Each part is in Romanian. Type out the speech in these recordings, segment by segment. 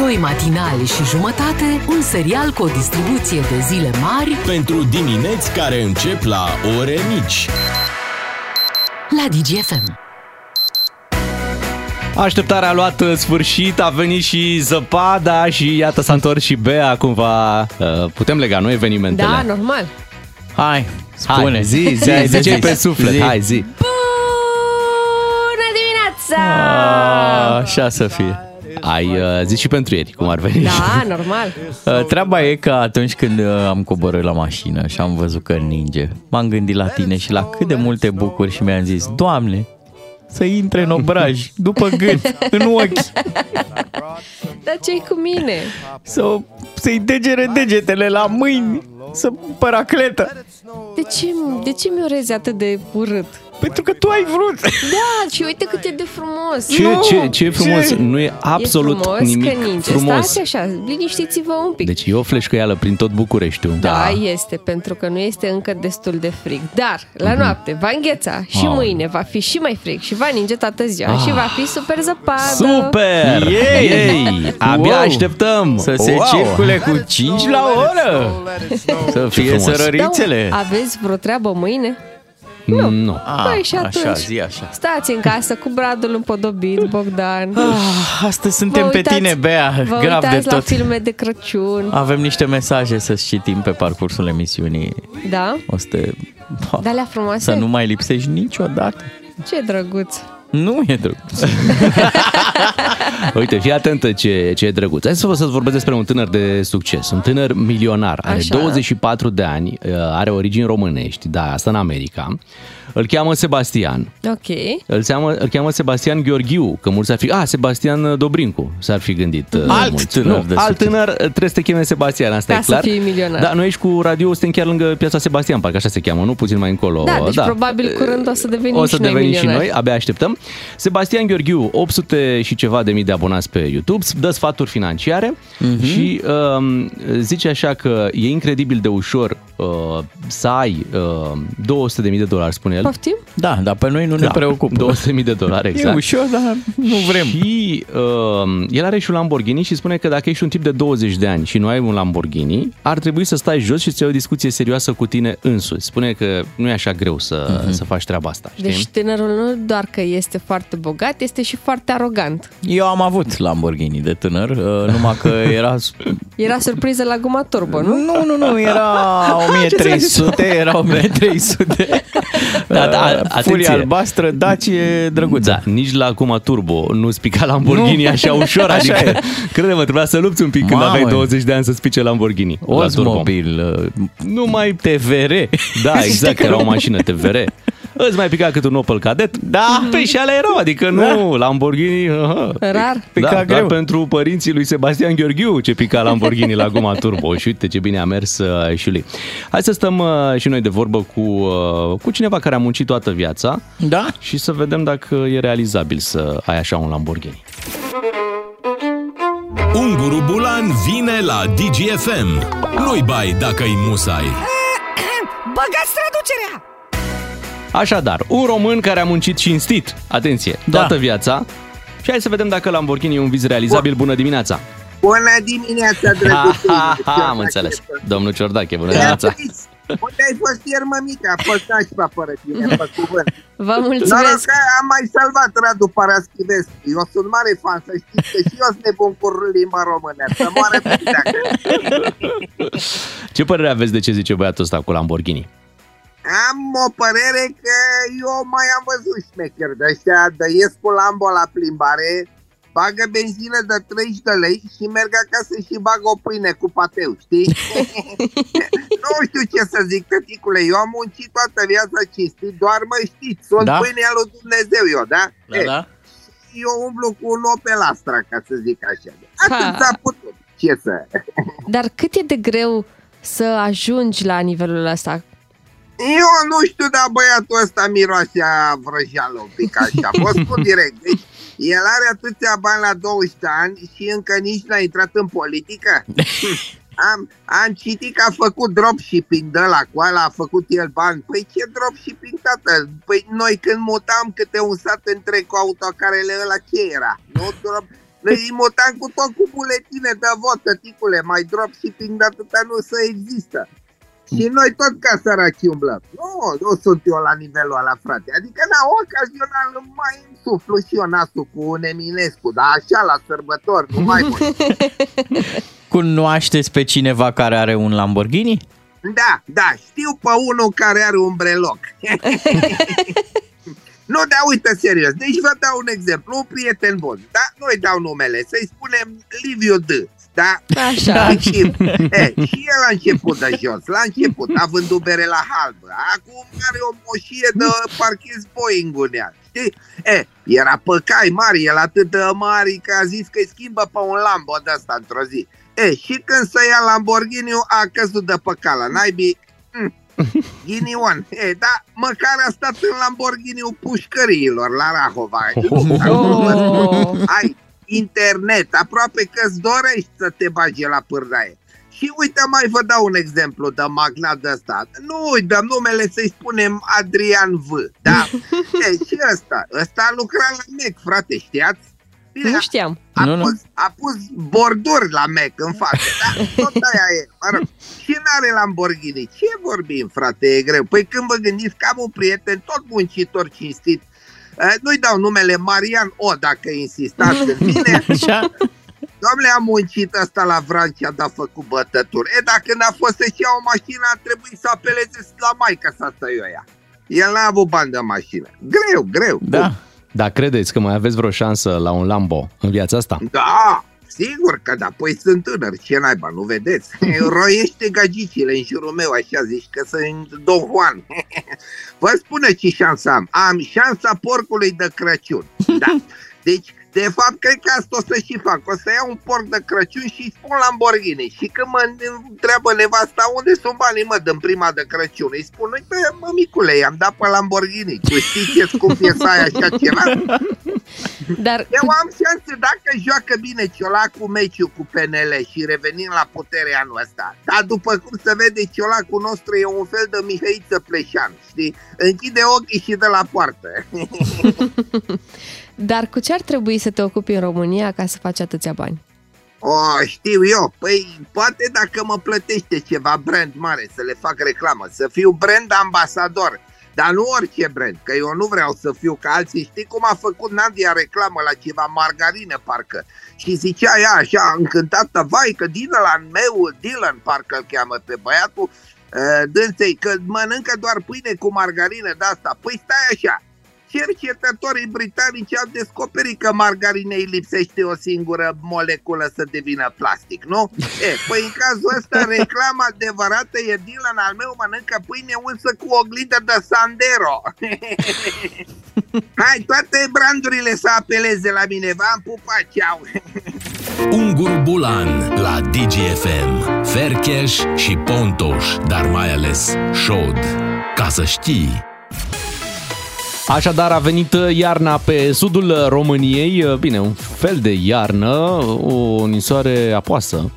Doi matinali și jumătate, un serial cu o distribuție de zile mari Pentru dimineți care încep la ore mici. la DGFM. Așteptarea a luat uh, sfârșit, a venit și zăpada și iată s-a întors și Bea, cumva uh, putem lega noi evenimentele. Da, normal. Hai, spune. Hai, zi, zi, Ce-ai zi, de ce zis? pe suflet, Zi. hai, zi. Bună dimineața! A, Așa să fie. Ai uh, zis și pentru ieri, cum ar veni. Da, normal. Uh, Treaba e că atunci când uh, am coborât la mașină și am văzut că ninge, m-am gândit la tine și la cât de multe bucuri și mi-am zis, Doamne, să intre în obraj, după gât, în ochi, Dar ce cu mine? să, să-i degere degetele la mâini, să păracletă. De ce, de ce mi-o rezi atât de urât? Pentru că tu ai vrut. Da, și uite cât e de frumos. Ce, Nu, ce, ce e frumos? ce? Nu e absolut e frumos nimic că ninge. frumos. Stați așa, liniștiți-vă un pic. Deci e o fleșcăială prin tot Bucureștiul. Da, este, pentru că nu este încă destul de frig. Dar, la noapte, va îngheța și Wow. mâine va fi și mai frig și va ninge toată ziua și va fi super zăpadă. Super! Yay! Yay! Abia Wow! așteptăm! Să se Wow! circule cu 5 la oră. Să fie frumos. sărărițele. Da, aveți vreo treabă mâine? Nu. nu. Ah, Păi și atunci. Așa, zi așa. Stați în casă cu bradul împodobit, Bogdan. Ah, astăzi suntem Vă pe uitați- tine, Bea, Vă grav de uitați la tot. filme de Crăciun. Avem niște mesaje să citim pe parcursul emisiunii. Da? O să te... De alea frumoase? Să nu mai lipsești niciodată. Ce drăguț. Nu e drăguț. Uite, fii atentă ce, ce e drăguț. Hai să vă să vorbesc despre un tânăr de succes, un tânăr milionar, are Așa. 24 de ani, uh, are origini românești, da, asta în America. Îl cheamă Sebastian. Ok. Îl cheamă, îl cheamă Sebastian Gheorghiu, că mulți ar fi... Ah, Sebastian Dobrincu, s-ar fi gândit. uh, Alt mulți. tânăr nu, de alt succes. tânăr, uh, trebuie să te cheme Sebastian, asta Ca e să clar. fii milionar. Da, noi aici cu radio suntem chiar lângă piața Sebastian, parcă așa se cheamă, nu? Puțin mai încolo. Da, deci probabil curând o să devenim o să și noi devenim și milionari. noi, abia așteptăm. Sebastian Gheorghiu, 800 și ceva de mii de abonați pe YouTube, dă sfaturi financiare Mhm. și um, zice așa că e incredibil de ușor uh, să ai uh, 200 de mii de dolari, spune el. Poftim? Da, dar pe noi nu ne Da, preocupă. 200 de mii de dolari, E exact. ușor, dar nu vrem. Și uh, el are și un Lamborghini și spune că dacă ești un tip de 20 de ani și nu ai un Lamborghini, ar trebui să stai jos și să iei o discuție serioasă cu tine însuți. Spune că nu e așa greu să, uh-huh. să faci treaba asta. Știi? Deci tânărul nu doar că este foarte bogat, este și foarte arogant. Eu am avut Lamborghini de tânăr, uh, numai că era... Era surpriză la guma turbo, nu? Nu, nu, nu, era 1300, era 1300. Da, da, Uh, atenție. Furie albastră, Dacie drăguță. Da, nici la acum Turbo nu spica Lamborghini nu. așa ușor, Așa adică e. crede-mă, trebuia să lupți un pic când Mamă. aveai 20 de ani să spice Lamborghini. la Turbo. Oldsmobile, uh, numai TVR. Da, Știi exact, că era o nu- mașină TVR. Îți mai pica cât un Opel Cadet? Da, pe și alea erau, adică nu, Lamborghini... Aha. Rar. Pica da, greu. doar pentru părinții lui Sebastian Gheorghiu ce pica Lamborghini la guma turbo și uite ce bine a mers uh, și lui. Hai să stăm uh, și noi de vorbă cu, uh, cu cineva care a muncit toată viața Da? și să vedem dacă e realizabil să ai așa un Lamborghini. Unguru Bulan vine la DGFM. Nu-i bai dacă-i musai. Băgați traducerea! Așadar, un român care a muncit cinstit, atenție, toată Da. viața și hai să vedem dacă Lamborghini e un vis realizabil. Bună dimineața! Bună dimineața, Ha, drăguței! ha, ha, am înțeles. Domnul Ciordache, bună dimineața! Beatrice, Unde ai fost ieri, mămică? A fost nașpa fără tine, pe cuvânt. Vă Noroc mulțumesc. că am mai salvat Radu Paraschivescu. Eu sunt mare fan, să știți că și eu sunt nebun cu limba română. Să moară pe dacă. Ce părere aveți de ce zice băiatul ăsta cu Lamborghini? Am o părere că eu mai am văzut șmecheri de ăștia, dăiesc cu Lambo la plimbare, bagă benzină de 30 de lei și merg acasă și bag o pâine cu pateu, știi? nu știu ce să zic, tăticule, eu am muncit toată viața cinstit, doar mă știți, sunt Da? da? pâinea lui Dumnezeu eu, da? Da, E, da. Eu umblu cu un Opel Astra, ca să zic așa. Atât Ha. s-a putut. Ce să... Dar cât e de greu să ajungi la nivelul ăsta? Eu nu știu, dar băiatul ăsta miroase a vrăjeală un pic așa. Vă spun direct. Deci, el are atâția bani la 20 de ani și încă nici n-a intrat în politică. Am, am citit că a făcut dropshipping de la cu ăla a făcut el bani. Păi ce dropshipping, tată? Păi noi când mutam câte un sat întreg cu autocarele ăla, ce era? Nu drop... Noi mutam cu tot cu buletine de vot, tăticule, mai dropshipping de atâta nu să există. Și noi tot ca săraci umblăm. Nu, nu sunt eu la nivelul ăla, frate. Adică, na, ocazional mai suflu și eu nasul cu un Eminescu, dar așa la sărbători, nu mai mult. Cunoașteți pe cineva care are un Lamborghini? Da, da, știu pe unul care are un breloc. nu, da, uite, serios. Deci vă dau un exemplu. Un prieten bun, da? Nu-i dau numele, să-i spunem Liviu D. Da? Așa. Și, e, și el a început de jos, la început, a vândut bere la halbă. Acum are o moșie de parchez Boeing în ea. Știi? E, era pe cai mari, el atât de mare că a zis că-i schimbă pe un Lambo de asta într-o zi. E, și când să ia Lamborghini a căzut de pe cala, naibii, mm, Ghinion. E, da, măcar a stat în Lamborghini-ul pușcăriilor la Rahova. Oh. Ai internet, aproape că-ți dorești să te bagi la pârdaie. Și uite, mai vă dau un exemplu de magnat de ăsta. Nu îi dăm numele să-i spunem Adrian V. Da? E, și ăsta. Ăsta a lucrat la MEC, frate, știați? Bine, Nu știam. a, Nu, nu. pus, a pus borduri la Mac în față, da? Tot aia e, mă rog. Și n-are Lamborghini. Ce vorbim, frate, e greu? Păi când vă gândiți că am un prieten, tot muncitor cinstit, eh, nu-i dau numele Marian O, dacă insistați în mine. Așa? Domnule, am muncit asta la Vrancea, dar a făcut bătături. E, dacă n-a fost să-și ia o mașină, a trebuit să apeleze la maica sa să o ia. El n-a avut bani de mașină. Greu, greu. Da. Dar credeți că mai aveți vreo șansă la un Lambo în viața asta? Da, sigur că da, păi sunt tânăr, ce naiba, nu vedeți? Roiește gagicile în jurul meu, așa zici, că sunt Don Juan. Vă spune ce șansă am. Am șansa porcului de Crăciun. Da. Deci, de fapt, cred că asta o să și fac. O să iau un porc de Crăciun și îi spun Lamborghini. Și când mă întreabă nevasta unde sunt banii, mă, din prima de Crăciun, îi spun, uite, mămicule, i-am dat pe Lamborghini. Tu știi ce scump e să ai așa ceva? Dar Eu am șanse dacă joacă bine Ciolacul meciul cu PNL și revenim la putere anul ăsta. Dar după cum se vede, Ciolacul nostru e un fel de Mihăiță Pleșan, știi? Închide ochii și de la poartă. Dar cu ce ar trebui să te ocupi în România ca să faci atâția bani? O, știu eu. Păi, poate dacă mă plătește ceva brand mare să le fac reclamă, să fiu brand ambasador. Dar nu orice brand, că eu nu vreau să fiu ca alții. Știi cum a făcut Nadia reclamă la ceva margarină, parcă? Și zicea ea așa, încântată, vai, că Dylan meu, Dylan, parcă îl cheamă pe băiatul, uh, dânsei, că mănâncă doar pâine cu margarină de asta. Păi stai așa, cercetătorii britanici au descoperit că margarinei lipsește o singură moleculă să devină plastic, nu? E, păi în cazul ăsta reclama adevărată e Dylan al meu mănâncă pâine unsă cu oglindă de Sandero. Hai, toate brandurile să apeleze la mine, v-am pupat, ceau! Ungur Bulan la DGFM. Fercheș și Pontoș, dar mai ales Șod. Ca să știi... Așadar a venit uh, iarna pe sudul României, uh, bine, un fel de iarnă, o nisoare apoasă,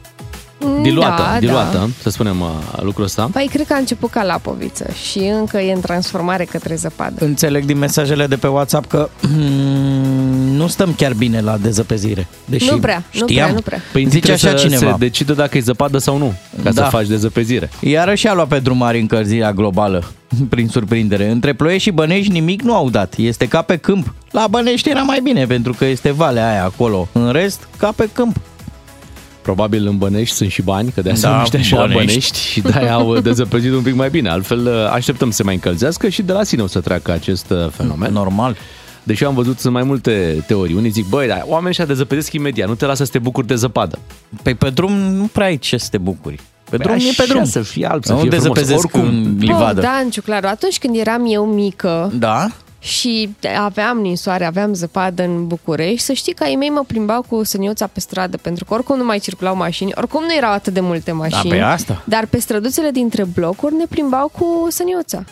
diluată, da, diluată, Da. să spunem uh, lucrul ăsta. Păi cred că a început ca lapoviță și încă e în transformare către zăpadă. Înțeleg din mesajele de pe WhatsApp că nu stăm chiar bine la dezăpezire. Deși Nu prea, nu știam. prea, nu prea. Păi Zice trebuie așa să cineva. se decide dacă e zăpadă sau nu, ca Da. să faci dezăpezire. Iarăși a luat pe drumari încălzirea globală, prin surprindere. Între Ploiești și Bănești nimic nu au dat. Este ca pe câmp. La Bănești era mai bine, pentru că este valea aia acolo. În rest, ca pe câmp. Probabil în Bănești sunt și bani, că de asta Da, da, numește așa Bănești. Bănești. și de-aia au dezăpezit un pic mai bine. Altfel așteptăm să se mai încălzească și de la sine o să treacă acest uh, fenomen. Normal. Deși am văzut sunt mai multe teorii. Unii zic, băi, dar oamenii ăștia dezăpezesc imediat, nu te lasă să te bucuri de zăpadă. Păi pe drum nu prea ai ce să te bucuri. Pe drum Păi e pe așa, drum. să fie alb, să nu fie frumos. dezăpezesc Oricum. în livadă. Bogdan Ciuclaru, atunci când eram eu mică Da? și aveam ninsoare, aveam zăpadă în București, să știi că ai mei mă plimbau cu săniuța pe stradă, pentru că oricum nu mai circulau mașini, oricum nu erau atât de multe mașini. pe asta. Dar pe străduțele dintre blocuri ne plimbau cu săniuța.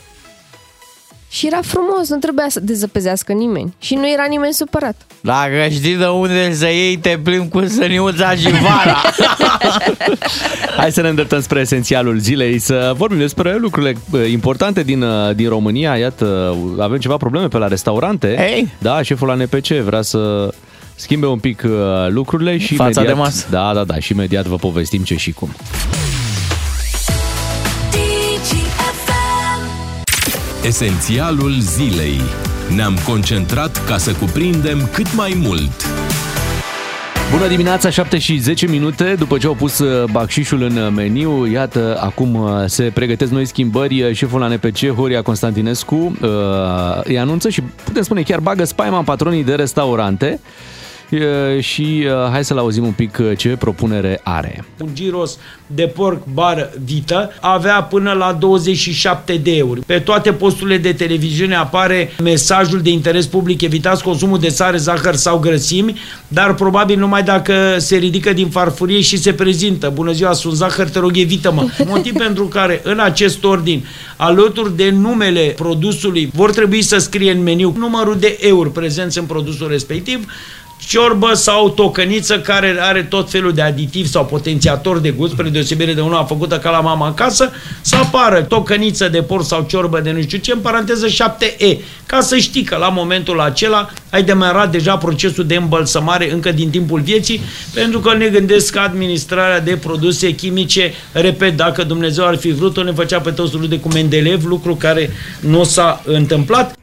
Și era frumos, nu trebuia să dezăpezească nimeni. Și nu era nimeni supărat. Dacă știi de unde să iei, te plimbi cu săniuța și vara. Hai să ne îndreptăm spre esențialul zilei, să vorbim despre lucrurile uh, importante din, uh, din România. Iată, avem ceva probleme pe la restaurante. Ei. Da, șeful la NPC vrea să schimbe un pic uh, lucrurile și Fața imediat, de masă. Da, da, da, și imediat vă povestim ce și cum. Esențialul zilei. Ne-am concentrat ca să cuprindem cât mai mult. Bună dimineața, 7 și 10 minute după ce au pus uh, bacșișul în uh, meniu. Iată, acum uh, se pregătesc noi schimbări. Șeful la NPC, Horia Constantinescu, îi anunță și putem spune chiar bagă spaima în patronii de restaurante. Și hai să-l auzim un pic ce propunere are. un giros de porc bar vită avea până la 27 de euro. Pe toate posturile de televiziune apare mesajul de interes public, evitați consumul de sare, zahăr sau grăsimi, dar probabil numai dacă se ridică din farfurie și se prezintă. Bună ziua, sunt zahăr, te rog, evită-mă. Motiv pentru care în acest ordin, alături de numele produsului, vor trebui să scrie în meniu numărul de euro prezenți în produsul respectiv, ciorbă sau tocăniță care are tot felul de aditivi sau potențiator de gust, spre deosebire de una făcută ca la mama acasă, să apară tocăniță de porc sau ciorbă de nu știu ce, în paranteză 7E, ca să știi că la momentul acela ai demarat deja procesul de îmbălsămare încă din timpul vieții, pentru că ne gândesc că administrarea de produse chimice, repet, dacă Dumnezeu ar fi vrut-o, ne făcea pe toți de cu Mendeleev, lucru care nu s-a întâmplat.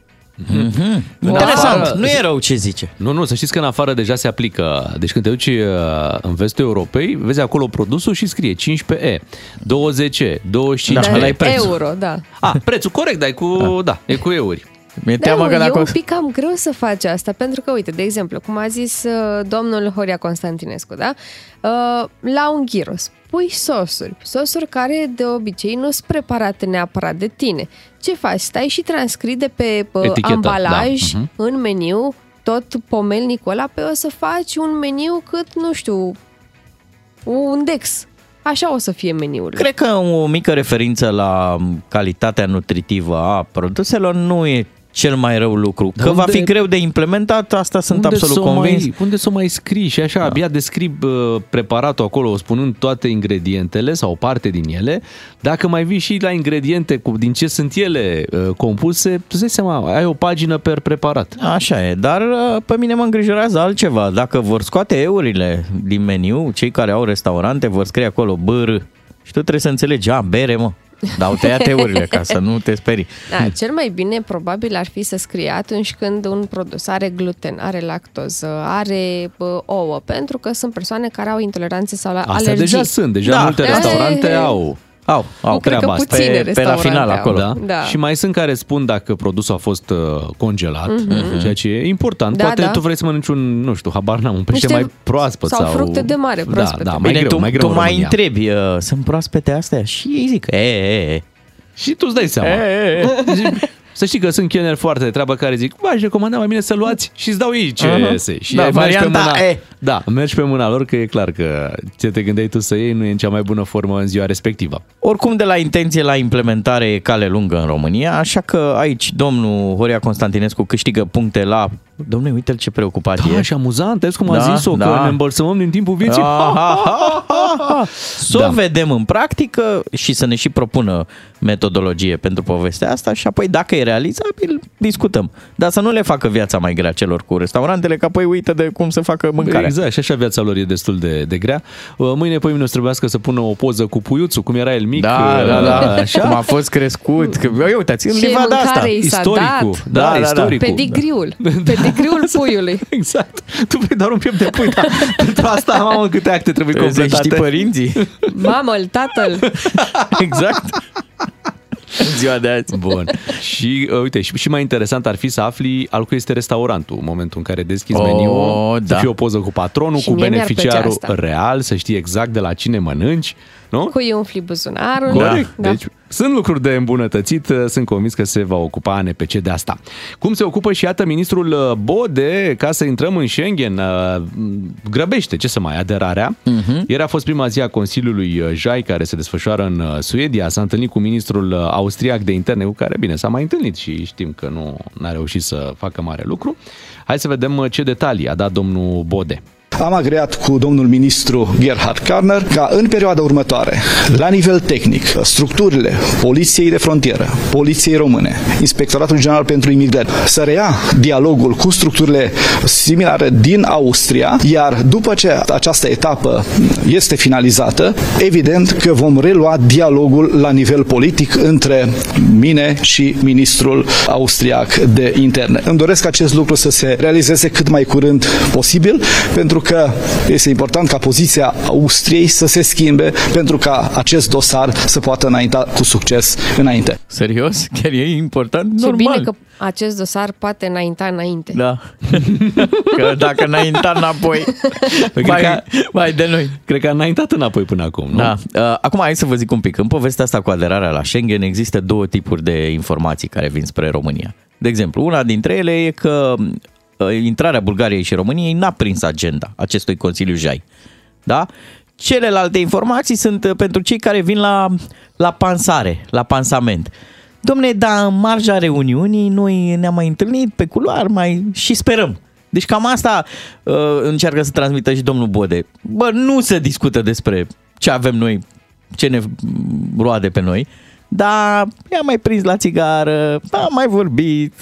Interesant, Da. nu e rău ce zice. Nu, nu, să știți că în afară deja se aplică. Deci când te duci uh, în vestul Europei, vezi acolo produsul și scrie 15E, 20E, 25E. Da, ăla e prețul. Euro, da. A, prețul corect, dar e cu, da, e cu euri. Mi-e Da, teamă nu, că e dacă... un pic cam greu să faci asta, pentru că, uite, de exemplu, cum a zis uh, domnul Horia Constantinescu, da? Uh, la un gyros pui sosuri, sosuri care de obicei nu sunt preparate neapărat de tine. Ce faci? Stai și transcrii de pe uh, Etichetă, ambalaj, da, mhm. în meniu, tot pomelnicul ăla, pe o să faci un meniu cât, nu știu, un dex. Așa o să fie meniul. Cred că o mică referință la calitatea nutritivă a produselor nu e cel mai rău lucru. Dar Că va unde- fi greu de implementat, asta sunt Unde absolut s-o convins. Mai, unde să o mai scrii și așa, da. abia descrii uh, preparatul acolo, spunând toate ingredientele sau o parte din ele. Dacă mai vii și la ingrediente cu din ce sunt ele uh, compuse, îți dai seama, ai o pagină per preparat. Așa e, dar uh, pe mine mă îngrijorează altceva. Dacă vor scoate eurile din meniu, cei care au restaurante vor scrie acolo băr și tu trebuie să înțelegi, a, bere, mă. Dar au tăiat eurile ca să nu te sperii. Da, cel mai bine probabil ar fi să scrie atunci când un produs are gluten, are lactoză, are bă, ouă, pentru că sunt persoane care au intoleranțe sau la Astea alergii. deja sunt, deja Da. multe Da. restaurante E- au. Au, au Nu cred că treaba asta. puține Pe- pe la restaurante final au. acolo. Da? Da. Și mai sunt care spun dacă produsul a fost uh, congelat, mm-hmm. ceea ce e important. Da, Poate da. tu vrei să mănânci un, nu știu, habar n-am, un pește Niște- mai proaspăt. sau Sau, fructe de mare proaspete. Da, da, mai Bine, greu, tu, mai greu tu în mai România. întrebi, uh, sunt proaspete astea? Și ei zic, e, e, e. Și tu îți dai seama. Să știi că sunt chelneri foarte de treabă care zic, v-aș recomanda mai bine să luați și îți dau ei ce Aha. uh-huh. Și Da, mergi pe varianta mâna, E. Da, mergi pe mâna lor că e clar că ce te gândeai tu să iei nu e în cea mai bună formă în ziua respectivă. Oricum, de la intenție la implementare e cale lungă în România, așa că aici domnul Horia Constantinescu câștigă puncte la... Domnule, uite-l ce preocupat Da, e. și amuzant, vezi cum a Da, zis-o, da. că ne îmbălsămăm din timpul vieții. Ah, ah, ah, ah, ah. Să o Da. vedem în practică și să ne și propună metodologie pentru povestea asta și apoi dacă e realizabil, discutăm. Dar să nu le facă viața mai grea celor cu restaurantele, că apoi uită de cum să facă mâncarea. Exact, și așa viața lor e destul de, de grea. Uh, Mâine, pe mine o să trebuiască să pună o poză cu puiuțul, cum era el mic. Da, uh, da, da, Așa. Cum a fost crescut. Că, eu, uitați, în Ce livada asta. mâncare i s-a Istoricul. dat. Da, Da, da, da. istoricul. Pedigriul. Pedigriul puiului. Exact. Tu vrei doar un piept de pui, dar pentru asta, mamă, câte acte trebuie Trebuie să completate. știi părinții. Mamă-l, tatăl. exact. În ziua de azi. Bun. Și uh, uite, și, și mai interesant ar fi să afli al cui este restaurantul în momentul în care deschizi Oh, meniul, să da. fie o poză cu patronul, Și cu mie mi-ar plăcea beneficiarul asta. real, să știi exact de la cine mănânci, nu? Cui umfli buzunarul. Corect. Da. Deci sunt lucruri de îmbunătățit, sunt convins că se va ocupa NPC de asta. Cum se ocupă și iată ministrul uh, Bode ca să intrăm în Schengen, uh, grăbește, ce să mai, aderarea. Uh-huh. Ieri a fost prima zi a Consiliului uh, JAI care se desfășoară în uh, Suedia, s-a întâlnit cu ministrul uh, austriac de interne cu care, bine, s-a mai întâlnit și știm că nu a reușit să facă mare lucru. Hai să vedem uh, ce detalii a dat domnul Bode. Am agreat cu domnul ministru Gerhard Karner ca în perioada următoare, la nivel tehnic, structurile Poliției de Frontieră, Poliției Române, Inspectoratul General pentru Imigrări, să reia dialogul cu structurile similare din Austria, iar după ce această etapă este finalizată, evident că vom relua dialogul la nivel politic între mine și ministrul austriac de interne. Îmi doresc acest lucru să se realizeze cât mai curând posibil, pentru că este important ca poziția Austriei să se schimbe pentru ca acest dosar să poată înainta cu succes înainte. Serios? Chiar e important? Ce Normal. bine că acest dosar poate înainta înainte. Da. că dacă înainta înapoi, Păi mai, cred că- mai de noi. Cred că a înaintat înapoi până acum, nu? Da. Uh, Acum hai să vă zic un pic. În povestea asta cu aderarea la Schengen există două tipuri de informații care vin spre România. De exemplu, una dintre ele e că uh, intrarea Bulgariei și României n-a prins agenda acestui Consiliu Jai. Da? Celelalte informații sunt uh, pentru cei care vin la, la pansare, la pansament. Domne, dar în marja reuniunii noi ne-am mai întâlnit pe culoar mai și sperăm. Deci cam asta uh, încearcă să transmită și domnul Bode. Bă, nu se discută despre ce avem noi, ce ne roade pe noi, dar i-am mai prins la țigară, am mai vorbit,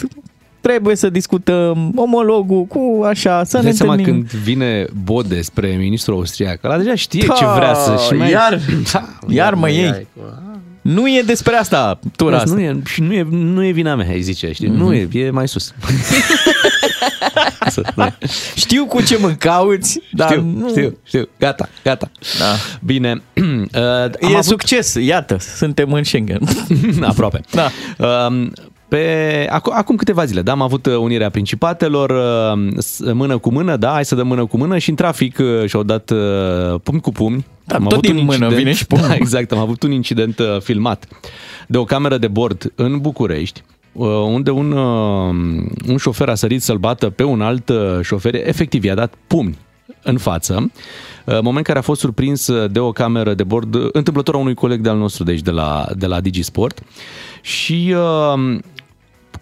trebuie să discutăm omologul cu așa, să Îți ne dai seama întâlnim. când vine Bode spre ministrul austriac, ăla deja știe Da, ce vrea să și mai... iar- Da, iar mă iei. ai. Nu e despre asta tura asta. Nu e, și nu e, nu e vina mea, îi zice, știi? Nu e, e mai sus. Să- da. Știu cu ce mă cauți, dar știu, nu... știu, știu, gata, gata. Da. Bine, uh, am E avut... succes, iată, suntem în Schengen. Aproape. Da. Um, pe, acum, acum câteva zile, da, am avut uh, unirea principatelor, uh, s- mână cu mână, da, hai să dăm mână cu mână și în trafic uh, și-au dat uh, pumni cu pumni. Da, Am tot avut din un mână vine și pumnul. Da, exact, am avut un incident uh, filmat de o cameră de bord în București, uh, unde un, uh, un șofer a sărit să-l bată pe un alt uh, șofer, efectiv i-a dat pumni în față, uh, moment care a fost surprins uh, de o cameră de bord uh, întâmplător a unui coleg de-al nostru de aici, de la, de la Digisport. Și uh,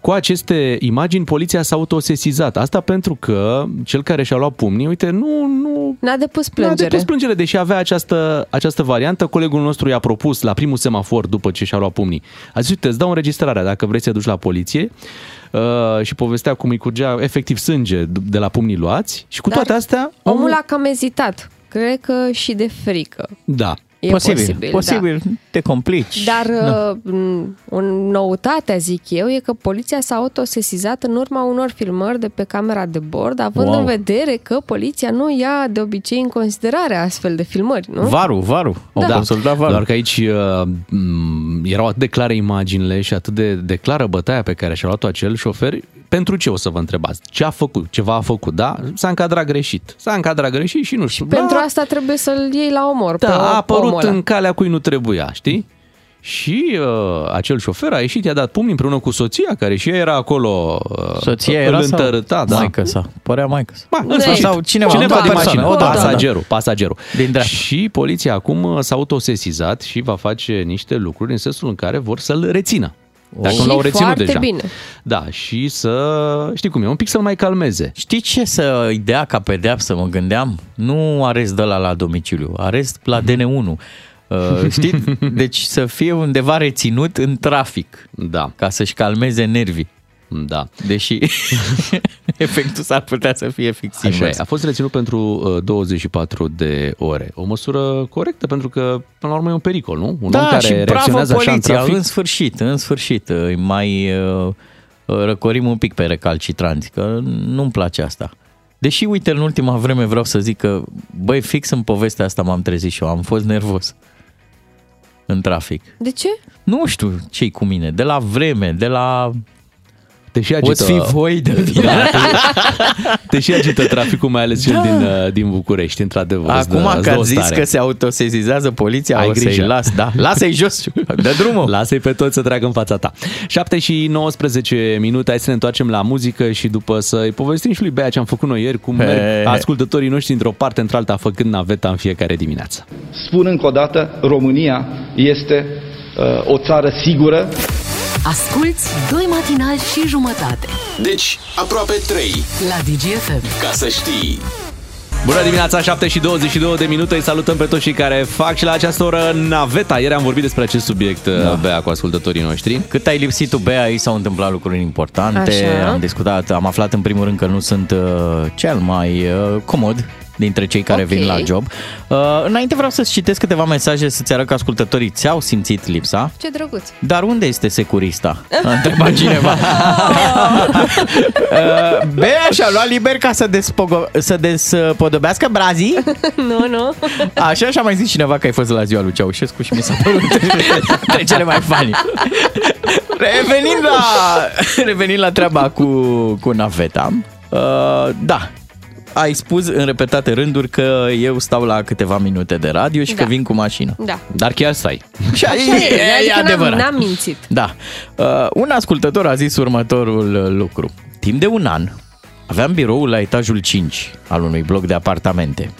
cu aceste imagini, poliția s-a autosesizat. Asta pentru că cel care și-a luat pumnii, uite, nu, nu N-a depus n-a plângere. depus plângere, deși avea această, această variantă. Colegul nostru i-a propus la primul semafor după ce și-a luat pumnii. A zis, uite, îți dau înregistrarea dacă vrei să te duci la poliție uh, și povestea cum îi curgea efectiv sânge de la pumnii luați și cu Dar toate astea... Omul a cam ezitat. Cred că și de frică. Da. E posibil, posibil, posibil te complici. Dar Da. uh, o noutate, zic eu, e că poliția s-a autosesizat în urma unor filmări de pe camera de bord, având Wow. în vedere că poliția nu ia de obicei în considerare astfel de filmări, nu? Varu, varu. Au Da. consultat varu. Doar că aici uh, m, erau atât de clare imaginile și atât de, de clară bătaia pe care și-a luat-o acel șofer. Pentru ce o să vă întrebați? Ce a făcut? Ceva a făcut, da? S-a încadrat greșit. S-a încadrat greșit și nu știu. Pentru da, asta trebuie să-l iei la omor pe da, a apărut omul ăla. în calea cui nu trebuia, știi? Și uh, acel șofer a ieșit, i-a dat pumni împreună cu soția, care și ea era acolo. Uh, Soția îl era sau întărâta, da. Maică sa. Părea maică sa. Ba, în Nu, sfârșit. sau cineva, cineva o din persoană, mașină, o da, da, da. pasagerul, pasagerul. Din dreapta. Și poliția acum uh, s-a autosesizat și va face niște lucruri în sensul în care vor să-l rețină. Dacă Și nu l-au reținut foarte deja. bine. Da, și să, știi cum e, un pic să-l mai calmeze. Știi ce să îi dea ca pedeapsă, mă gândeam? Nu arest de la la domiciliu, arest la DN1. Uh, știi? Deci să fie undeva reținut în trafic, Da, ca să-și calmeze nervii. Da. Deși efectul s-ar putea să fie fix Așa e. invers. A fost reținut pentru uh, 24 de ore. O măsură corectă pentru că, până la urmă, e un pericol, nu? Un om Da, care și bravo reacționează așa în poliția, trafic. în sfârșit, în sfârșit, îi mai uh, răcorim un pic pe recalcitranți, că nu-mi place asta. Deși, uite, în ultima vreme vreau să zic că, băi, fix în povestea asta m-am trezit și eu, am fost nervos în trafic. De ce? Nu știu ce cu mine, de la vreme, de la... Te și Poți fi agită, voi de vină. Da, te, te și agită traficul, mai ales cel din, uh, din București, într-adevăr. îți dă- Acum îți că dă o ați zis stare. că se autosezizează poliția, Ai o să-i grijă. las, da. Lasă-i jos, dă drumul. Lasă-i pe toți să treacă în fața ta. 7 și 19 minute, hai să ne întoarcem la muzică și după să-i povestim și lui Bea ce am făcut noi ieri, cum He. merg ascultătorii noștri într-o parte într-alta făcând naveta în fiecare dimineață. Spun încă o dată, România este uh, o țară sigură, Asculți doi matinali și jumătate Deci, aproape 3, la DGFM. ca să știi. Bună dimineața, 7 și 22 de minute. Îi salutăm pe toți cei care fac și la această oră naveta. Ieri am vorbit despre acest subiect, da. Bea, cu ascultătorii noștri. Cât ai lipsit tu, Bea, aici s-au întâmplat lucruri importante. Așa. Am discutat, am aflat în primul rând că nu sunt uh, cel mai uh, comod dintre cei care Ok. vin la job. Uh, înainte vreau să-ți citesc câteva mesaje să-ți arăt că ascultătorii ți-au simțit lipsa. Ce drăguț. Dar unde este securista? A întrebat cineva. Uh, Bea și-a luat liber ca să, despogo- să despodobească brazii. nu, nu. Așa și-a mai zis cineva că ai fost la ziua lui Ceaușescu și mi s-a părut între cele mai fani. Revenind la, revenind la treaba cu, cu naveta, uh, da, ai spus în repetate rânduri că eu stau la câteva minute de radio și Da. că vin cu mașina. Da. Dar chiar stai. Și Așa e, e, e adică n-am, adevărat. n-am mințit. Da. Uh, un ascultător a zis următorul uh, lucru. Timp de un an aveam biroul la etajul 5 al unui bloc de apartamente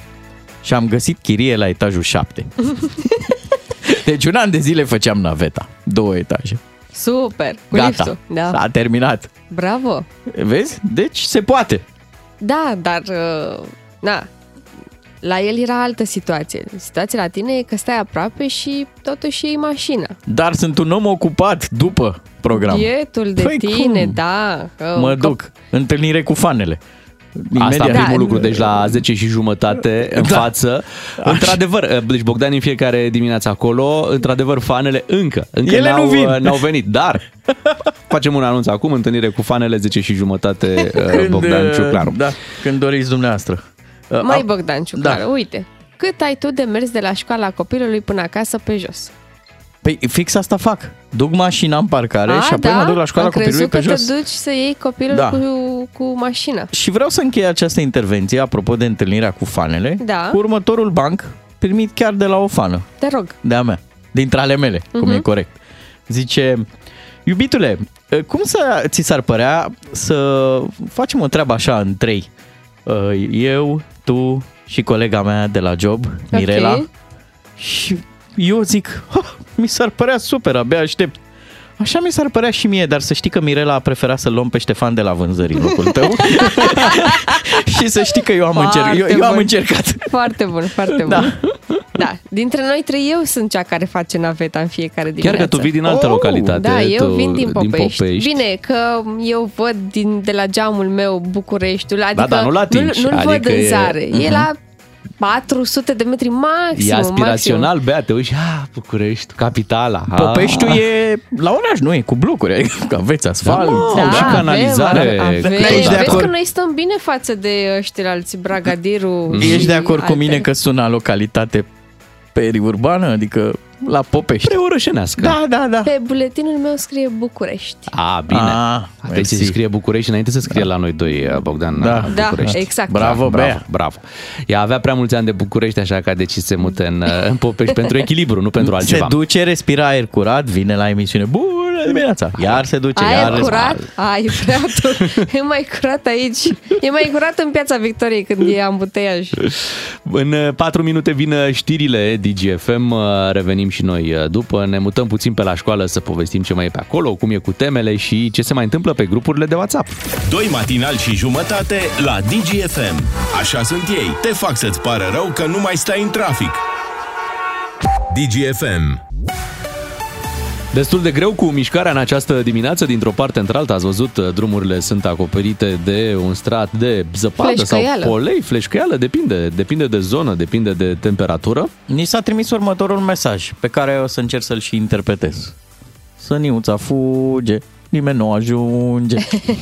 și am găsit chirie la etajul 7. Deci un an de zile făceam naveta. Două etaje. Super. Cu Gata. liftul. Da. S-a terminat. Bravo. Vezi? Deci se poate. Da, dar... uh, Na, la el era altă situație. Situația la tine e că stai aproape și totuși iei mașina. Dar sunt un om ocupat după program. Bietul de Păi tine, cum? da. că- Mă că- duc. Întâlnire cu fanele. Asta Imediat. primul Da. lucru, deci la 10 și jumătate în Da. față. Într-adevăr, deci Bogdan în fiecare dimineață acolo, într-adevăr, fanele încă, încă Ele n-au, nu vin. n-au venit, dar facem un anunț acum, întâlnire cu fanele 10 și jumătate, uh, Când, Bogdan uh, Ciuclaru. Da, când doriți dumneavoastră. Uh, Mai a- Bogdan Ciuclaru, Da. uite. Cât ai tu de mers de la școala copilului până acasă pe jos? Păi fix asta fac. Duc mașina în parcare și apoi mă duc la școala Am copilului crezut pe că jos. te duci să iei copilul Da. cu, cu mașina. Și vreau să închei această intervenție, apropo de întâlnirea cu fanele, Da. cu următorul banc primit chiar de la o fană, Te rog. de-a mea, dintre ale mele, uh-huh. cum e corect. Zice, iubitule, cum să ți s-ar părea să facem o treabă așa în trei? Uh, Eu, tu și colega mea de la job, Mirela. Ok. Și eu zic, "Ha, mi s-ar părea super, abia aștept. Așa mi s-ar părea și mie, dar să știi că Mirela a preferat să luăm pe Ștefan de la vânzări în locul tău. și să știi că eu am, Foarte încerc, eu, eu am bun. încercat. Foarte bun, foarte Da. bun. Da. Dintre noi trei, eu sunt cea care face naveta în fiecare dimineață. Chiar că tu vii din altă Oh, localitate. Da, eu tu, vin din Popești. Popești. Bine, că eu văd din, de la geamul meu Bucureștiul, adică da, nu-l atingi, nu-l, nu-l adică văd în e- zare. Mhm. E la 400 de metri maxim. E aspirațional, Bea, te uiți, ah, București, capitala. ah. Popeștiul e la oraș, nu e cu blocuri, adică că aveți asfalt. Da, mă, și canalizare. Avem, avem. Ești de Vezi acord? că noi stăm bine față de ăștia alți, Bragadiru Ești de acord cu alte. mine că sună localitate periurbană, adică la Popești? Preorășenească. Da, da, da. Pe buletinul meu scrie București. A, bine. Ah, Trebuie să mersi. scrie București înainte să scrie la noi doi, Bogdan, Da. la Da, București. exact. Bravo, bravo, Bea. bravo. Ea avea prea mulți ani de București, așa că a decis să se mute în, în Popești pentru echilibru, nu pentru altceva. Se duce, respira aer curat, vine la emisiune. Bună dimineața! Iar se duce, iar Aer curat? respira. Ai, băiatul. E mai curat aici. E mai curat în piața Victoriei când e ambuteiaj. În uh, 4 minute vin uh, știrile DGFM, uh, revenim și noi uh, după, ne mutăm puțin pe la școală să povestim ce mai e pe acolo, cum e cu temele și ce se mai întâmplă pe grupurile de WhatsApp. Doi matinali și jumătate la DGFM. Așa sunt ei. Te fac să-ți pară rău că nu mai stai în trafic. DGFM. Destul de greu cu mișcarea în această dimineață dintr-o parte într-alta. Ați văzut, uh, drumurile sunt acoperite de un strat de zăpadă sau Fleșcăială. polei, fleșcăială, depinde, depinde de zonă, depinde de temperatură. Ni s-a trimis următorul mesaj, pe care o să încerc să-l și interpretez. Săniuța fuge, nimeni nu ajunge.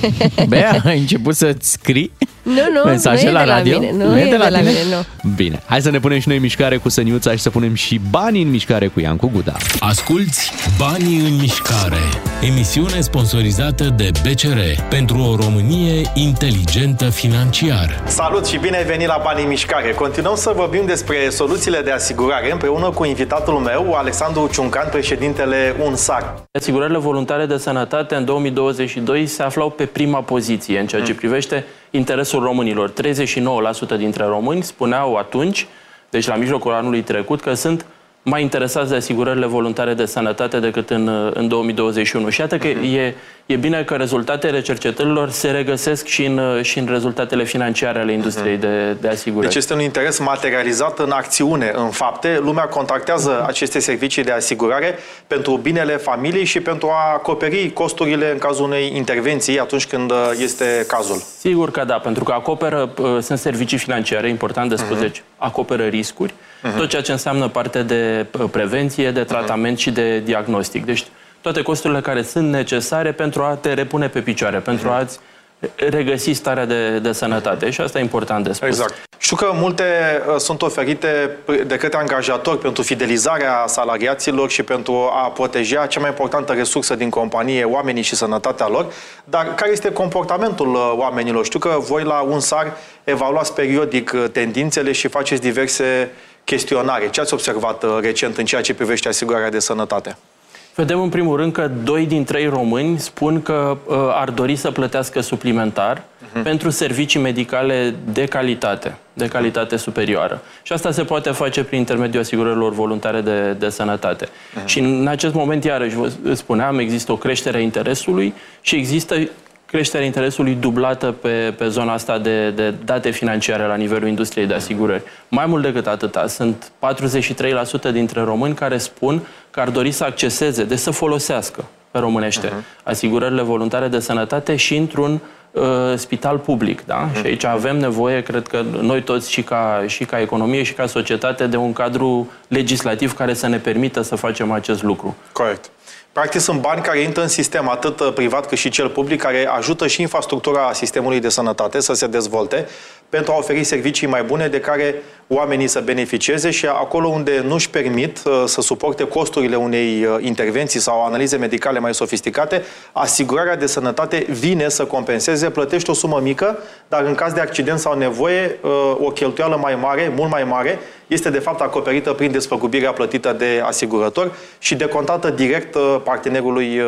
Bea, ai început să-ți scrii Nu, nu, mesaje nu e la de la radio? mine. Nu, e de la, tine? mine, nu. Bine, hai să ne punem și noi în mișcare cu Săniuța și să punem și banii în mișcare cu Iancu Guda. Asculți Banii în mișcare. Emisiune sponsorizată de BCR pentru o Românie inteligentă financiar. Salut și bine ai venit la Banii în Mișcare. Continuăm să vorbim despre soluțiile de asigurare împreună cu invitatul meu, Alexandru Ciuncan, președintele UNSAC. Asigurările voluntare de sănătate în 2022 se aflau pe prima poziție în ceea ce privește interesul românilor. 39% dintre români spuneau atunci, deci la mijlocul anului trecut, că sunt mai interesați de asigurările voluntare de sănătate decât în, uh, în 2021. Și iată că e, e bine că rezultatele cercetărilor se regăsesc și în, uh, și în rezultatele financiare ale industriei de, de asigurări. Deci este un interes materializat în acțiune, în fapte. Lumea contactează aceste servicii de asigurare pentru binele familiei și pentru a acoperi costurile în cazul unei intervenții atunci când uh, este cazul. Sigur că da, pentru că acoperă, uh, sunt servicii financiare, important de spus, deci acoperă riscuri, tot ceea ce înseamnă parte de uh, prevenție, de tratament și de diagnostic. Deci toate costurile care sunt necesare pentru a te repune pe picioare, pentru a-ți regăsi starea de, de sănătate. Și asta e important de spus. Exact. Știu că multe uh, sunt oferite de către angajatori pentru fidelizarea salariaților și pentru a proteja cea mai importantă resursă din companie, oamenii și sănătatea lor. Dar care este comportamentul uh, oamenilor? Știu că voi la UNSAR evaluați periodic uh, tendințele și faceți diverse chestionare. Ce ați observat uh, recent în ceea ce privește asigurarea de sănătate? Vedem în primul rând că doi din trei români spun că uh, ar dori să plătească suplimentar uh-huh. pentru servicii medicale de calitate, de calitate superioară. Și asta se poate face prin intermediul asigurărilor voluntare de, de sănătate. Uh-huh. Și în acest moment, iarăși, vă spuneam, există o creștere a interesului și există creșterea interesului dublată pe, pe zona asta de, de date financiare la nivelul industriei de asigurări. Mai mult decât atâta, sunt 43% dintre români care spun că ar dori să acceseze, de să folosească pe românește, uh-huh. asigurările voluntare de sănătate și într-un uh, spital public. Da? Uh-huh. Și aici avem nevoie, cred că noi toți și ca, și ca economie și ca societate, de un cadru legislativ care să ne permită să facem acest lucru. Corect. Practic sunt bani care intră în sistem, atât uh, privat cât și cel public, care ajută și infrastructura sistemului de sănătate să se dezvolte pentru a oferi servicii mai bune de care oamenii să beneficieze și acolo unde nu își permit uh, să suporte costurile unei uh, intervenții sau analize medicale mai sofisticate, asigurarea de sănătate vine să compenseze, plătește o sumă mică, dar în caz de accident sau nevoie, o cheltuială mai mare, mult mai mare, este de fapt acoperită prin despăgubirea plătită de asigurător și decontată direct partenerului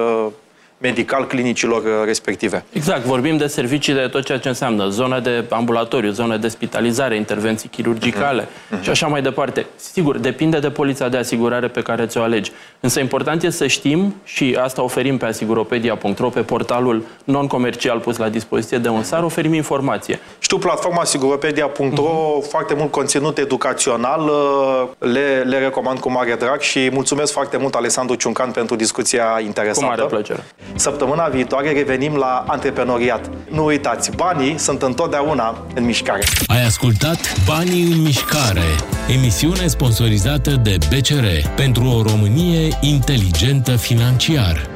medical clinicilor uh, respective. Exact, vorbim de servicii de tot ceea ce înseamnă zone de ambulatoriu, zone de spitalizare, intervenții chirurgicale uh-huh. și așa mai departe. Sigur, depinde de polița de asigurare pe care ți-o alegi. Însă important este să știm și asta oferim pe asiguropedia.ro, pe portalul non-comercial pus la dispoziție de un SAR, oferim informație. Știu platforma asiguropedia.ro, uh-huh. foarte mult conținut educațional, uh, le, le recomand cu mare drag și mulțumesc foarte mult Alessandru Ciuncan pentru discuția interesantă. Cu mare plăcere. Săptămâna viitoare revenim la antreprenoriat. Nu uitați, banii sunt întotdeauna în mișcare. Ai ascultat Banii în mișcare, emisiune sponsorizată de BCR pentru o Românie inteligentă financiar.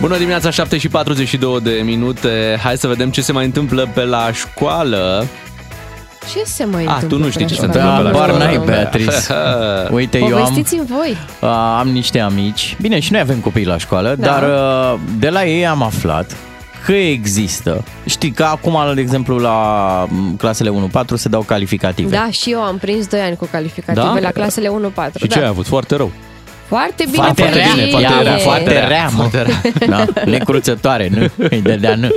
Bună dimineața, 7 și 42 de minute. Hai să vedem ce se mai întâmplă pe la școală. Ce se mai A, întâmplă? tu nu știi pe ce se la școală? întâmplă pe la Bar școală. n-ai, Beatrice. Uite, eu am, Povestiți-mi voi. uh, am niște amici. Bine, și noi avem copii la școală, Da. dar uh, de la ei am aflat că există. Știi că acum, de exemplu, la m, clasele 1-4 se dau calificative. Da, și eu am prins 2 ani cu calificative Da? la clasele 1-4. Și da. ce ai avut? Foarte rău. Foarte bine. Foarte Foarte rea, bine, foarte foarte rea, rea, foarte foarte rea, mă. Da, necruțătoare, nu, îi dădea nu,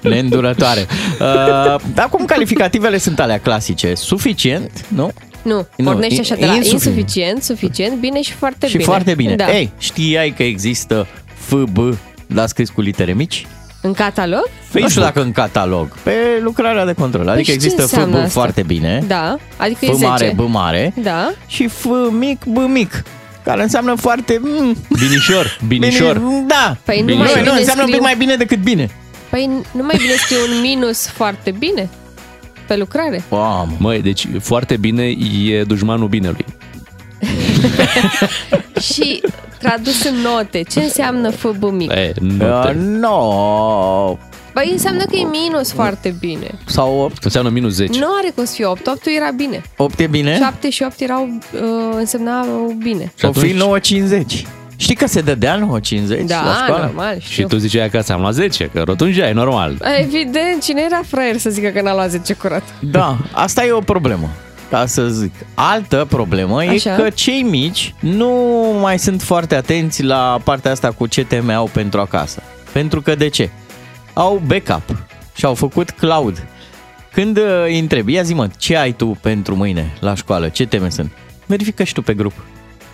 neîndurătoare. Uh, acum calificativele sunt alea clasice, suficient, nu? Nu, Nu, pornește așa de la insuficient. insuficient, suficient, bine și foarte Și bine. foarte bine. Da. Ei, știai că există FB, l-a scris cu litere mici? În catalog? Nu știu dacă în catalog, pe lucrarea de control. Adică Păi și ce există înseamnă FB asta? foarte bine, Da, adică e F 10. mare, B mare Da. și F mic, B mic. Care înseamnă foarte... Mm, Binișor, binișor. Bine, da. Păi nu Bine. mai nu, bine nu, înseamnă un pic scriu- mai bine decât bine. Păi nu mai bine scrie un minus foarte bine pe lucrare. Wow. Măi, deci foarte bine e dușmanul binelui. Și tradus în note, ce înseamnă FB mic? E, nu Uh, te... no. Păi înseamnă că e minus foarte bine. Sau 8. Înseamnă minus 10. Nu are cum să fie 8, 8 era bine. 8 e bine? 7 și 8 erau, uh, însemnau bine. Și O fi atunci- 9,50. Știi că se dădea 9,50 la Da, școală? normal, Și știu. tu ziceai că ți-am luat 10, că rotunjeai, normal. Evident, cine era fraier să zică că n-a luat 10 curat? Da, asta e o problemă. Ca să zic. Altă problemă Așa. e că cei mici nu mai sunt foarte atenți la partea asta cu ce teme au pentru acasă. Pentru că de ce? Au backup și au făcut cloud. Când uh, îi întrebi, ia zi mă, ce ai tu pentru mâine la școală? Ce teme sunt? Verifică și tu pe grup.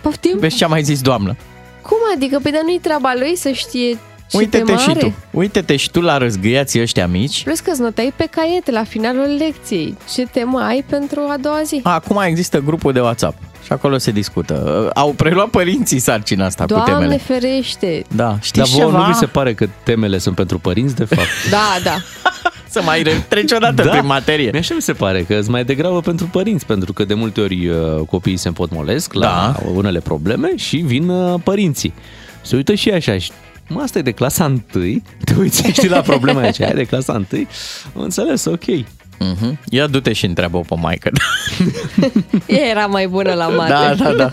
Poftim? Vezi ce a mai zis doamna. Cum adică? Păi dar nu-i treaba lui să știe ce Uite-te temă și are? tu. Uite-te și tu la răzgâiații ăștia mici. Plus că îți notai pe caiete la finalul lecției. Ce temă ai pentru a doua zi? Acum există grupul de WhatsApp și acolo se discută. Au preluat părinții sarcina asta cu Doamne temele. ferește! Da, Dar știți vouă ceva? nu vi se pare că temele sunt pentru părinți, de fapt? Da, da. Să mai treci o dată prin materie. Mi așa mi se pare că sunt mai degrabă pentru părinți, pentru că de multe ori uh, copiii se împotmolesc la Da. unele probleme și vin uh, părinții. Se uită și așa și Mă, asta e de clasa 1, te uiți, știi, la problema aceea, e de clasa 1, am înțeles, ok. Mhm. Ia du-te și întreabă-o pe maică. Ea era mai bună la mate. Da, da, da.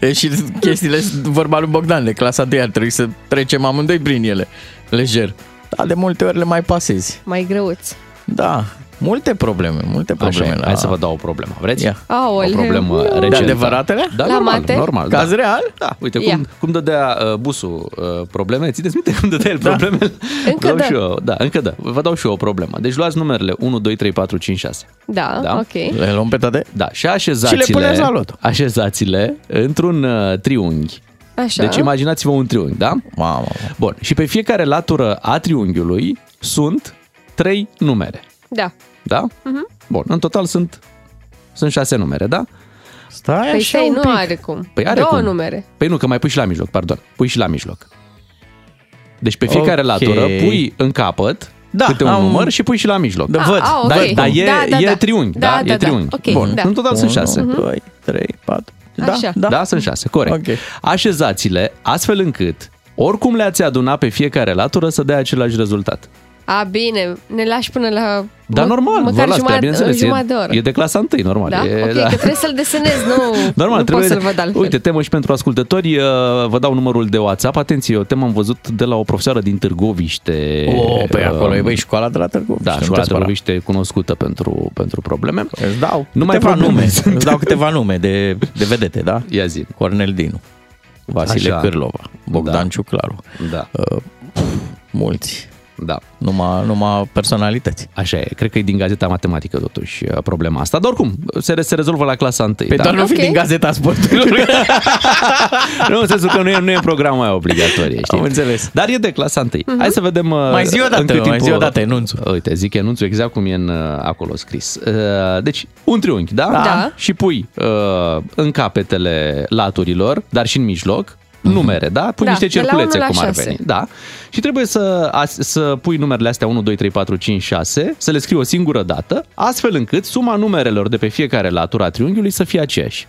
E și chestiile, vorba lui Bogdan, de clasa 2 ar trebui să trecem amândoi prin ele, lejer. Dar de multe ori le mai pasezi. Mai greuț. Da, multe probleme, multe Așa probleme. e, la... hai să vă dau o problemă, vreți? Ia. Aoleu. O problemă De recentă. adevăratele? Da, La normal, mate? normal. Caz da. real? Da, uite, Ia. cum, cum dădea uh, busul uh, probleme, țineți minte cum dădea el probleme? Încă dau dă. Și eu, da, încă da. Vă dau și eu o problemă. Deci luați numerele 1, 2, 3, 4, 5, 6. Da, Da? ok. Le luăm pe toate? Da, și așezați-le, Și le puneți la loto. așezați-le într-un uh, triunghi. Așa. Deci imaginați-vă un triunghi, da? Mamă. Bun, și pe fiecare latură a triunghiului sunt trei numere, Da. Da? Mhm. Bun, în total sunt, sunt șase numere, da? Stai Păi așa stai, un nu pic. are cum. Păi are Două cum. numere. Păi nu, că mai pui și la mijloc, pardon. Pui și la mijloc. Deci pe fiecare Ok. latură pui în capăt Da, câte un am- număr și pui și la mijloc. Da, Ah, văd. ah, ok. Dar, dar e, Da, da, e da. triunghi, Da, da? da, e da. triunghi. Ok, Bun, da. în total sunt 1, șase. 2, 3, 4. Da, Așa. da. Da, sunt șase, corect. Ok. Așezați-le astfel încât oricum le-ați aduna pe fiecare latură să dea același rezultat. A, bine, ne lași până la... Da, mă- normal, vă măcar las, prea jumătate, bineînțeles. jumătate de oră. E, e de clasa 1, normal. da? E, ok, da. că trebuie să-l desenez, nu, Normal, nu pot trebuie, să-l văd altfel. Uite, temă și pentru ascultători, uh, vă dau numărul de WhatsApp. Atenție, o temă am văzut de la o profesoară din Târgoviște. Oh, pe acolo e, Uh, băi, școala de la Târgoviște. Da, nu școala te spăra. Târgoviște e cunoscută pentru, pentru probleme. Îți dau Numai câteva probleme nume. sunt. Îți dau câteva nume de, de vedete, da? Ia zi. Cornel Dinu, Vasile Așa. Cârlova, Bogdan Da. Ciuclaru, Da, uh, mulți, da. numai, numai personalități. Așa e, cred că e din gazeta matematică totuși uh, problema asta. Dar oricum, se, se rezolvă la clasa 1. Pe da? doar nu fi Ok. din Gazeta Sporturilor. nu, în sensul că nu e, nu e programul aia obligatorie, știi? Am înțeles. Dar e de clasa 1. Hai să vedem uh, Mai zi o dată, în cât mai timp zi o o- dată enunțul. Uite, zic enunțul exact cum e în, uh, acolo scris. Uh, Deci, un triunghi, da? Da. Și pui uh, în capetele laturilor, dar și în mijloc, numere, da? Pui Da, niște de la cerculețe, unu la cum ar șase. veni. Da. Și trebuie să, as- să pui numerele astea 1, 2, 3, 4, 5, 6, să le scrii o singură dată, astfel încât suma numerelor de pe fiecare latură a triunghiului să fie aceeași.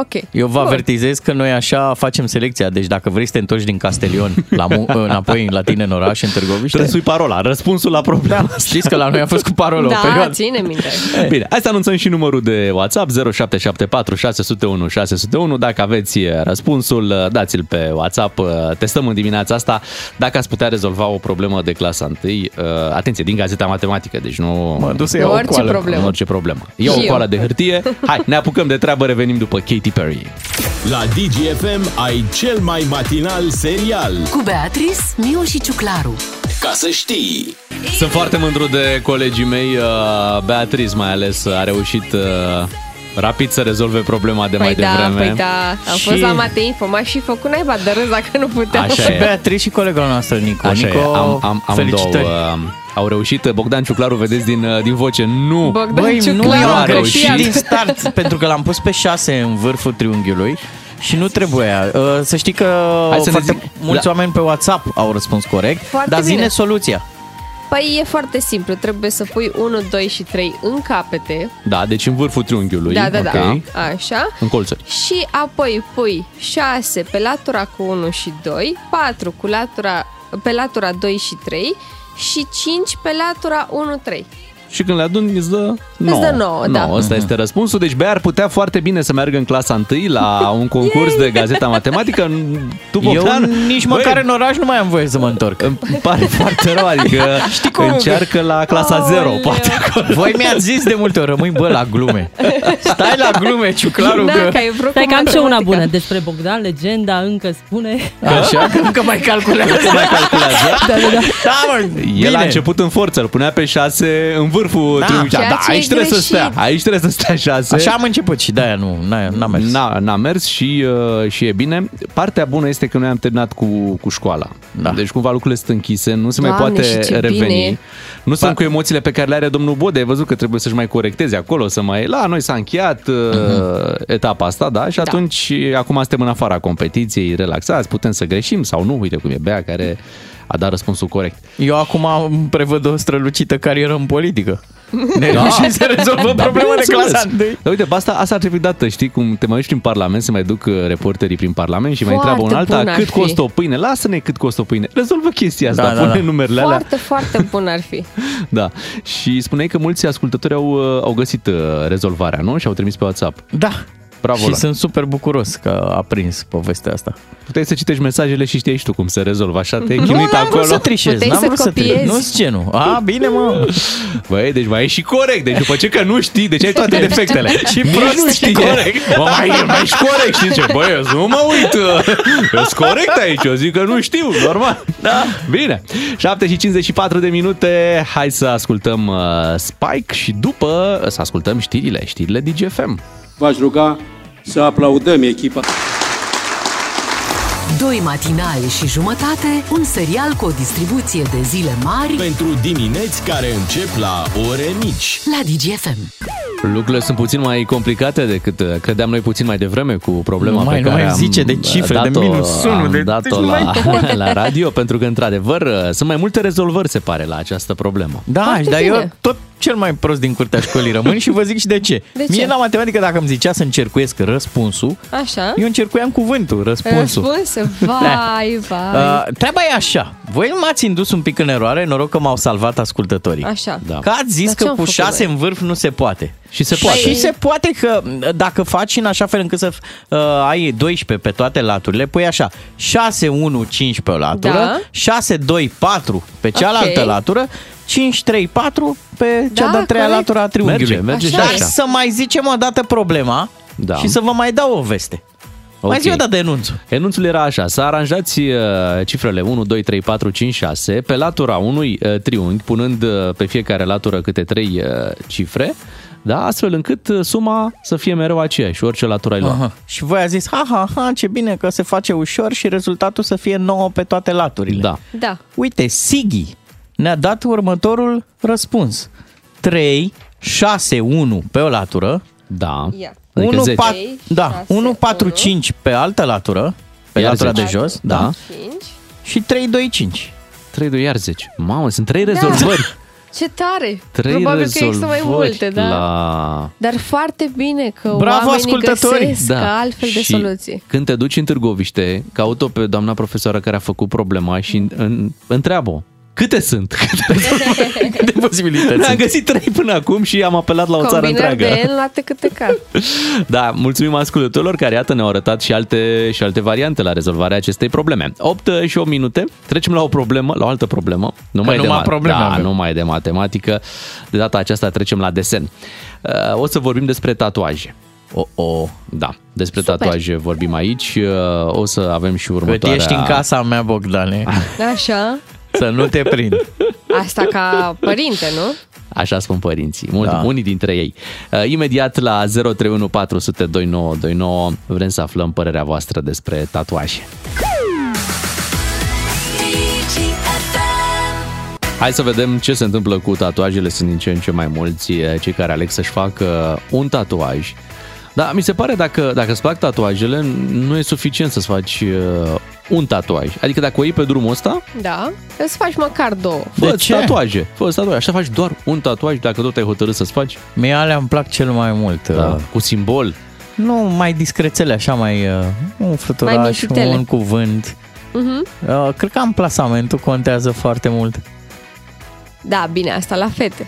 Ok. Eu vă Bun. avertizez că noi așa facem selecția. Deci dacă vrei să te întorci din Castelion la mu- înapoi la tine în oraș, în Târgoviște, Trebuie să spui parola, răspunsul la problemă. știți că la noi a fost cu parolă o Da, perioadă. ține minte. Bine, hai să anunțăm și numărul de WhatsApp 0774 601 601. Dacă aveți uh, răspunsul, uh, dați-l pe WhatsApp. uh, Testăm în dimineața asta dacă ați putea rezolva o problemă de clasa 1. Uh, Atenție, din gazeta matematică, deci nu... Mă duc să iau o Orice coală. problemă. Nu orice problemă. Ia Și o eu. coală de hârtie. Hai, ne apucăm de treabă, revenim după Katy Perry. La DGFM ai cel mai matinal serial. Cu Beatrice, Miu și Ciuclaru. Ca să știi. Sunt foarte mândru de colegii mei, uh, Beatriz mai ales, a reușit uh, rapid să rezolve problema de mai Păi da, devreme. păi da, am Și- fost la Mate Info, m-aș și făcut naiba de râs dacă nu puteam. Așa Și e. Beatrice și colega noastră, Nico. Așa Nico, e, am, am, am două, felicitări. uh, au reușit. Bogdan Ciuclaru, vedeți din, uh, din voce, nu. Bogdan Băi, nu, Ciuclaru eu a am reușit. greșit din start, pentru că l-am pus pe 6 în vârful triunghiului și nu trebuia. Uh, Să știi că Hai să ne foarte zic- mulți da. oameni pe WhatsApp au răspuns corect, Foarte dar zine bine. soluția. Păi e foarte simplu, trebuie să pui 1, 2 și 3 în capete. Da, deci în vârful triunghiului. Da, da, da. ok? Așa. În colțuri. Și apoi pui 6 pe latura cu 1 și 2, 4 cu latura, pe latura 2 și 3 și 5 pe latura 1-3. Și când le aduni, îți dă 9. dă nouă, da. No, ăsta este răspunsul. Deci Bea ar putea foarte bine să meargă în clasa 1 la un concurs de gazeta matematică. Tu, Eu Bogdan, nici băi, măcar în oraș nu mai am voie să mă întorc. Îmi pare foarte rău, adică Știi cum? încearcă la clasa 0, Aoleu. poate acolo. Voi mi-ați zis de multe ori, rămâi bă la glume. Stai la glume, ciuclaru, Da, că... că ai vrut Stai cu că am și eu una matematica. bună despre Bogdan, legenda încă spune. Așa, că încă mai calculează. Încă mai calculează. Da, da, da. Da, mă, El bine. a început în forță, îl punea pe 6 în vârful Da. triunghiului. Ceea Da, ce ai e trebuie să greșit. stea. Aici trebuie să stea 6. Așa am început și de-aia nu, n-a, n-a mers. N-a, n-a mers și, uh, și e bine. Partea bună este că noi am terminat cu, cu școala. Da. Deci cumva lucrurile sunt închise, nu se mai Doamne, poate și ce reveni. bine. Nu sunt cu emoțiile pe care le are domnul Bode. Ai văzut că trebuie să-și mai corecteze acolo, să mai... La noi s-a încheiat uh, etapa asta, da? Și Da. atunci, acum suntem în afara competiției, relaxați, putem să greșim sau nu. Uite cum e Bea care a dat răspunsul corect. Eu acum îmi prevăd o strălucită carieră în politică. Ne da. și să rezolvăm Da, problema de bineînțeles. clasa întâi. Dar uite, asta, asta ar trebui dată, știi, cum te mai duci prin Parlament, se mai duc uh, reporterii prin Parlament și mai Foarte întreabă un alta, bun ar cât fi. costă o pâine? Lasă-ne cât costă o pâine. Rezolvă chestia asta, Da, da, pune da. numerele alea. Foarte, foarte bun ar fi. Da. Și spuneai că mulți ascultători au, uh, au găsit uh, rezolvarea, nu? Și au trimis pe WhatsApp. Da. Bravo și la. sunt super bucuros că a prins povestea asta. Puteai să citești mesajele și știai și tu cum se rezolvă. Așa te-ai Nu, chinuit n-am acolo. vrut să trișez, Puteai n-am să vrut să trișez. copiezi. Nu-s genul. A, bine, mă. Băi, deci mai e și corect. Deci după ce că nu știi, deci ai toate defectele. Și Nici prost nu și știi. corect. Bă, mai, e- mai ești corect. Știi ce? Băi, eu nu mă uit. Eu sunt corect aici. Eu zic că nu știu. Normal. Da. Bine. 7 și 54 de minute. Hai să ascultăm uh, Spike și după să ascultăm știrile. Știrile DGFM. V-aș ruga să aplaudăm echipa. Doi matinali și jumătate, un serial cu o distribuție de zile mari Pentru dimineți care încep la ore mici. la DGFM. Lucrurile sunt puțin mai complicate decât uh, credeam noi puțin mai devreme cu problema Nu mai- pe nu care mai am zice de cifre, de dat-o, minus unu, am de- dat-o deci nu la, mai la radio, pentru că, într-adevăr, uh, sunt mai multe rezolvări, se pare, la această problemă. Da, Foarte dar bine. eu tot cel mai prost din curtea școlii rămân și vă zic și de ce. De Mie ce? la matematică, dacă îmi zicea să încercuiesc răspunsul, Așa? eu încercuiam cuvântul, răspunsul. Răspuns? Vai, vai. Uh, treaba e așa. Voi m-ați indus un pic în eroare, noroc că m-au salvat ascultătorii. Așa. Da. Că ați zis Dar că ce-am cu făcut 6 noi? în vârf nu se poate. Și se poate. Și se poate că dacă faci în așa fel încât să uh, ai 12 pe toate laturile, pui așa 6, 1, 5 pe o latură, Da. 6, 2, 4 pe cealaltă Ok. latură, 5, 3, 4 pe cea Da, de-a treia corect. latură a triunghiului. Merge, merge și Dar așa. să mai zicem o dată problema Da. și să vă mai dau o veste. Mai Ok. zi o dată enunțul. Enunțul era așa, să aranjați uh, cifrele 1, 2, 3, 4, 5, 6 pe latura unui uh, triunghi, punând uh, pe fiecare latură câte 3 uh, cifre, da, astfel încât uh, suma să fie mereu aceeași, orice latură ai luat. Aha. Și voi a zis, ha, ha, ha, ce bine că se face ușor și rezultatul să fie 9 pe toate laturile. Da. Da. Uite, Sigi ne-a dat următorul răspuns. 3, 6, 1 pe o latură, Da. Ia. Adică 1, 10. 4, Trei, da, șase, 1, 4, unu. 5 pe altă latură, pe Iar latura 10. de jos, Da. da, 5. și 3, 2, 5. 3, 2, iar 10. Mamă, sunt 3 rezolvări. Ce tare! 3 Probabil că există mai rezolvări multe, da. La... Dar foarte bine că Bravo, oamenii ascultători! găsesc Da. altfel de Și soluții. Când te duci în Târgoviște, caută pe doamna profesoară care a făcut problema și în, în, întreabă câte sunt? De posibilități. Am găsit trei până acum și am apelat la o țară Combinări întreagă. de N luate câte cap. Da, mulțumim ascultătorilor care, iată, ne-au arătat și alte, și alte variante la rezolvarea acestei probleme. 8 și 8 minute, trecem la o problemă, la o altă problemă. Nu mai, numai de, ma- probleme da, avem. nu mai e de matematică. De data aceasta trecem la desen. Uh, O să vorbim despre tatuaje. O, o. Da, despre Super. tatuaje vorbim aici. Uh, O să avem și Cât următoarea... ești în casa mea, Bogdane, Așa. Să nu te prind. Asta ca părinte, nu? Așa spun părinții, mulți, Da. da. unii dintre ei. Uh, imediat la 031 400 2929 vrem să aflăm părerea voastră despre tatuaje. Hai să vedem ce se întâmplă cu tatuajele. Sunt din ce în ce mai mulți eh, cei care aleg să-și facă un tatuaj. Da, mi se pare dacă, dacă îți plac tatuajele, nu e suficient să-ți faci uh, un tatuaj. Adică dacă o iei pe drumul ăsta, Da. Îți faci măcar două. fă ce? tatuaje. fă tatuaje. Așa faci doar un tatuaj dacă tot ai hotărât să-ți faci. Mie alea îmi plac cel mai mult. Da. Uh, Cu simbol. Nu, mai discrețele, așa, mai uh, un Mai fluturaș, mititele. un cuvânt. Mhm. Uh, cred că amplasamentul contează foarte mult. Da, bine, asta la fete.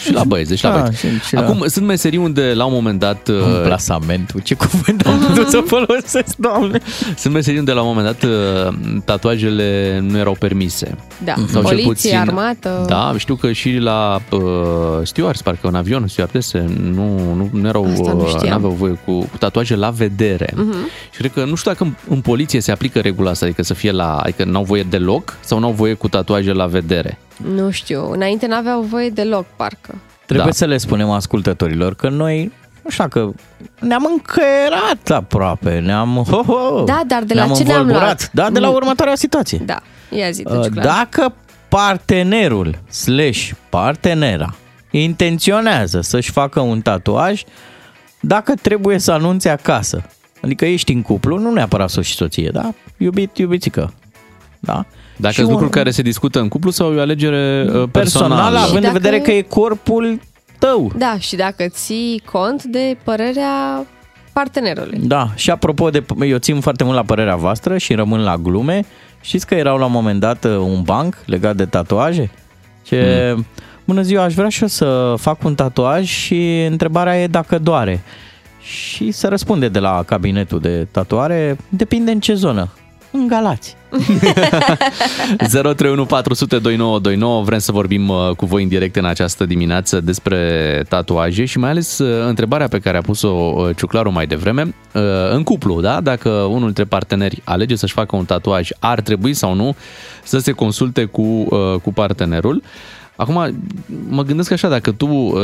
Și la băieți, deci la Da, băieți. și- și la- Acum, sunt meserii unde la un moment dat... uh, Amplasamentul, ce cuvânt am putut să folosesc, doamne? Sunt meserii unde la un moment dat uh, tatuajele nu erau permise. Da. Sau cel Poliție, puțin- armată. Da, știu că și la uh, stewards, parcă în avion, stewardese, nu, nu, nu erau, Asta nu uh, știam. n-aveau voie cu, cu tatuaje la vedere. Mhm. Și cred că, nu știu dacă în, în poliție se aplică regula asta, adică să fie la, adică n-au voie deloc sau n-au voie cu tatuaje la vedere. Nu știu, înainte n-aveau voie deloc, parcă. Trebuie Da. să le spunem ascultătorilor că noi, nu știu că ne-am încăierat aproape, ne-am... Ho, ho, Da, dar de la ne-am ce ne-am învolburat. luat? Da, de la Nu. următoarea situație. Da, ia zi, Uh, deci clar. Dacă partenerul slash partenera intenționează să-și facă un tatuaj, dacă trebuie să anunțe acasă, adică ești în cuplu, nu neapărat soț și soție, da? Iubit, iubițică. Da? Dacă Și sunt un- lucruri care se discută în cuplu sau e o alegere uh, personal, personală? având în dacă- vedere că e corpul tău. Da, și dacă ții cont de părerea partenerului. Da, și apropo de, eu țin foarte mult la părerea voastră și rămân la glume. Știți că erau la un moment dat uh, un banc legat de tatuaje? Ce, mm. bună ziua, aș vrea și eu să fac un tatuaj și întrebarea e dacă doare. Și se răspunde de la cabinetul de tatuare, depinde în ce zonă. În Galați. 031 400 2929 Vrem să vorbim uh, cu voi în direct în această dimineață despre tatuaje și mai ales uh, întrebarea pe care a pus-o uh, Ciuclaru mai devreme. Uh, În cuplu, da? Dacă unul dintre parteneri alege să-și facă un tatuaj, ar trebui sau nu să se consulte cu, uh, cu partenerul. Acum, mă gândesc așa, dacă tu uh,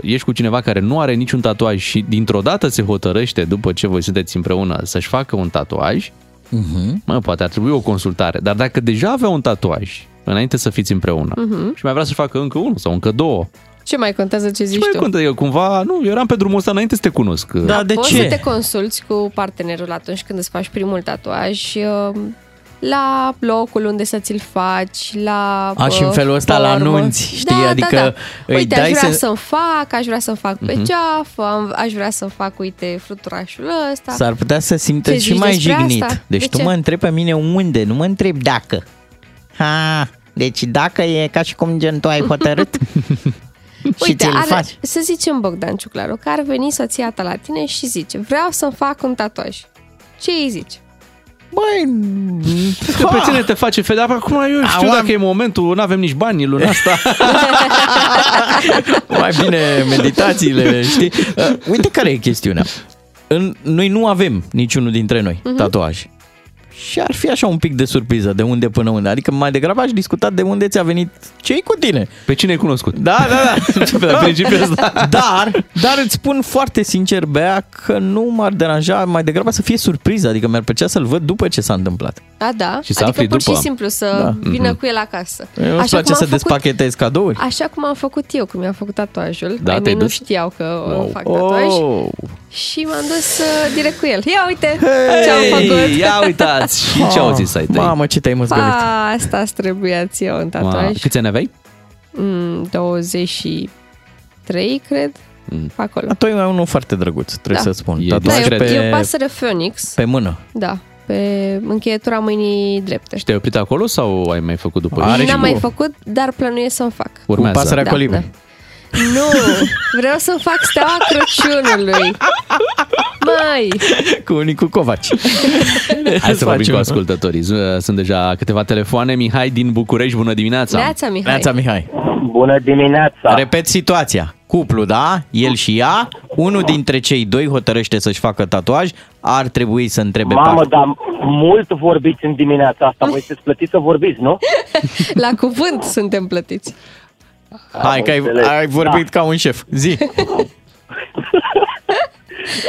ești cu cineva care nu are niciun tatuaj și dintr-o dată se hotărăște, după ce voi sunteți împreună, să-și facă un tatuaj, Uh-huh. Mă, poate ar trebui o consultare. Dar dacă deja avea un tatuaj înainte să fiți împreună Mhm. și mai vrea să facă încă unul sau încă două, Ce mai contează ce zici ce mai tu? contă? Eu cumva, nu, eu eram pe drumul ăsta înainte să te cunosc. Da, de Poți ce? să te consulți cu partenerul atunci când îți faci primul tatuaj uh, la locul unde să ți-l faci, la A, și în uh, felul ăsta la formă. anunți, știi? Da, Adică da, da. îi Uite, dai aș vrea să- să... să-mi fac, aș vrea să-mi fac pe Mhm. geafă, am- aș vrea să-mi fac, uite, fluturașul ăsta. S-ar putea să simtă Ce și zici mai despre jignit. asta? Deci De tu ce? mă întrebi pe mine unde, nu mă întrebi dacă. Ha, deci dacă e ca și cum gen tu ai hotărât și Uite, ți-l are, faci. să zicem Bogdan Ciuclaru, că ar veni soția ta la tine și zice, vreau să-mi fac un tatuaj. Ce îi zici? Băi, Că pe tine te face fede, dar acum eu știu Auam. dacă e momentul, nu avem nici bani în luna asta. mai bine meditațiile, știi? Uh, uite care e chestiunea. În, noi nu avem niciunul dintre noi Mhm. tatuaj. Și ar fi așa un pic de surpriză, de unde până unde. Adică mai degrabă aș discuta de unde ți-a venit ce cu tine. Pe cine ai cunoscut? Da, da, da. Pe principiul ăsta. Dar, dar îți spun foarte sincer, Bea, că nu m-ar deranja mai degrabă să fie surpriză. Adică mi-ar plăcea să-l văd după ce s-a întâmplat. A, da? Și să adică afli pur după. și simplu să Da. vină Mhm. cu el acasă. Eu îți place cum să am făcut- despachetezi cadouri? Așa cum am făcut eu, cum mi-am făcut tatuajul. Da, Ai te-ai mei nu dus? știau că wow. Wow. fac tatuaj. Oh. Și m-am dus uh, direct cu el. Ia uite ce-am făcut. Ia uitați! Și ce au zis ai tăi? Mamă, ce te-ai măzgălit. Pa, asta trebuia-ți eu un Ma, tatuaj. Câți ani aveai? Mm, 23, cred. Mm. Pe acolo. Dar tu ai unul foarte drăguț, trebuie Da. să spun. E Da, Tatuaj e, pe, e o pasăre Phoenix. pe mână. Da, pe încheietura mâinii drepte. Și te-ai oprit acolo sau ai mai făcut după? Are și N-am mai cu- făcut, dar plănuiesc să-mi fac. Urmează. Cu pasărea Da, colibri. da. Nu, vreau să fac steaua Crăciunului. Măi, Cu Nicu Covaci. Hai să vorbim facem. cu ascultătorii. Sunt deja câteva telefoane. Mihai din București, bună dimineața! Neața Mihai. Neața Mihai. Bună dimineața! Repet situația. Cuplu, da? El și ea. Unul dintre cei doi hotărăște să-și facă tatuaj. Ar trebui să întrebe Mamă, part- dar mult vorbiți în dimineața asta. Voi sunteți plătiți să vorbiți, nu? La cuvânt suntem plătiți. Hai că ai, înțeles. ai vorbit Da. ca un șef. Zi.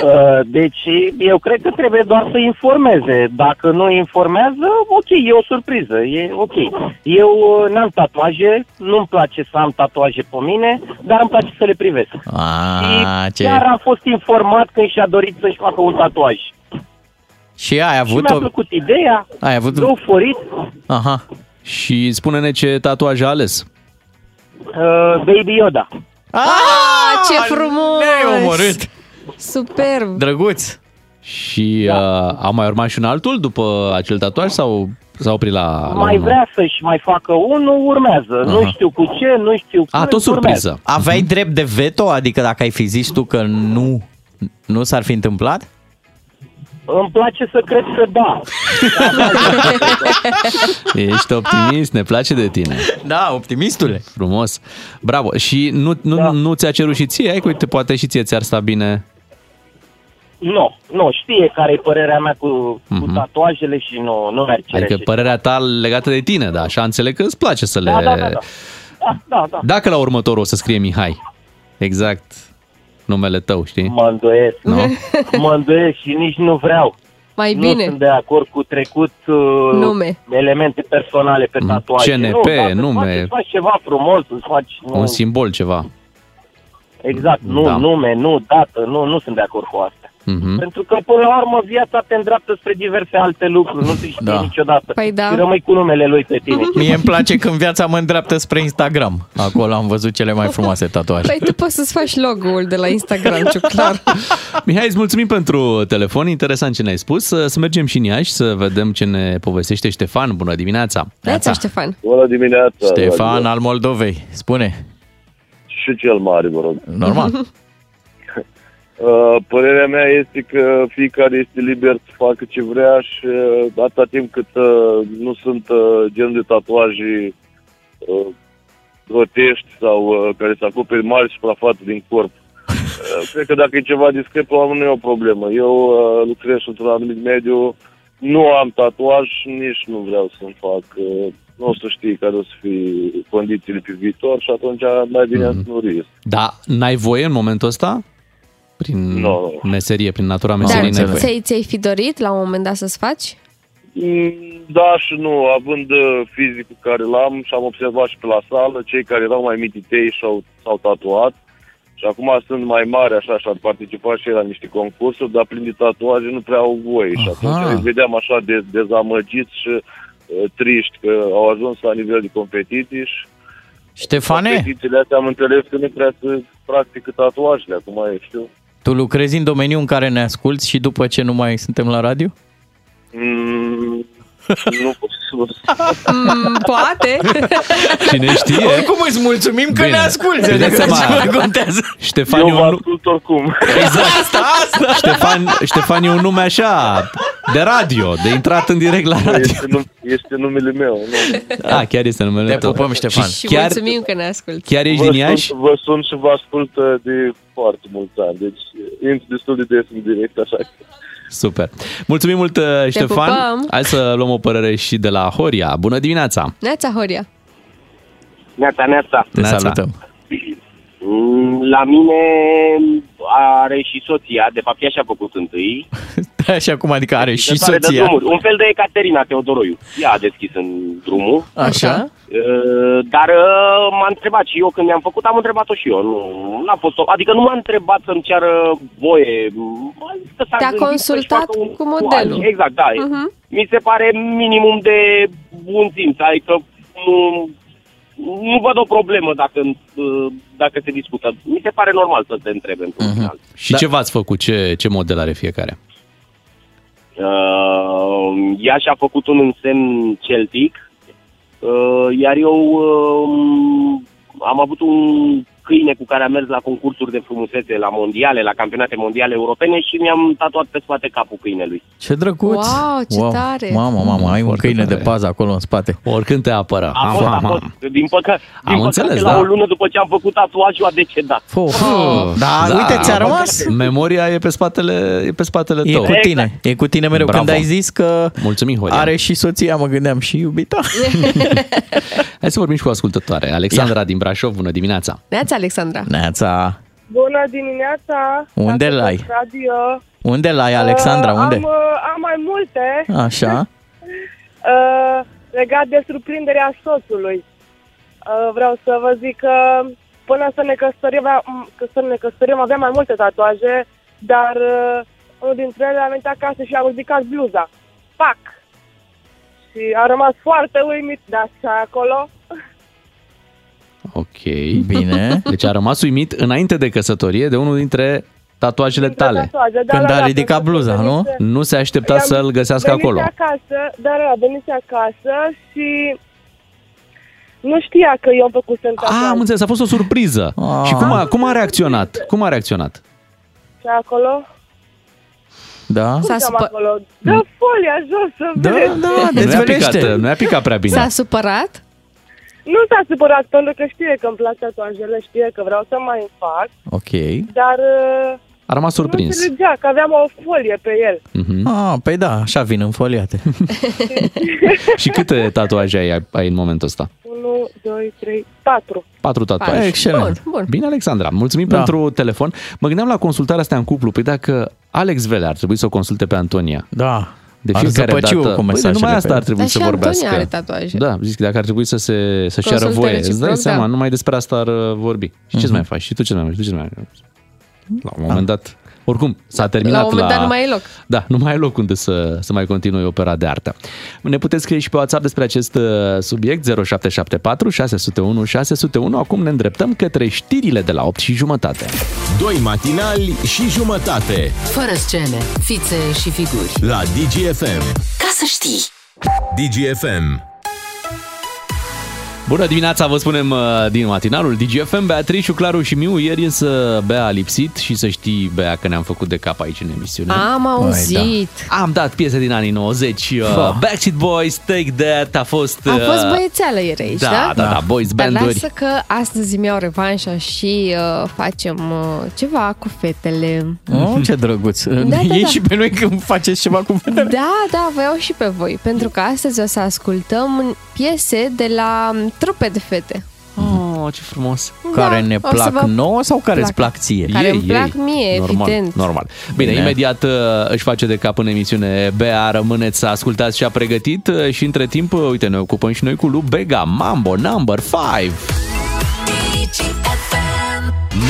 Uh, Deci, eu cred că trebuie doar să informeze. Dacă nu informează, ok, e o surpriză, e ok. Eu uh, n-am tatuaje, nu-mi place să am tatuaje pe mine, dar îmi place să le privesc. A, ce... Chiar am fost informat când și-a dorit să-și facă un tatuaj. Și ai Și avut mi-a o... plăcut ideea, Ai avut... go for it, Aha. Și spune-ne ce tatuaj a ales. Uh, Baby Yoda. Ah, ce frumos! Ne-ai omorât. Superb! Drăguț. Și da. uh, a mai urmat și un altul după acel tatuaj sau s-a oprit la, la Mai unul? vrea să-și mai facă unul, urmează. Aha. Nu știu cu ce, nu știu A, când, tot surpriză. Aveai drept de veto? Adică dacă ai fi zis tu că nu, nu s-ar fi întâmplat? Îmi place să cred că da. Ești optimist, ne place de tine. Da, optimistule. Frumos. Bravo. Și nu, nu, da. nu ți-a cerut și ție? Ai, că uite, poate și ție ți-ar sta bine. Nu, nu, știe care e părerea mea cu, cu tatuajele și nu, nu merge. Adică părerea ta legată de tine, da, așa înțeleg că îți place să le... Da, da, da, da. Da, da, da. Dacă la următorul o să scrie Mihai, exact numele tău, știi? Mă îndoiesc. Nu? Mă îndoiesc și nici nu vreau. Mai nu bine. sunt de acord cu trecut uh, Nume. elemente personale pe tatuaje. CNP, nu, dacă îți nume. Faci, îți faci ceva frumos, îți faci... Nu, Un simbol, ceva. exact, nu, Da. nume, nu, dată, nu, nu sunt de acord cu asta. Mhm. Pentru că, până la urmă, viața te îndreaptă spre diverse alte lucruri, nu se știe Da. niciodată. Păi da. Și rămâi cu numele lui pe tine. Mie îmi place când viața mă îndreaptă spre Instagram. Acolo am văzut cele mai frumoase tatuaje. Păi tu poți să-ți faci logo-ul de la Instagram, clar. Mihai, îți mulțumim pentru telefon, interesant ce ne-ai spus. Să mergem și în Iași să vedem ce ne povestește Ștefan. Bună dimineața! Neața, Ștefan. Bună dimineața! Ștefan al Moldovei, spune. Și cel mare, vă rog. Normal. Uh, Părerea mea este că fiecare este liber să facă ce vrea și uh, atâta timp cât uh, nu sunt uh, gen de tatuaje uh, grotești sau uh, care să acopere mari suprafață din corp. Uh, Cred că dacă e ceva discret, probabil nu e o problemă. Eu uh, lucrez într-un anumit mediu, nu am tatuaj, nici nu vreau să-mi fac. uh, Nu o să știi care o să fie condițiile pe viitor și atunci mai bine Mhm. să nu risc. Da, n-ai voie în momentul ăsta? Prin meserie, prin natura meseriei, n-ai Dar voie. ți-ai, ți-ai fi dorit la un moment dat să-ți faci? Mm, Da și nu, având uh, fizicul care l-am și am observat și pe la sală, cei care erau mai mititei și-au, s-au tatuat și acum sunt mai mari așa și ar participa și ei la niște concursuri, dar plin de tatuaje nu prea au voie și Aha. atunci îi vedeam așa de, dezamăgiți și uh, triști că au ajuns la nivel de competiții și Ștefane, competițiile astea am înțeles că nu prea se practică tatuajele, acum e, știu. Tu lucrezi în domeniul în care ne asculți și după ce nu mai suntem la radio? Mm, nu pot să vă spun. Mm, poate. Cine știe? Oricum îți mulțumim că Bine. ne asculti. Vă dați Adică seama. ce mai contează? Ștefan Eu e vă un... ascult oricum. Exact. Asta, asta. Ștefan, Ștefan e un nume așa, de radio, de intrat în direct la radio. Este, num- este numele meu. Nu. Ah, chiar este numele Te tău. pupăm, Ștefan. Și Și chiar, mulțumim că ne asculti. chiar ești vă din Iași? Sunt, vă sun și vă ascult uh, de foarte mulți ani, deci intru destul de des în direct, așa că... Super. Mulțumim mult, uh, Ștefan. pupăm. Hai să luăm o părere și de la Horia. Bună dimineața! Neața, Horia. Neața, neața. Te Neața. salutăm. Mm, La mine are și soția, de fapt ea și-a făcut întâi. Da, și acum adică are și Deci are de soția. drumuri. Un fel de Ecaterina Teodoroiu. Ea a deschis în drumul. Așa? Uh, Dar uh, m-a întrebat și eu când mi-am făcut, am întrebat-o și eu. Nu, n-a fost o, adică nu m-a întrebat să-mi ceară voie. M-a zis că s-a Te-a gândit consultat să-și facă un cu modelul. tatuaj. Exact, da. Mhm. Mi se pare minimum de bun simț. Adică nu, nu văd o problemă dacă, uh, dacă se discută. Mi se pare normal să te întrebe într-un final. Și ce v-ați făcut? Ce, ce model are fiecare? Uh, ea și-a făcut un însemn celtic, uh, iar eu uh, am avut un câine cu care am mers la concursuri de frumusețe, la mondiale, la campionate mondiale europene și mi-am tatuat pe spate capul câinelui. Ce drăguț! Wow, ce tare! Mamă, mamă, ai un Foarte câine tare. de pază acolo în spate. Oricând te apără. A fost, a fost. Din, păcă, din păcate, înțeles, la da. o lună după ce am făcut tatuajul a decedat. Fo, da, uite, ți-a rămas. Memoria e pe spatele, e pe spatele E tău. cu tine, e cu tine mereu. Bravo. Când ai zis că Mulțumim, Horia. are și soția, mă gândeam și iubita. Hai să vorbim și cu ascultătoare. Alexandra din Brașov, bună dimineața! Neața, Alexandra. Neața, Bună dimineața! Unde Ascultăm l-ai? Radio. unde l-ai, Alexandra, Uh, unde? Am, uh, am mai multe. Așa, Uh, legat de surprinderea soțului. Uh, vreau să vă zic că până să ne căsătorim, aveam- că să ne căsătorim aveam mai multe tatuaje, dar uh, unul dintre ele a venit acasă și a ridicat bluza. Pac! Și a rămas foarte uimit de așa acolo. Ok. bine. Deci a rămas uimit înainte de căsătorie de unul dintre tatuajele Dintre tale. tatuaje, da, Când da, a da, ridicat pentru că bluza, nu? venise- Nu se aștepta I-am- să-l găsească venise acolo. acasă, da, da, venise acasă și nu știa că eu am făcut Ah, tatuaj. am înțeles, a fost o surpriză. Ah. Și cum a, cum a reacționat? Cum a reacționat? Și acolo, da? cum S-a am supă- acolo? Dă folia jos să Da, vezi. da, Nu i-a dezvălește. picat, nu i-a picat prea bine. S-a supărat? Nu s-a supărat pentru că știe că îmi plac tatuajele, știe că vreau să mai fac, Ok. dar uh, A rămas Nu surprins. înțelegea că aveam o folie pe el. Mhm. Ah, păi da, așa vin înfoliate. Și câte tatuaje ai, ai în momentul ăsta? 1, 2, 3, 4. Patru tatuaje. Excelent. Bun, bun. Bine, Alexandra, mulțumim Da. pentru telefon. Mă gândeam la consultarea asta în cuplu, păi dacă Alex Vele ar trebui să o consulte pe Antonia. Da. De Ar fiecare zăpăciu dată. cu Băi, mesajele numai pe asta el. ar trebui Dar să și vorbească. Antonia are tatuaje. Da, zic, dacă ar trebui să se, să-și ceară Consulte voie, îți dai reciproc, seama, da. numai despre asta ar uh, vorbi. Și ce Mhm. mai faci? Și tu ce mai faci? Tu ce mai faci? La un moment dat, oricum, s-a terminat La un moment dat nu mai e loc. Da, nu mai e loc unde să, să mai continui opera de artă. Ne puteți scrie și pe WhatsApp despre acest uh, subiect 0774 601 601. Acum ne îndreptăm către știrile de la 8 și jumătate. Doi matinali și jumătate Fără scene, fițe și figuri. la DGFM. Ca să știi! DGFM. Bună dimineața, vă spunem uh, din matinalul DGFM, Beatrice, Claru și Miu. Ieri însă Bea a lipsit și să știi, Bea, că ne-am făcut de cap aici în emisiune. Am auzit. Am dat piese din anii 90. Uh, Ha. Backstreet Boys, Take That, a fost... A uh, fost băiețeală ieri aici, da, da? da, da, da, boys Dar banduri. lasă că astăzi mi iau revanșa și uh, facem uh, ceva cu fetele. Oh, ce drăguț. Da, da, Ei da. și pe noi când faceți ceva cu fetele. Da, da, vă iau și pe voi, pentru că astăzi o să ascultăm piese de la um, trupe de fete. Oh, ce frumos. Care ne o să plac vă nouă sau care îți placă. plac ție? Care îmi plac mie, normal, evident. Normal. Bine, Bine. imediat uh, își face de cap în emisiune Bea, rămâneți să ascultați ce a pregătit uh, și între timp, uh, uite, ne ocupăm și noi cu Lu Bega, Mambo number 5.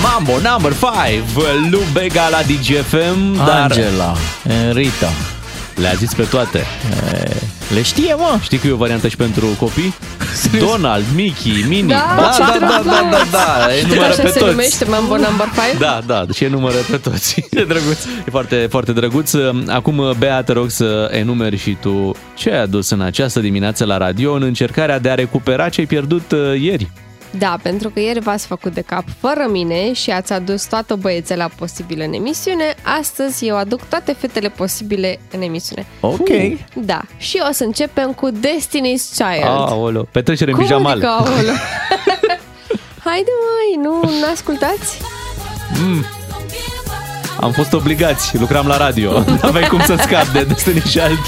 Mambo number 5, Lu Bega la DGFM, dar Angela, Rita. le-a zis pe toate. Le știe, mă. Știi că e o variantă și pentru copii? Donald, Mickey, Minnie. Da, da, ce da, da, drăguț! da, da, da, e numără Așa pe se toți. numește Mambo Number 5? Da, da, și e numără pe toți. Ce drăguț. E foarte, foarte drăguț. Acum, Bea, te rog să enumeri și tu ce ai adus în această dimineață la radio în încercarea de a recupera ce ai pierdut uh, ieri. Da, pentru că ieri v-ați făcut de cap fără mine și ați adus toată băiețela posibilă în emisiune. Astăzi eu aduc toate fetele posibile în emisiune. Ok. Da, și o să începem cu Destiny's Child. Aoleo, petrecere în Cum pijamal. adică, aoleu? Haide măi, nu, nu ascultați? Mm. Am fost obligați, lucram la radio. N-aveai cum să scapi de Destiny Child.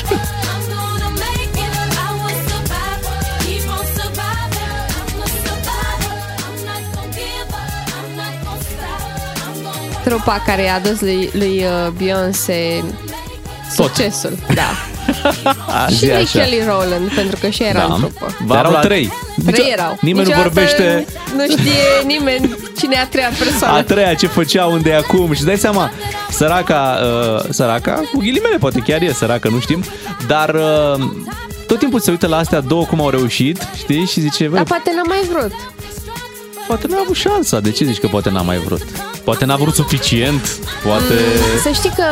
Trupa care i-a adus lui, lui uh, Beyoncé succesul. Da. și zi lui așa. Kelly Rowland, pentru că și era Da. în trupă. Dar erau trei. Trei erau. Nimeni nu Niciodată vorbește Nu știe nimeni cine e a treia persoană. a treia ce făcea, unde e acum și îți dai seama, săraca, uh, săraca, cu ghilimele, poate chiar e săracă, nu știm, dar uh, tot timpul se uită la astea două cum au reușit, știi, și zice, băi, Dar poate n-a mai vrut. Poate n-a avut șansa, de ce zici că poate n-a mai vrut? Poate n-a vrut suficient, poate... Să știi că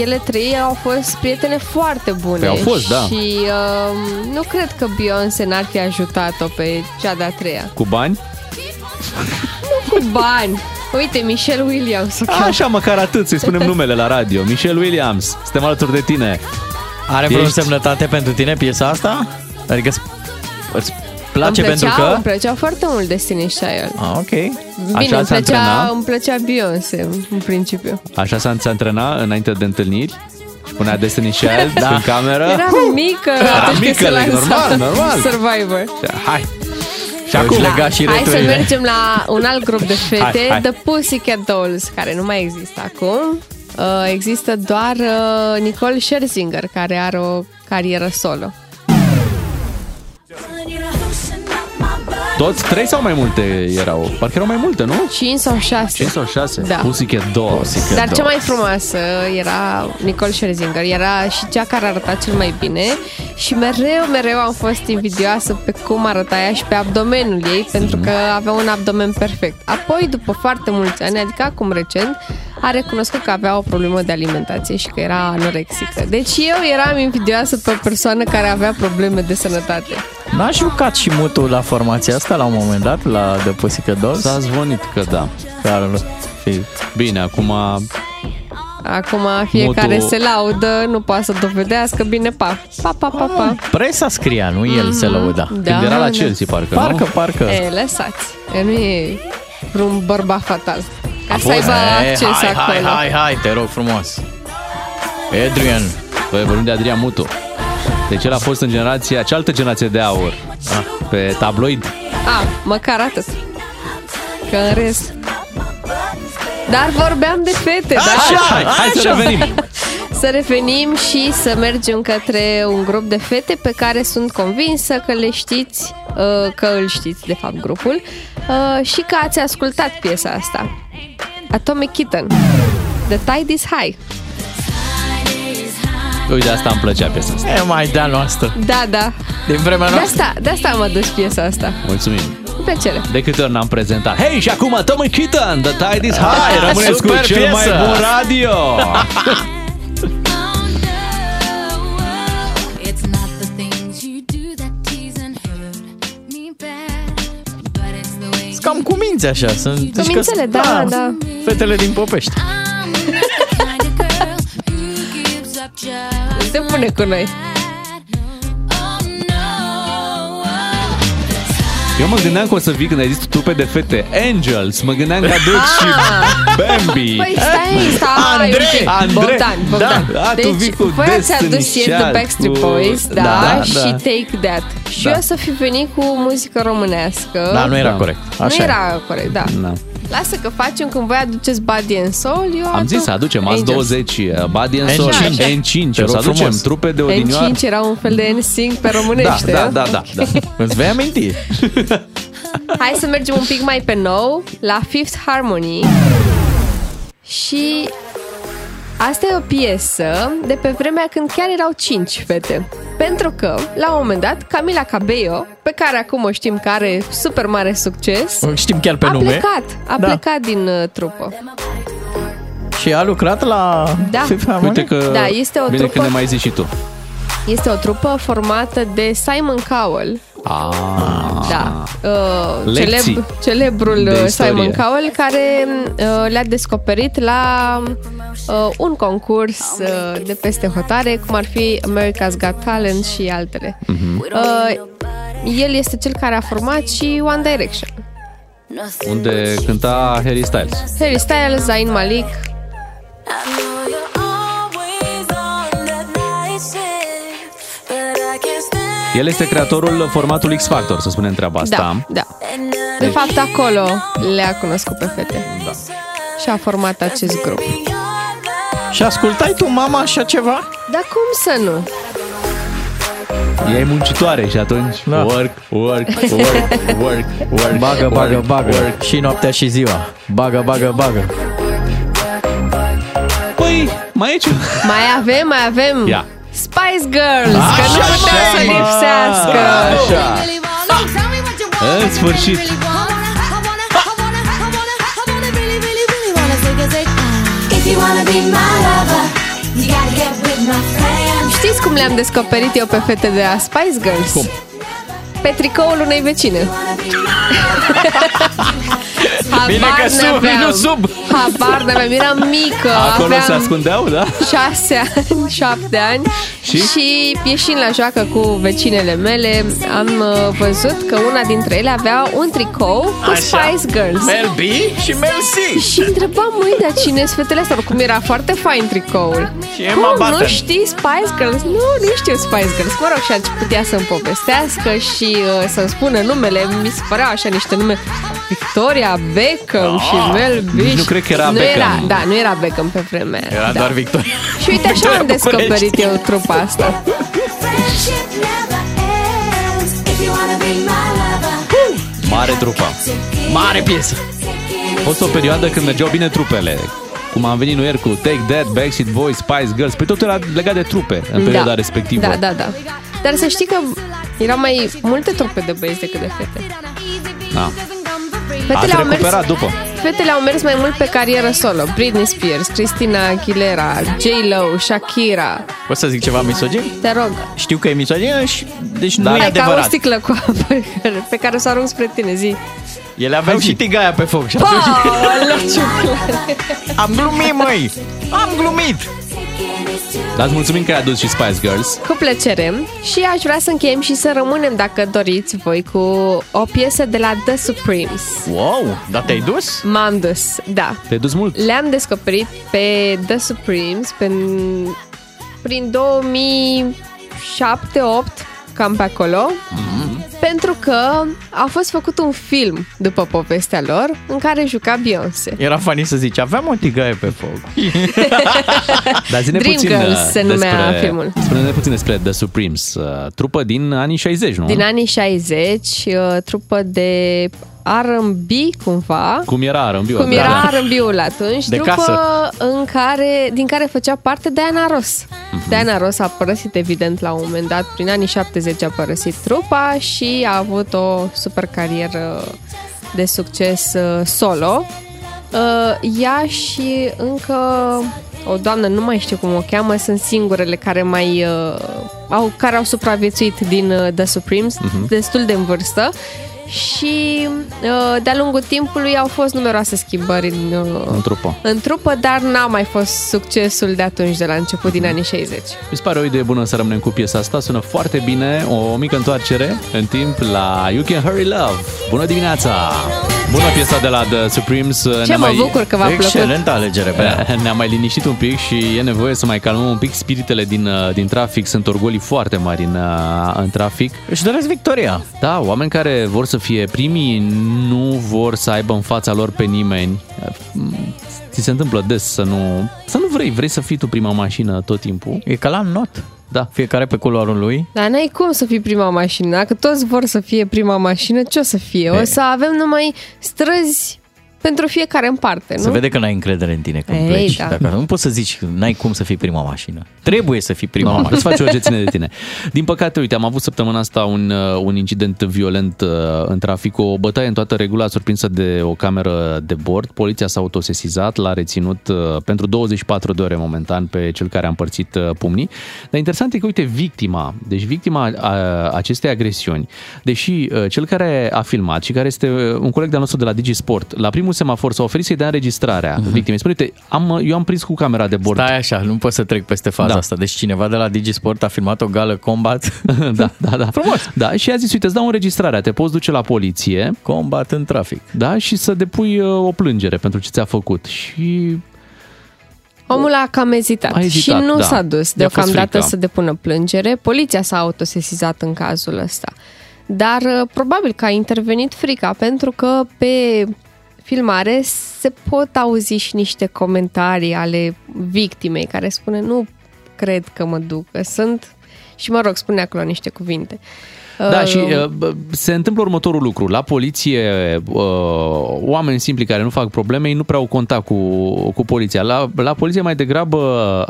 ele trei au fost prietene foarte bune. Păi au fost, da. Și uh, nu cred că Beyoncé n-ar fi ajutat-o pe cea de-a treia. Cu bani? Nu cu bani. Uite, Michelle Williams. o cheamă. Așa, măcar atât, să-i spunem numele la radio. Michelle Williams, suntem alături de tine. Are vreo Ești- semnătate pentru tine piesa asta? Adică îți- îți place îmi plăcea, pentru că... Îmi plăcea foarte mult Destiny's Child. Ah, ok. Bine, Așa îmi se plăcea, antrena? îmi plăcea Beyoncé, în principiu. Așa s-a se antrena înainte de întâlniri? Și punea Destiny Child da. în cameră? Era mică Era atunci când mică, se like, lansa normal, normal. Survivor. Hai! Și acum lega și Hai să returile. mergem la un alt grup de fete, Hai, hai. The Pussycat Dolls, care nu mai există acum. Uh, există doar uh, Nicole Scherzinger, care are o carieră solo. Toți trei sau mai multe erau? Parcă erau mai multe, nu? 5 sau 6. 5 sau 6? Da. Pussycat Dolls. Dar cea mai frumoasă era Nicole Scherzinger. Era și cea care arăta cel mai bine și mereu, mereu am fost invidioasă pe cum arăta ea și pe abdomenul ei, pentru că avea un abdomen perfect. Apoi, după foarte mulți ani, adică acum recent, a recunoscut că avea o problemă de alimentație și că era anorexică. Deci eu eram invidioasă pe o persoană care avea probleme de sănătate. N-a jucat și mutul la formația asta la un moment dat, la The Pussycat Dolls? S-a zvonit că da. Care, Bine, acum Acum fiecare Motul- se laudă, nu poate să dovedească bine, pa, pa, pa, pa, pa. presa scria, nu el se lăuda. Da, Când era la da. Chelsea, parcă, Parcă, parcă. E, lăsați. E, nu e vreun bărbat fatal. Ca să aibă acces hai, acolo. hai, hai, hai, te rog frumos. Adrian. Păi vorbim de Adrian Mutu. Deci el a fost în generația, cealaltă generație de aur. Pe tabloid. A, măcar atât. Că în rest... Dar vorbeam de fete, da? Hai, hai să revenim. Să revenim și să mergem către un grup de fete pe care sunt convinsă că le știți, uh, că îl știți, de fapt, grupul, uh, și că ați ascultat piesa asta. Atomic Kitten. The Tide is High. Uite, asta îmi plăcea piesa asta. E mai de-a noastră. Da, da. Din vremea De noastră. asta, de asta am adus piesa asta. Mulțumim. Cu plăcere. De câte ori n-am prezentat. Hei, și acum Tommy Kitten, The Tide is High. Ah, Rămâneți cu super cel piesă. mai bun radio. Sunt cam cu minți așa. Sunt, deci că- Cumințele, da, da. Fetele din Popești. gives up just Se pune cu noi. Eu mă gândeam că o să vii când ai zis trupe de fete Angels, mă gândeam că aduc și Bambi Păi stai, stai Andrei! un pic. Andrei! Bogdan, Bogdan. Da, da, tu deci, vii cu voi ați Destiny's adus ieri The Child, Backstreet cu- Boys, da, Da, și da. Take That. Și Da. eu să fi venit cu muzică românească. Da, nu era corect. Nu Așa e. era corect, da. Da. Lasă că facem când voi aduceți Body and Soul, eu Am aduc zis să aducem azi Angels. 20 uh, Body and Soul N5. N5 Te O să rog aducem frumos. trupe de odinioară N5 era un fel de NSYNC pe da, românește. da, da, da, da. Îți vei aminti. Hai să mergem un pic mai pe nou la Fifth Harmony. Și asta e o piesă de pe vremea când chiar erau cinci fete. Pentru că, la un moment dat, Camila Cabello, pe care acum o știm că are super mare succes, O Știm chiar pe a nume. plecat. A Da. plecat din uh, trupă. Și a lucrat la Da. Fifth Harmony? Uite că Da, este o bine trupă- că ne mai zici și tu Este o trupă formată de Simon Cowell, ah, Da. Uh, Lecții celeb, celebrul de uh, istorie. Simon Cowell care uh, le-a descoperit la uh, un concurs uh, de peste hotare, cum ar fi America's Got Talent și altele. Mhm. Uh, el este cel care a format și One Direction. Unde cânta Harry Styles Harry Styles, Zayn Malik. El este creatorul formatului X Factor, să spunem treaba asta Da, da. De Deci- fapt, acolo le-a cunoscut pe fete. Da. Și a format acest grup. Și ascultai tu mama așa ceva? Dar cum să nu? Ea e muncitoare și atunci Da. Work, work, work, work, work Bagă, bagă, work, bagă. work. Și noaptea și ziua. Bagă, bagă, bagă. Păi, mai e ce? Mai avem, mai avem Ia. Spice Girls, că nu Așa, putea să mă. lipsească. Așa. În sfârșit Știți cum le-am descoperit eu pe fete de la Spice Girls? Cum? Pe tricoul unei vecine. Bine Habar că sub, n-aveam. nu sub. Habar n-aveam, eram mică. Acolo aveam se ascundeau, da? șase ani, șapte ani Și? și ieșind la joacă cu vecinele mele am uh, văzut că una dintre ele avea un tricou cu Așa. Spice Girls. Mel B și Mel C. Și întrebam, măi, dar cine sunt fetele astea? Oricum era foarte fain tricoul. Și Emma Cum, nu Button. știi Spice Girls? Nu, nu știu Spice Girls. Mă rog, și atunci putea să-mi povestească și uh, să-mi spună numele. Mi se păreau așa niște nume. Victoria Beckham și Mel B. Ah, nici nu cred că era nu Beckham. Era, da, nu era Beckham pe vremea aia. Era da. doar Victoria. Și uite așa Victoria am București. descoperit eu trupa asta. Mare trupă Mare piesă. A fost o perioadă când mergeau bine trupele cum am venit noi ieri cu Take That, Backstreet Boys, Spice Girls, pe tot era legat de trupe în perioada da. respectivă. Da, da, da. Dar să știi că erau mai multe trupe de băieți decât de fete. Da. Fetele Ați au mers, recuperat după. fetele au mers mai mult pe carieră solo. Britney Spears, Christina Aguilera, J-Lo, Shakira. Poți să zic ceva misogin? Te rog. Știu că e misogină și deci Da. nu e Hai ca o adevărat. sticlă cu apă pe care o să arunc spre tine, zi. Ele aveau și tigaia pe foc și atunci... Paolo, ciuclare. Am glumit, măi! Am glumit! Dar îți mulțumim că ai adus și Spice Girls. Cu plăcere. Și aș vrea să încheiem și să rămânem, dacă doriți voi, cu o piesă de la The Supremes. Wow, dar te-ai dus? M-am dus, da. Te-ai dus mult? Le-am descoperit pe The Supremes pe, prin 2007-8, cam pe acolo. Pentru că a fost făcut un film după povestea lor în care juca Beyoncé. Era funny să zici, aveam o tigaie pe foc. Dar zine Dream puțin Girls uh, se numea filmul. Spune-ne puțin despre The Supremes, uh, trupă din anii 60, nu? Din anii 60, uh, trupă de R&B cumva. Cum era R&B-ul? Cum era R&B-ul atunci, De trupă casă. în care, din care făcea parte Diana Ross. Mhm. Diana Ross a părăsit evident la un moment dat, prin anii 70 a părăsit trupa și a avut o super carieră de succes uh, solo. Uh, Ea și încă o doamnă, nu mai știu cum o cheamă, sunt singurele care mai uh, au, care au supraviețuit din uh, The Supremes, Mhm. destul de în vârstă și uh, de-a lungul timpului au fost numeroase schimbări în, uh, În trupă. în trupă, dar n-a mai fost succesul de atunci, de la început, din anii 60. Mi se pare o idee bună să rămânem cu piesa asta, sună foarte bine, o mică întoarcere în timp la You Can Hurry Love. Bună dimineața! Bună piesa de la The Supremes. Ce mă bucur că v-a plăcut. Excelentă alegere, Bea. Ne-a mai liniștit un pic și e nevoie să mai calmăm un pic spiritele din, uh, din trafic. Sunt orgolii foarte mari în, uh, în trafic. Își doresc victoria. Da, oameni care vor să fie primii nu vor să aibă în fața lor pe nimeni. Ți se întâmplă des să nu, să nu vrei, vrei să fii tu prima mașină tot timpul. E ca la not. Da. Fiecare pe culoarul lui. Dar n-ai cum să fii prima mașină. Dacă toți vor să fie prima mașină, ce o să fie? O să avem numai străzi pentru fiecare în parte, nu? Se vede că n-ai încredere în tine când Ei, pleci. da. Dacă nu poți să zici că n-ai cum să fii prima mașină. Trebuie să fii prima No, mașină. îți faci orice ține de tine. Din păcate, uite, am avut săptămâna asta un, uh, un incident violent uh, în trafic, o bătaie în toată regula surprinsă de o cameră de bord. Poliția s-a autosesizat, l-a reținut uh, pentru 24 de ore momentan pe cel care a împărțit uh, pumnii. Dar interesant e că, uite, victima, deci victima a acestei agresiuni, deși uh, cel care a filmat și care este uh, un coleg de-al nostru de la DigiSport, la primul semafor s-a oferit să-i dea înregistrarea uh-huh. victimei. Spune, uite, am, eu am prins cu camera de bord. Stai așa, nu pot să trec peste faza Da. asta. Deci cineva de la Digisport a filmat o gală combat. da, da, da. Frumos. Da, și a zis, uite, îți dau înregistrarea, te poți duce la poliție. Combat în trafic. Da, și să depui uh, o plângere pentru ce ți-a făcut. Și Omul a cam ezitat, A ezitat, și nu da. s-a dus I-a fost deocamdată frică. să depună plângere. Poliția s-a autosesizat în cazul ăsta. Dar uh, probabil că a intervenit frica, pentru că pe filmare se pot auzi și niște comentarii ale victimei care spune nu cred că mă duc, că sunt... Și mă rog, spune acolo niște cuvinte. Da, Uh, și uh, bă, se întâmplă următorul lucru. La poliție, uh, oameni simpli care nu fac probleme, ei nu prea au contact cu, cu poliția. La, la poliție mai degrabă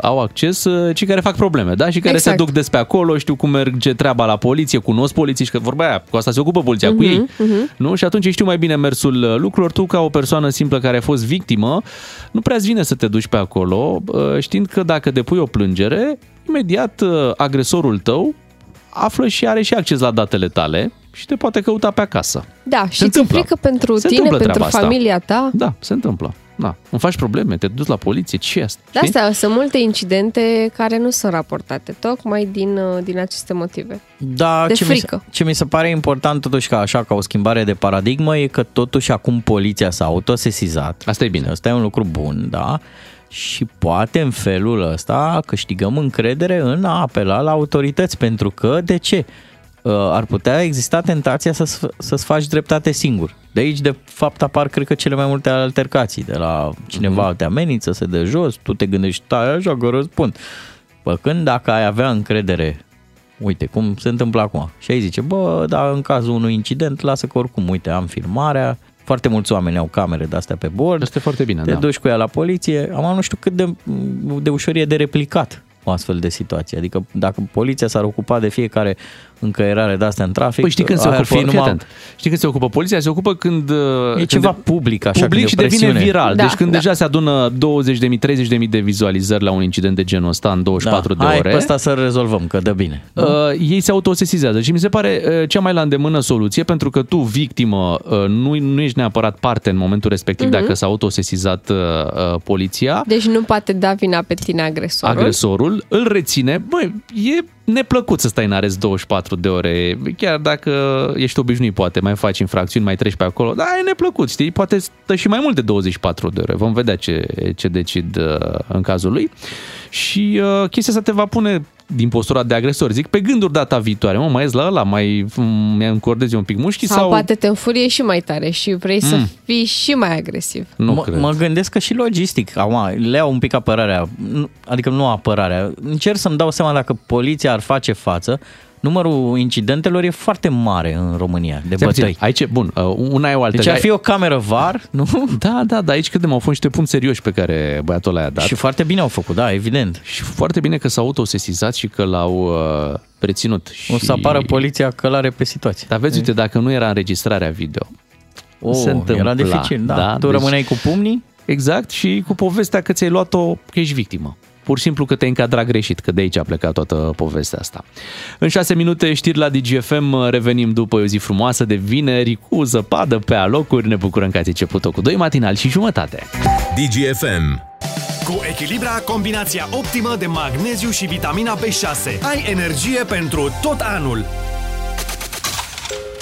au acces uh, cei care fac probleme, da? Și care Exact. se duc despre acolo, știu cum merge treaba la poliție, cunosc polițiști, că vorba aia, cu asta se ocupă poliția, cu Mhm, ei. mhm. Nu? Și atunci ei știu mai bine mersul uh, lucrurilor. Tu, ca o persoană simplă care a fost victimă, nu prea îți vine să te duci pe acolo, uh, știind că dacă depui o plângere, imediat uh, agresorul tău află și are și acces la datele tale și te poate căuta pe acasă. Da, și ți-e întâmplă. frică pentru Se tine, întâmplă pentru treaba asta. familia ta. Da, se întâmplă. Da. Îmi faci probleme, te duci la poliție, ce e asta? De Știi? asta sunt multe incidente care nu sunt raportate, tocmai din, uh, din aceste motive. Da, De ce, mi se, frică. ce mi se pare important totuși ca așa, ca o schimbare de paradigmă, e că totuși acum poliția s-a autosesizat. Asta e bine. Asta e un lucru bun, da? Și poate în felul ăsta câștigăm încredere în a apela la autorități, pentru că, de ce? Uh, Ar putea exista tentația să, să-ți faci dreptate singur. De aici, de fapt, apar, cred că, cele mai multe altercații. De la cineva te amenință, se dă jos, tu te gândești, stai așa că răspund. Bă, când dacă ai avea încredere uite, cum se întâmplă acum. Și ai zice, bă, dar în cazul unui incident, lasă că oricum, uite, am filmarea, foarte mulți oameni au camere de-astea pe bord. Este foarte bine, Te da. duci cu ea la poliție. Am nu știu cât de, de ușor e de replicat o astfel de situație. Adică dacă poliția s-ar ocupa de fiecare încăierare de astea în trafic, Păi știi când se ar ocupă, fi fii numai... atent. știi când se ocupă poliția? Se ocupă când... uh, E când ceva public, așa, public și când e o devine presiune. viral. Da, deci când da. deja se adună 20.000, 30.000 de vizualizări la un incident de genul ăsta în 24 da. de Hai ore... pe asta să rezolvăm, că dă bine. Uh, ei se autosesizează și mi se pare uh, cea mai la îndemână soluție pentru că tu, victimă, uh, nu, nu ești neapărat parte în momentul respectiv Mhm. dacă s-a autosesizat uh, uh, poliția. Deci nu poate da vina pe tine agresorul. agresorul dosarul, îl reține. Băi, e neplăcut să stai în arest 24 de ore. Chiar dacă ești obișnuit, poate mai faci infracțiuni, mai treci pe acolo. Dar e neplăcut, știi? Poate stă și mai mult de 24 de ore. Vom vedea ce, ce decid uh, în cazul lui. Și uh, chestia asta te va pune din postura de agresor. Zic, pe gânduri data viitoare. Mă, mai ies la ăla, mai mi încordezi un pic mușchii Sau, sau... poate te înfurie și mai tare și vrei să Mm. fii și mai agresiv. Nu mă, cred. mă gândesc că și logistic, acum, le iau un pic apărarea, nu- adică nu apărarea. Încerc să-mi dau seama dacă poliția ar face față, numărul incidentelor e foarte mare în România, de Stai puțin, bătăi. Aici, bun, uh, una e o altă. Deci ar fi o cameră VAR, nu? Da, da, da, aici credem au fost niște punct serioși pe care băiatul ăla i-a dat. Și foarte bine au făcut, da, evident. Și foarte bine că s-au autosesizat și că l-au uh, reținut. O și... să apară poliția călare pe situație. Dar vezi, uite, dacă nu era înregistrarea video, Oh, se întâmpla. era dificil, da. Tu rămâneai cu pumnii? Exact, și cu povestea că ți-ai luat-o, că ești victimă. Pur și simplu că te-ai încadrat greșit, că de aici a plecat toată povestea asta. În șase minute știri la DGFM, revenim după o zi frumoasă de vineri, cu zăpadă pe alocuri. Ne bucurăm că ați început-o cu doi matinali și jumătate. DGFM. Cu Echilibra, combinația optimă de magneziu și vitamina B6. Ai energie pentru tot anul.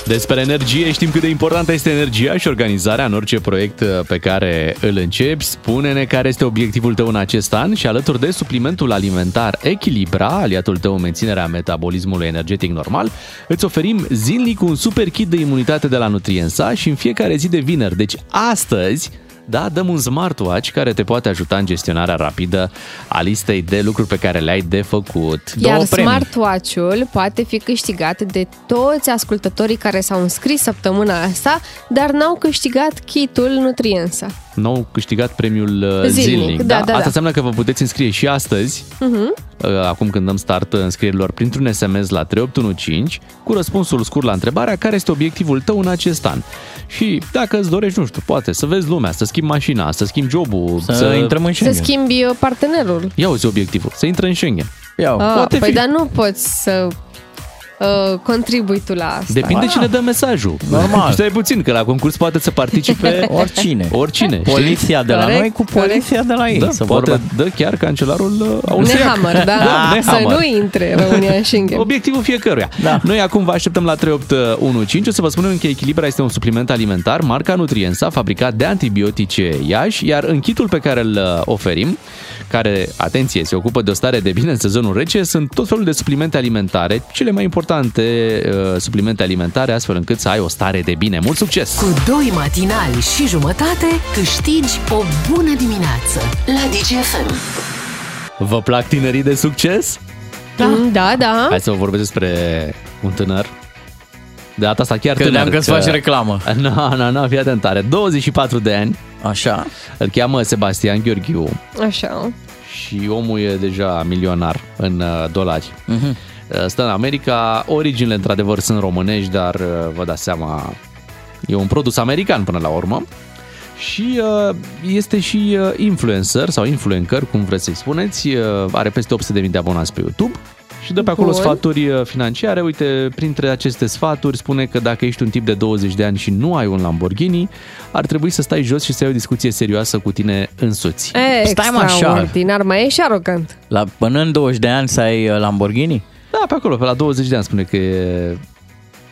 Despre energie știm cât de importantă este energia și organizarea în orice proiect uh, pe care îl începi. Spune-ne care este obiectivul tău în acest an și alături de suplimentul alimentar Echilibra, aliatul tău în menținerea metabolismului energetic normal, îți oferim zilnic un super kit de imunitate de la Nutriensa și în fiecare zi de vineri. Deci astăzi da, dăm un smartwatch care te poate ajuta în gestionarea rapidă a listei de lucruri pe care le ai de făcut. Iar premii. smartwatch-ul poate fi câștigat de toți ascultătorii care s-au înscris săptămâna asta, dar n-au câștigat kitul Nutriensa. Nou câștigat premiul uh, Zilnic, zilnic. da, da, Asta da. înseamnă că vă puteți înscrie și astăzi, Mhm. uh, acum când dăm start înscrierilor, printr-un SMS la 3815, cu răspunsul scurt la întrebarea care este obiectivul tău în acest an. Și dacă îți dorești, nu știu, poate să vezi lumea, să schimbi mașina, să schimbi jobul, Să intrăm în Să schimbi uh, partenerul. Ia uzi obiectivul, să intre în Schengen. Ia Ah, poate păi fi. dar nu poți să uh, contribui tu la asta. Depinde cine dă mesajul. Normal. Stai puțin, că la concurs poate să participe Oricine. Oricine. Poliția de la Corect, noi cu poliția de la ei. Da, să poate vorba. dă chiar cancelarul uh, austriac. Nehammer, da? să Nehammer. nu intre România în Schengen. Obiectivul fiecăruia. Da. Noi acum vă așteptăm la 3815. O să vă spunem că Echilibra este un supliment alimentar, marca Nutriensa, fabricat de antibiotice Iași, iar în kitul pe care îl uh, oferim, care, atenție, se ocupă de o stare de bine în sezonul rece, sunt tot felul de suplimente alimentare, cele mai importante uh, suplimente alimentare, astfel încât să ai o stare de bine. Mult succes! Cu doi matinali și jumătate câștigi o bună dimineață la DGFM. Vă plac tinerii de succes? Da, da, da. Hai să vă vorbesc despre un tânăr. De data asta chiar Credeam tânăr. că îți faci reclamă. Nu, nu, nu, fii atent, are 24 de ani. Așa. Îl cheamă Sebastian Gheorghiu Așa. și omul e deja milionar în uh, dolari. Mhm. Uh, Stă în America, originile într-adevăr sunt românești, dar uh, vă dați seama, e un produs american până la urmă. Și uh, este și uh, influencer sau influencer, cum vreți să-i spuneți, uh, are peste 800.000 de abonați pe YouTube și dă pe acolo Bun. sfaturi uh, financiare. Uite, printre aceste sfaturi spune că dacă ești un tip de 20 de ani și nu ai un Lamborghini, ar trebui să stai jos și să ai o discuție serioasă cu tine însuți. Stai mă așa. Extraordinar, mai e și arogant. La, până în 20 de ani să ai uh, Lamborghini? Da, pe acolo, pe la 20 de ani spune că e...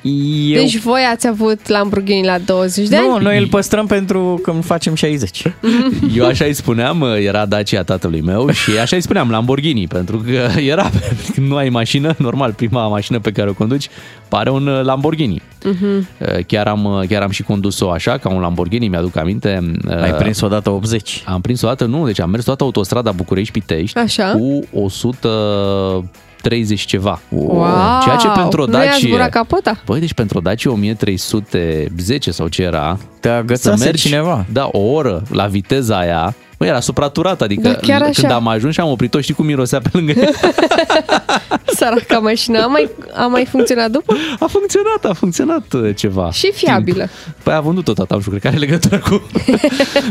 Eu... Deci voi ați avut Lamborghini la 20 de nu, ani? noi îl păstrăm pentru când facem 60. Eu așa îi spuneam, era Dacia tatălui meu și așa îi spuneam Lamborghini, pentru că era, când nu ai mașină, normal, prima mașină pe care o conduci pare un uh, Lamborghini. Mhm. Chiar am, chiar am și condus-o așa, ca un Lamborghini, mi-aduc aminte. Ai prins odată 80? Am prins odată, nu, deci am mers toată autostrada București-Pitești Așa. cu 130 ceva. Wow! Ceea ce pentru o Nu i-a Dacia... zburat capota? Băi, deci pentru o Dacia 1310 sau ce era... Te agățase cineva. Da, o oră la viteza aia. Băi, era supraturat, adică Da, chiar așa. când am ajuns și am oprit-o, știi cum mirosea pe lângă ea? Săraca mașină. A mai, a mai funcționat după? A funcționat, a funcționat uh, ceva. Și fiabilă. Păi a vândut-o tata, nu știu, cred că are legătură cu,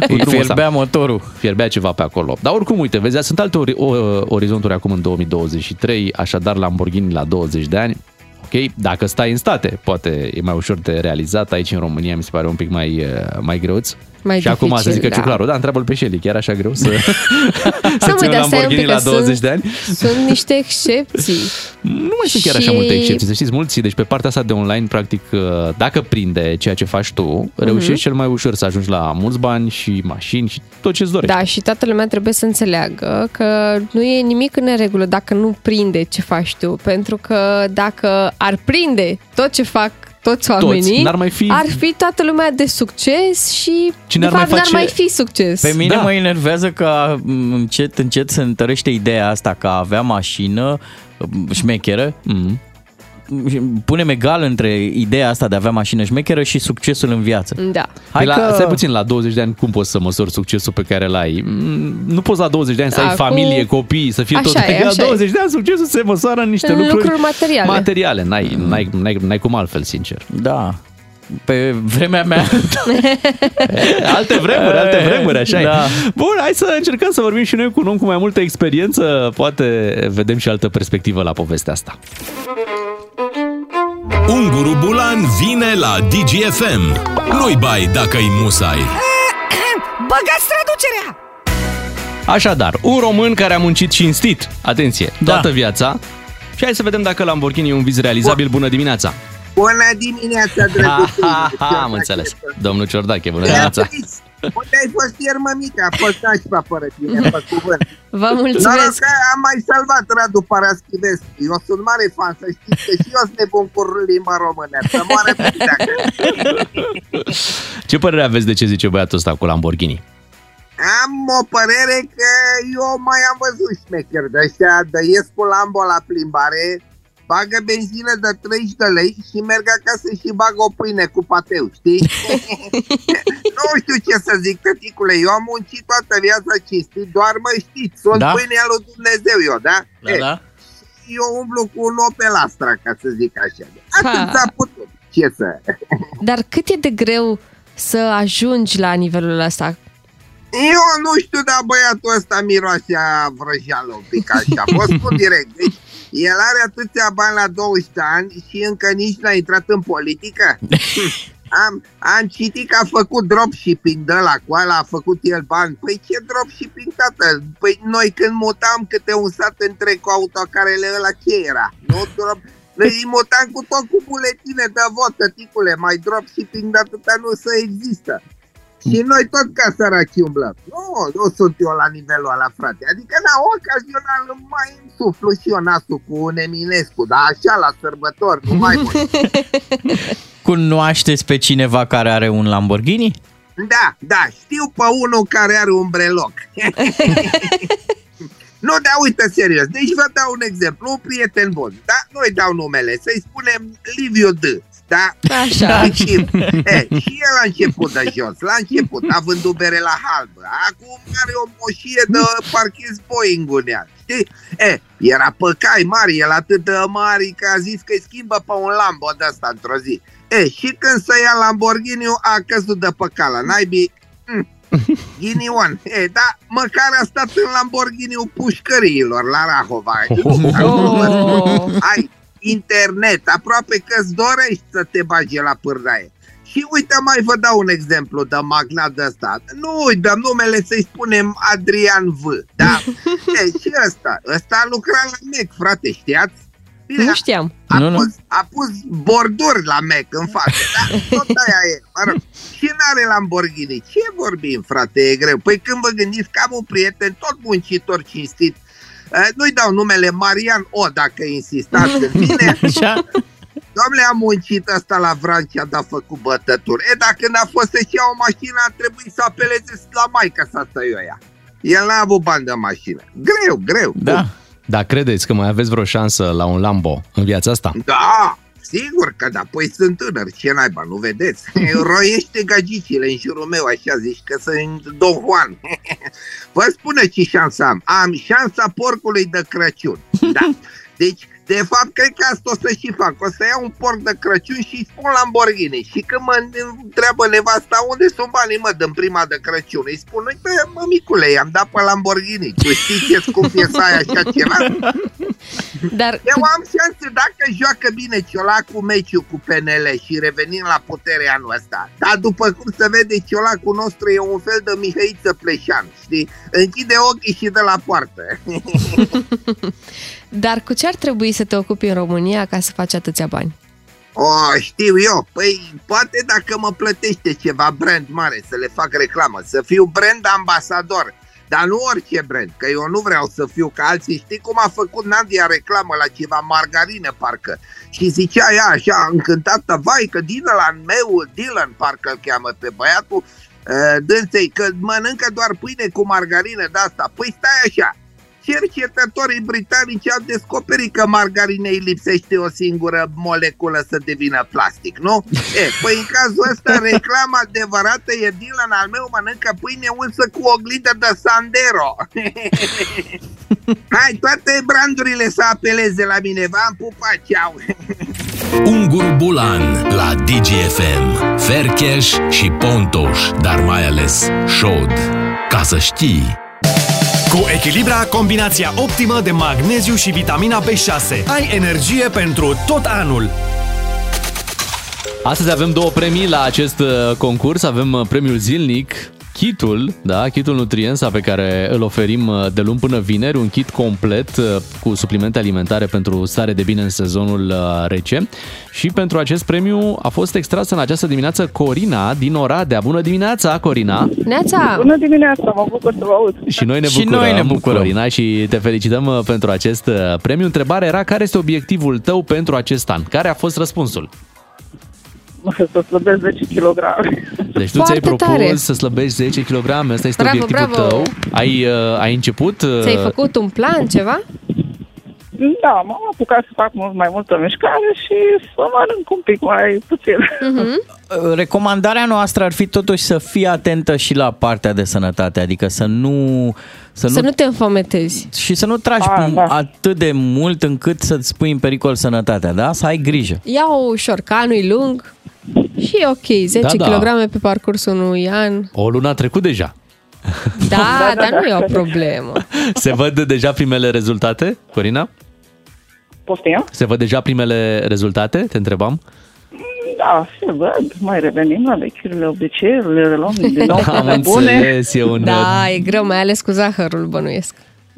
cu Îi drumul ăsta. fierbea motorul. Fierbea ceva pe acolo. Dar oricum, uite, vezi, sunt alte ori, o, orizonturi acum în 2023, așadar Lamborghini la 20 de ani. Ok, ok? Dacă stai în state, poate e mai ușor de realizat. Aici în România mi se pare un pic mai, uh, mai greuț. Mai și acum să dificil, zică da. ciuclarul, da, întreabă-l pe Shelly, chiar așa greu să, să mă, ții un dar stai un Lamborghini pic, la că 20 sunt- de ani? Sunt niște excepții. Nu mai sunt chiar așa Și- multe excepții, să știți, mulți, deci pe partea asta de online, practic, uh, dacă prinde ceea ce faci tu, reușești Mhm. cel mai ușor să ajungi la mulți bani și mașini și tot ce-ți dorești. Da, și toată lumea trebuie să înțeleagă că nu e nimic în neregulă dacă nu prinde ce faci tu, pentru că dacă ar prinde tot ce fac toți oamenii, n-ar mai fi- ar fi toată lumea de succes și Cine de ar mai fapt n-ar face- mai fi succes. Pe mine Da. da. mă enervează că m, încet, încet se întărește ideea asta că a avea mașină m, șmecheră. Mm. Punem egal între ideea asta de a avea mașină șmecheră și succesul în viață. Da. Hai Păi la, că... Stai puțin, la 20 de ani cum poți să măsori succesul pe care îl ai? Mm, Nu poți la 20 de ani să ai Acum- familie, copii, să fie Așa tot. e, Adică așa la e. 20 de ani succesul se măsoară în niște În lucruri, lucruri materiale. materiale. N-ai, n-ai, n-ai, n-ai cum altfel, sincer. Da. Pe vremea mea... Alte vremuri, alte vremuri, așa Da. e. Bun, hai să încercăm să vorbim și noi cu un om cu mai multă experiență. Poate vedem și altă perspectivă la povestea asta. Unguru Bulan vine la DGFM. Nu-i bai dacă-i musai. Băgați traducerea! Așadar, un român care a muncit cinstit, atenție, toată Da. viața, și hai să vedem dacă Lamborghini e un vis realizabil. Bună dimineața! Bună dimineața, Ha, drăguței! ha, ha, am înțeles. Domnul Ciordache, bună dimineața! Beatrice, Unde ai fost ieri, mămica? A fost nașpa fără tine, pe cuvânt. Vă mulțumesc! Noroc că am mai salvat Radu Paraschivescu. Eu sunt mare fan, să știți că și eu sunt nebun cu limba română. Să moară pe dacă. Ce părere aveți de ce zice băiatul ăsta cu Lamborghini? Am o părere că eu mai am văzut șmecher de ăștia, de ies cu Lambo la plimbare, bagă benzină de 30 de lei și merg acasă și bag o pâine cu pateu, știi? nu știu ce să zic, tăticule, eu am muncit toată viața cinstit, doar mă știți, sunt Da? da? pâinea lui Dumnezeu eu, da? Da, E, da. Eu umblu cu un Opel Astra, ca să zic așa. Atât Ha. s-a putut. Ce să... Dar cât e de greu să ajungi la nivelul ăsta? Eu nu știu, dar băiatul ăsta miroase a vrăjeală un pic așa. Vă spun direct. Deci, el are atâția bani la 20 de ani și încă nici n-a intrat în politică. Am, am citit că a făcut dropshipping de la cu ăla a făcut el bani. Păi ce dropshipping, tată? Păi noi când mutam câte un sat întreg cu autocarele ăla, ce era? Nu drop... Noi îi mutam cu tot cu buletine de vot, tăticule, mai dropshipping de atâta nu să există. Și noi tot ca săraci umblăm. Nu, nu sunt eu la nivelul ăla, frate. Adică, na, ocazional îmi mai suflu și eu nasul cu un Eminescu, dar așa la sărbători, nu mai mult. Cunoașteți pe cineva care are un Lamborghini? Da, da, știu pe unul care are un breloc. nu, da, uite, serios. Deci vă dau un exemplu. Un prieten bun, da? Nu-i dau numele, să-i spunem Liviu D. Da? Așa. Și, e, și el a început de jos, la început, a vândut bere la halbă. Acum are o moșie de parchez Boeing în ea. Știi? E, era pe cai mari, el atât de mari că a zis că îi schimbă pe un Lambo de asta într-o zi. E, și când să ia Lamborghini a căzut de pe cala, naibii, mm, Ghinion. E, da, măcar a stat în Lamborghini-ul pușcăriilor la Rahova. Oh. Ai internet, aproape că-ți dorești să te bagi la pârdaie. Și uite, mai vă dau un exemplu de magnat de ăsta. Nu îi dăm numele să-i spunem Adrian V. Da? e, și ăsta, ăsta a lucrat la MEC, frate, știați? Bine, Nu știam. a, Nu, nu. pus, a pus borduri la Mac în față, da? Tot aia e, mă rog. Și n-are Lamborghini. Ce vorbim, frate, e greu? Păi când vă gândiți că am un prieten, tot muncitor cinstit, eh, nu-i dau numele Marian O, dacă insistați în mine. Așa? Domnule, am muncit asta la Vrancea, dar a făcut bătături. E, dacă n-a fost să-și ia o mașină, a trebuit să apeleze la maica sa să o ia. El n-a avut bani de mașină. Greu, greu. Da. Dar credeți că mai aveți vreo șansă la un Lambo în viața asta? Da, sigur că da, păi sunt tânăr, ce naiba, nu vedeți? Roiește gagicile în jurul meu, așa zici, că sunt Don Juan. Vă spune ce șansă am. Am șansa porcului de Crăciun. Da. Deci, de fapt, cred că asta o să și fac. O să iau un porc de Crăciun și îi spun Lamborghini. Și când mă întreabă nevasta unde sunt banii, mă, din prima de Crăciun, îi spun, uite, mămicule, i-am dat pe Lamborghini. Tu știi ce scump e să ai așa ceva? Dar Eu am șanse dacă joacă bine Ciolacu meciul cu PNL și revenim la putere anul ăsta. Dar după cum se vede, Ciolacu nostru e un fel de Mihăiță Pleșan, știi? Închide ochii și de la poartă. Dar cu ce ar trebui să te ocupi în România ca să faci atâția bani? O, știu eu, păi poate dacă mă plătește ceva brand mare să le fac reclamă, să fiu brand ambasador, dar nu orice brand, că eu nu vreau să fiu ca alții. Știi cum a făcut Nadia reclamă la ceva margarină, parcă? Și zicea ea așa, încântată, vai că Dylan meu, Dylan parcă îl cheamă pe băiatul, uh, dânsei, că mănâncă doar pâine cu margarină de asta. Păi stai așa, cercetătorii britanici au descoperit că margarinei lipsește o singură moleculă să devină plastic, nu? E, păi în cazul ăsta reclama adevărată e Dylan al meu mănâncă pâine unsă cu oglindă de Sandero. Hai, toate brandurile să apeleze la mine, v-am pupat, ceau! Ungur Bulan la DGFM. Fercheș și Pontoș, dar mai ales Șod. Ca să știi... Cu Echilibra, combinația optimă de magneziu și vitamina B6. Ai energie pentru tot anul. Astăzi avem două premii la acest uh, concurs. Avem uh, premiul zilnic, kitul, da, kitul Nutriensa pe care îl oferim uh, de luni până vineri, un kit complet uh, cu suplimente alimentare pentru stare de bine în sezonul uh, rece. Și pentru acest premiu a fost extrasă în această dimineață Corina din Oradea. Bună dimineața, Corina! Neața! Bună dimineața, mă bucur să vă aud. Și noi ne Și bucurăm, noi ne bucurăm. Corina, și te felicităm uh, pentru acest uh, premiu. Întrebarea era care este obiectivul tău pentru acest an? Care a fost răspunsul? Să slăbesc 10 kg. Deci tu Foarte ți-ai propus tare. să slăbești 10 kg, asta este Bravo, obiectivul bravo. tău. Ai, uh, ai început? uh, Ți-ai făcut un plan, ceva? Da, m-am apucat să fac mult mai multă mișcare și să mănânc un pic mai puțin. Mhm. Recomandarea noastră ar fi totuși să fii atentă și la partea de sănătate, adică să nu... Să, Să nu, nu te înfometezi. și să nu tragi Ah, da. atât de mult încât să-ți pui în pericol sănătatea, da? Să ai grijă. Ia-o ușor, canul lung și e ok, 10 Da, da. kg pe parcursul unui an. O lună a trecut deja. Da, dar nu e o problemă. Se văd deja primele rezultate, Corina? Poftim? Se văd deja primele rezultate, te întrebam? Da, se văd. Mai revenim la vechiurile obiceiuri, le reluăm din nou Am pe bune. înțeles, e un, Da, e greu, mai ales cu zahărul, bănuiesc.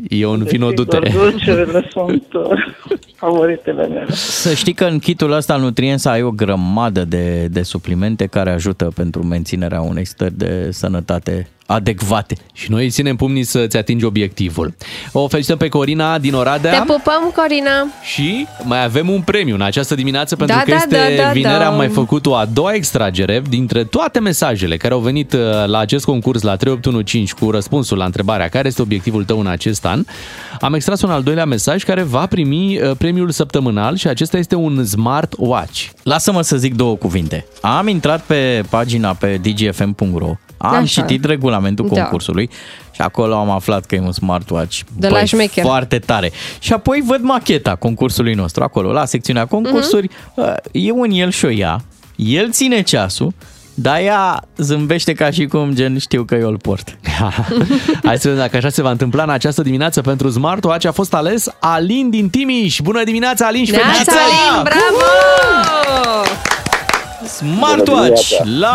e un Deci, finodute. Desigur, dulciurile sunt uh, favoritele mele. Să știi că în kitul ăsta al Nutriensa ai o grămadă de, de suplimente care ajută pentru menținerea unei stări de sănătate adecvate. Și noi ținem pumnii să-ți atingi obiectivul. O felicităm pe Corina din Oradea. Te pupăm, Corina! Și mai avem un premiu în această dimineață pentru Da, că da, este da, da, vinerea. da. Am mai făcut o a doua extragere dintre toate mesajele care au venit uh, la acest concurs la 3815 cu răspunsul la întrebarea care este obiectivul tău în acest an. Am extras un al doilea mesaj care va primi uh, premiul săptămânal și acesta este un Smart Watch. Lasă-mă să zic două cuvinte. Am intrat pe pagina pe dgfm.ro, am Așa. citit regulamentul Da. concursului și acolo am aflat că e un smartwatch De la șmecher. foarte tare. Și apoi văd macheta concursului nostru acolo, la secțiunea concursuri. Mhm. Uh, E un el și o ea, el ține ceasul, dar ea zâmbește ca și cum gen știu că eu îl port. Hai să vedem dacă așa se va întâmpla în această dimineață pentru Smart Watch. A fost ales Alin din Timiș. Bună dimineața, Alin și Neața, felicitări! Alin, bravo! Smartwatch la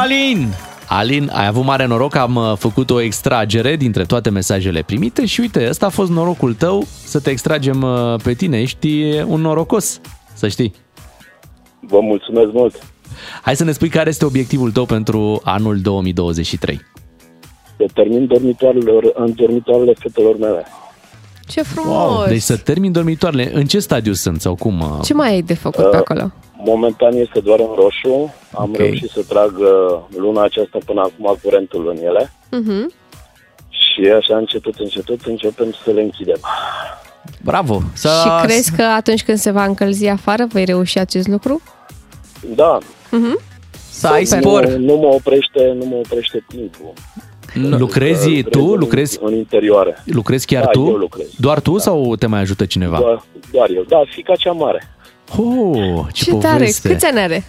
Alin! Alin, ai avut mare noroc, am uh, făcut o extragere dintre toate mesajele primite și uite, ăsta a fost norocul tău să te extragem uh, pe tine. Ești un norocos, să știi. Vă mulțumesc mult. Hai să ne spui care este obiectivul tău pentru anul 2023. Să termin dormitoarelor, în dormitoarele fetelor mele. Ce frumos! Deci să termin dormitoarele. În ce stadiu sunt sau cum? uh? Ce mai ai de făcut pe acolo? Momentan este doar în roșu. Am Ok. reușit să trag uh, luna aceasta până acum curentul în ele. Mhm. Și așa încetut, încetut începem să le închidem. Bravo! Să... Și crezi că atunci când se va încălzi afară vei reuși acest lucru? Da, Mhm. Să ai Super. spor. nu, nu mă oprește, nu mă oprește timpul. Lucrezi Lucrez tu? în- Lucrezi, în interioare. lucrezi chiar Da, tu? eu lucrez. Doar tu sau te mai ajută cineva? Doar, doar eu. Da, fica cea mare. Oh, ce, Ce tare! poveste! Câți ani are?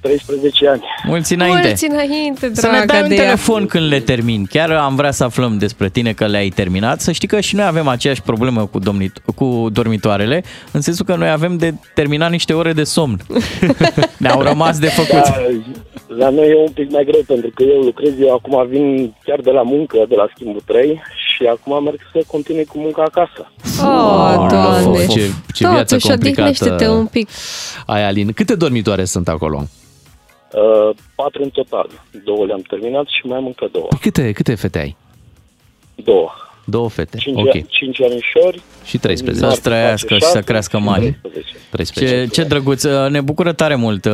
13 ani. Mulți înainte. Mulți înainte, Să ne dragă dai un de ea. telefon când le termin. Chiar am vrea să aflăm despre tine că le-ai terminat. Să știi că și noi avem aceeași problemă cu, domnit- cu dormitoarele, în sensul că noi avem de terminat niște ore de somn. Ne-au rămas de făcut. Da, la noi e un pic mai greu pentru că eu lucrez, eu acum vin chiar de la muncă, de la schimbul 3 și acum merg să continui cu munca acasă. Oh, Doamne. Ce, ce viață Totuși, complicată odihnește-te un pic. ai, Alin. Câte dormitoare sunt acolo? Uh, patru în total. Două le-am terminat și mai am încă două. Câte, câte fete ai? Două. Două fete, Cinci, ok. cinci anișori. Și 13. Să trăiască și să crească mari. 13. Ce, ce drăguț, ne bucură tare mult.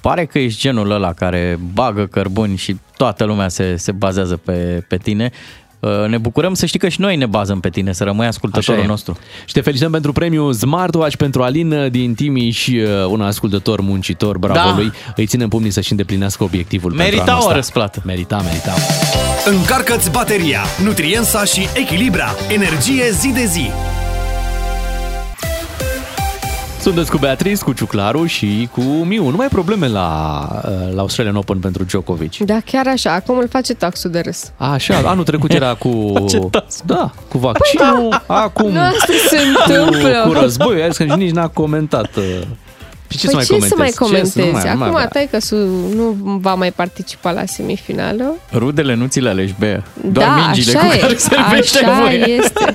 Pare că ești genul ăla care bagă cărbuni și toată lumea se, se bazează pe, pe tine. Ne bucurăm să știi că și noi ne bazăm pe tine, să rămâi ascultătorul Așa e. nostru. Și te felicităm pentru premiul Smartwatch pentru Alin din Timiș, uh, un ascultător muncitor, bravo Da. lui. Îi ținem pumnii să-și îndeplinească obiectivul pentru Merita anul o ăsta. răsplată. Merita, merita. Încarcă-ți bateria, Nutriensa și Echilibra. Energie zi de zi. Sunteți cu Beatrice, cu Ciuclaru și cu Miu. Nu mai ai probleme la, uh, la Australian Open pentru Djokovic. Da, chiar așa. Acum îl face taxul de râs. Așa, anul trecut era cu... Da, cu vaccinul, da. acum Nu, asta se cu, întâmplă. cu războiul, aia că nici n-a comentat. uh, Și ce păi să mai ce comentezi? să mai Ce să- comentezi? nu mai- nu mai Acum avea. tai că nu va mai participa la semifinală. Rudele nu ți le alegi, Bea. Doar da, mingile așa cu e. care servește așa voie. este.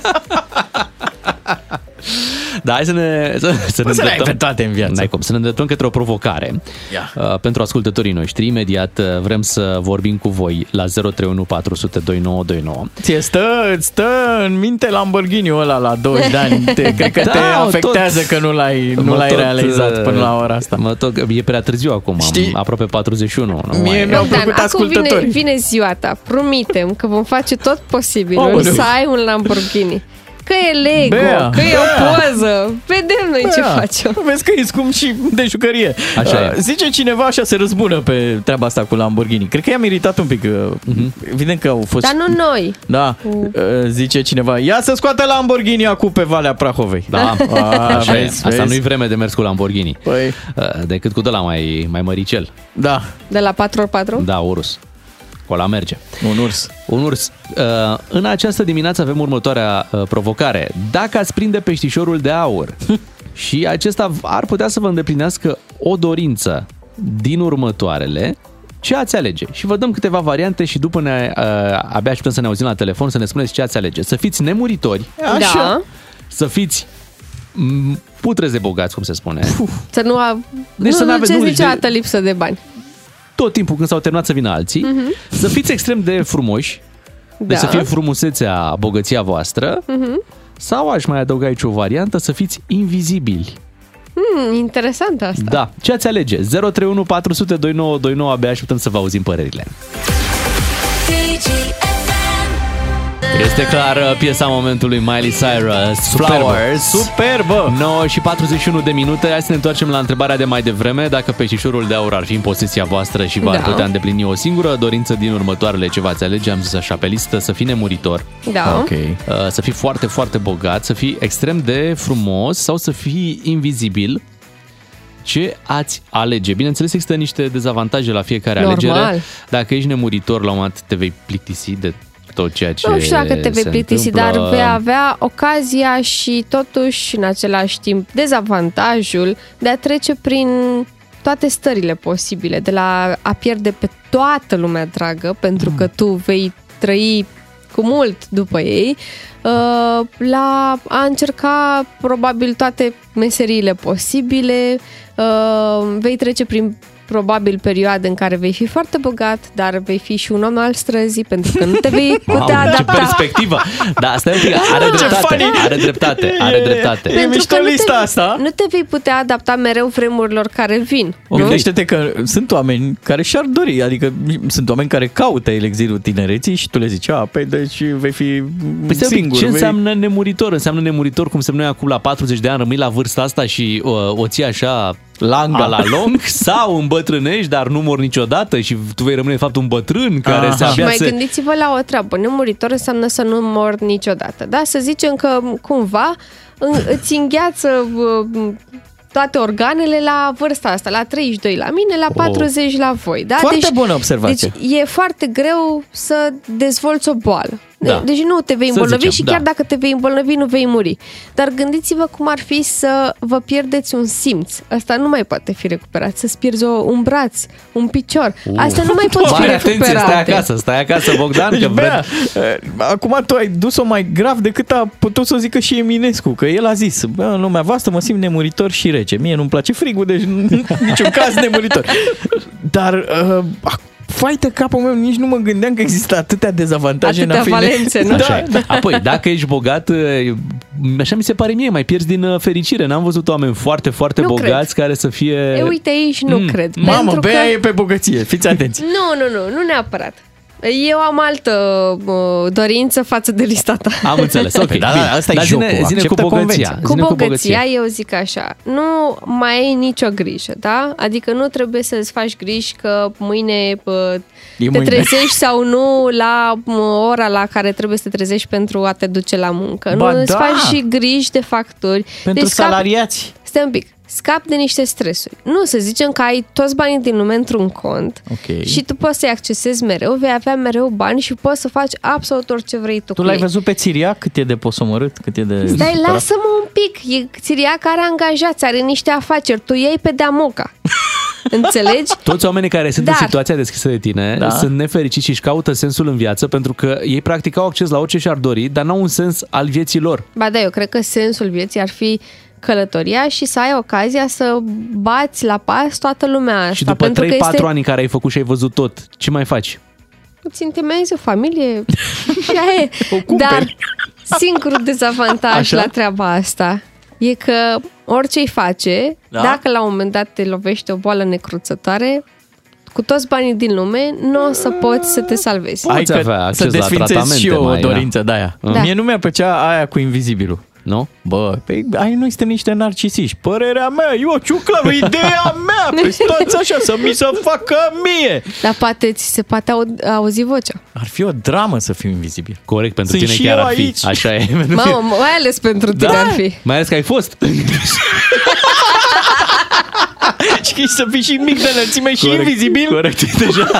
Da, hai să ne, să, să ne Poți să le ai îndreptăm. pe toate în viață. N-ai cum, să ne îndreptăm către o provocare Ia. uh, pentru ascultătorii noștri. Imediat uh, vrem să vorbim cu voi la 031 400 2929. Ție stă, îți stă în minte Lamborghini-ul ăla la 20 de ani. Te, cred că Da, te mă, afectează tot- că nu l-ai, nu Mă l-ai tot, realizat uh, până la ora asta. Mă tot, e prea târziu acum, Știi? am aproape 41. Nu Mie mai- mi-au Bogdan, plăcut acum vine, ascultătorii. vine ziua ta. Promitem că vom face tot posibilul Aoleu. să ai un Lamborghini. Că e Lego, Bea, că e o Bea. poză. Vedem noi ce Bea, facem. Vezi că e scump și de jucărie. Așa e. Uh, Zice cineva așa se răzbună pe treaba asta cu Lamborghini. Cred că i-a meritat un pic. uh, Evident că au fost... Dar nu noi. Da, uh, zice cineva, ia să scoată Lamborghini acum pe Valea Prahovei. Da, A, așa e. vezi, Asta vezi. nu-i vreme de mers cu Lamborghini. Păi. Uh, Decât cu de la mai, mai măricel. Da, De la 4x4? Da, urus. Cu ăla merge. un urs. Un urs. Uh, În această dimineață avem următoarea uh, provocare. Dacă ați prinde peștișorul de aur și acesta ar putea să vă îndeplinească o dorință din următoarele, ce ați alege? Și vă dăm câteva variante și după ne, uh, abia așteptăm să ne auzim la telefon să ne spuneți ce ați alege. Să fiți nemuritori, Da. să fiți m, putrezi de bogați, cum se spune. Să nu, a... Deci nu, să nu n-aveți- duceți nu, niciodată lipsă de bani. Tot timpul când s-au terminat să vină alții, Mhm. să fiți extrem de frumoși, deci Da. să fie frumusețea, bogăția voastră, Mhm. sau aș mai adăuga aici o variantă, să fiți invizibili. Hmm, interesant asta. Da, ce ați alege? 031 400 2929, abia așteptăm să vă auzim părerile. Este clar uh, piesa momentului Miley Cyrus, Flowers. Superbă! 9 și 41 de minute. Hai să ne întoarcem la întrebarea de mai devreme. Dacă peștișorul de aur ar fi în posesia voastră și v-ar Da. putea îndeplini o singură dorință din următoarele ce v-ați alege, am zis așa pe listă, să fii nemuritor. Da. Ok. Uh, Să fii foarte, foarte bogat, să fii extrem de frumos sau să fii invizibil. Ce ați alege? Bineînțeles, există niște dezavantaje la fiecare Normal. alegere. Dacă ești nemuritor, la un moment dat te vei plictisi de tot ceea ce Nu știu dacă te vei se plictisi, întâmplă. dar vei avea ocazia și totuși în același timp dezavantajul de a trece prin toate stările posibile, de la a pierde pe toată lumea dragă, pentru că tu vei trăi cu mult după ei, uh, la a încerca probabil toate meseriile posibile, uh, vei trece prin probabil perioade în care vei fi foarte bogat, dar vei fi și un om al străzii, pentru că nu te vei putea Mamă, ce adapta. perspectivă! Da, stai un pic, are Ce dreptate, funny! are dreptate, are dreptate. E mișto că nu lista te, asta. nu te vei putea adapta mereu vremurilor care vin. Nu? Gândește-te că sunt oameni care și-ar dori, adică sunt oameni care caută elexirul tinereții și tu le zici, a, păi deci vei fi Păi stai un pic, singur. ce vei... înseamnă nemuritor? Înseamnă nemuritor cum semnăm noi acum la 40 de ani, rămâi la vârsta asta și uh, o ții așa Langa. a la lung sau îmbătrânești, dar nu mor niciodată și tu vei rămâne de fapt un bătrân care Aha. se Și abia mai se... gândiți-vă la o treabă. Nemuritor înseamnă să nu mor niciodată. Da? Să zicem că cumva în- îți îngheață uh, toate organele la vârsta asta, la 32 la mine, la 40 la voi. Da? Foarte deci, bună observație. Deci e foarte greu să dezvolți o boală. Da. Deci nu te vei Să îmbolnăvi zicem, și da. chiar dacă te vei îmbolnăvi, nu vei muri. Dar gândiți-vă cum ar fi să vă pierdeți un simț. Asta nu mai poate fi recuperat. Să-ți pierzi o, un braț, un picior. Astea nu mai pot fi Mare atenție, recuperate. stai acasă, stai acasă, Bogdan, Deci, că Bea, vrem... eh, acum tu ai dus-o mai grav decât a putut să o zică și Eminescu, că el a zis, bă, în lumea voastră mă simt nemuritor și rece. Mie nu-mi place frigul, deci în niciun caz nemuritor. Dar, uh, fai de capul meu, nici nu mă gândeam că există atâtea dezavantaje în a Atâtea fi ne- valențe, nu? Da, Așa e. Apoi, dacă ești bogat, e, așa mi se pare mie, mai pierzi din uh, fericire. N-am văzut oameni foarte, foarte Nu bogați care să fie... E, uite, aici nu Mm. cred. Mamă, pentru Bea că... e pe bogăție, fiți atenți. Nu, nu, nu, nu neapărat. Eu am altă uh, dorință față de lista ta. Am înțeles, ok. Păi da, bine. da, asta e Dar zine, jocul, zine cu acceptă bogăția. convenția. Cu Zine bogăția, eu zic așa, nu mai ai nicio grijă, da? Adică nu trebuie să-ți faci griji că mâine pă, E te mâine. trezești sau nu la mă, ora la care trebuie să te trezești pentru a te duce la muncă. Ba nu îți da! faci și griji de facturi. Pentru scap- salariați. Stai un pic. Scap de niște stresuri. Nu, să zicem că ai toți banii din lume într-un cont Ok. și tu poți să-i accesezi mereu, vei avea mereu bani și poți să faci absolut orice vrei tu, Tu cu l-ai ei. văzut pe Țiria cât e de posomorât, cât e de... Stai, supărat? lasă-mă un pic. E Țiria care angajați, are niște afaceri. Tu iei pe deamoca. Înțelegi? Toți oamenii care sunt în Dar- situația deschisă de tine Da. sunt nefericiți și își caută sensul în viață pentru că ei practic au acces la orice și-ar dori, dar n-au un sens al vieții lor. Ba da, eu cred că sensul vieții ar fi călătoria și să ai ocazia să bați la pas toată lumea asta. și după pentru 3-4 că este ani în care ai făcut și ai văzut tot, ce mai faci? Îți întemeiezi o familie și aia e. Dar singurul dezavantaj Așa? la treaba asta e că orice îi face, Da? dacă la un moment dat te lovește o boală necruțătoare, cu toți banii din lume, nu o să poți să te salvezi. Hai Poți că avea acces să la desfințez tratamente și eu o mai, da. dorință de aia. Da. Mie nu mi-a plăcea aia cu invizibilul. Nu? Bă, pe, ai noi suntem niște narcisiști. Părerea mea, eu ciuclavă, ideea mea, pe stați așa să mi se facă mie. Dar poate ți se poate au- auzi vocea. Ar fi o dramă să fiu invizibil. Corect, pentru Sunt tine și chiar eu ar fi. aici. Așa e. Mamă, mai ales pentru tine Da. ar fi. Mai ales că ai fost. Și să fii și mic de înălțime și Corect, invizibil. Corect, e deja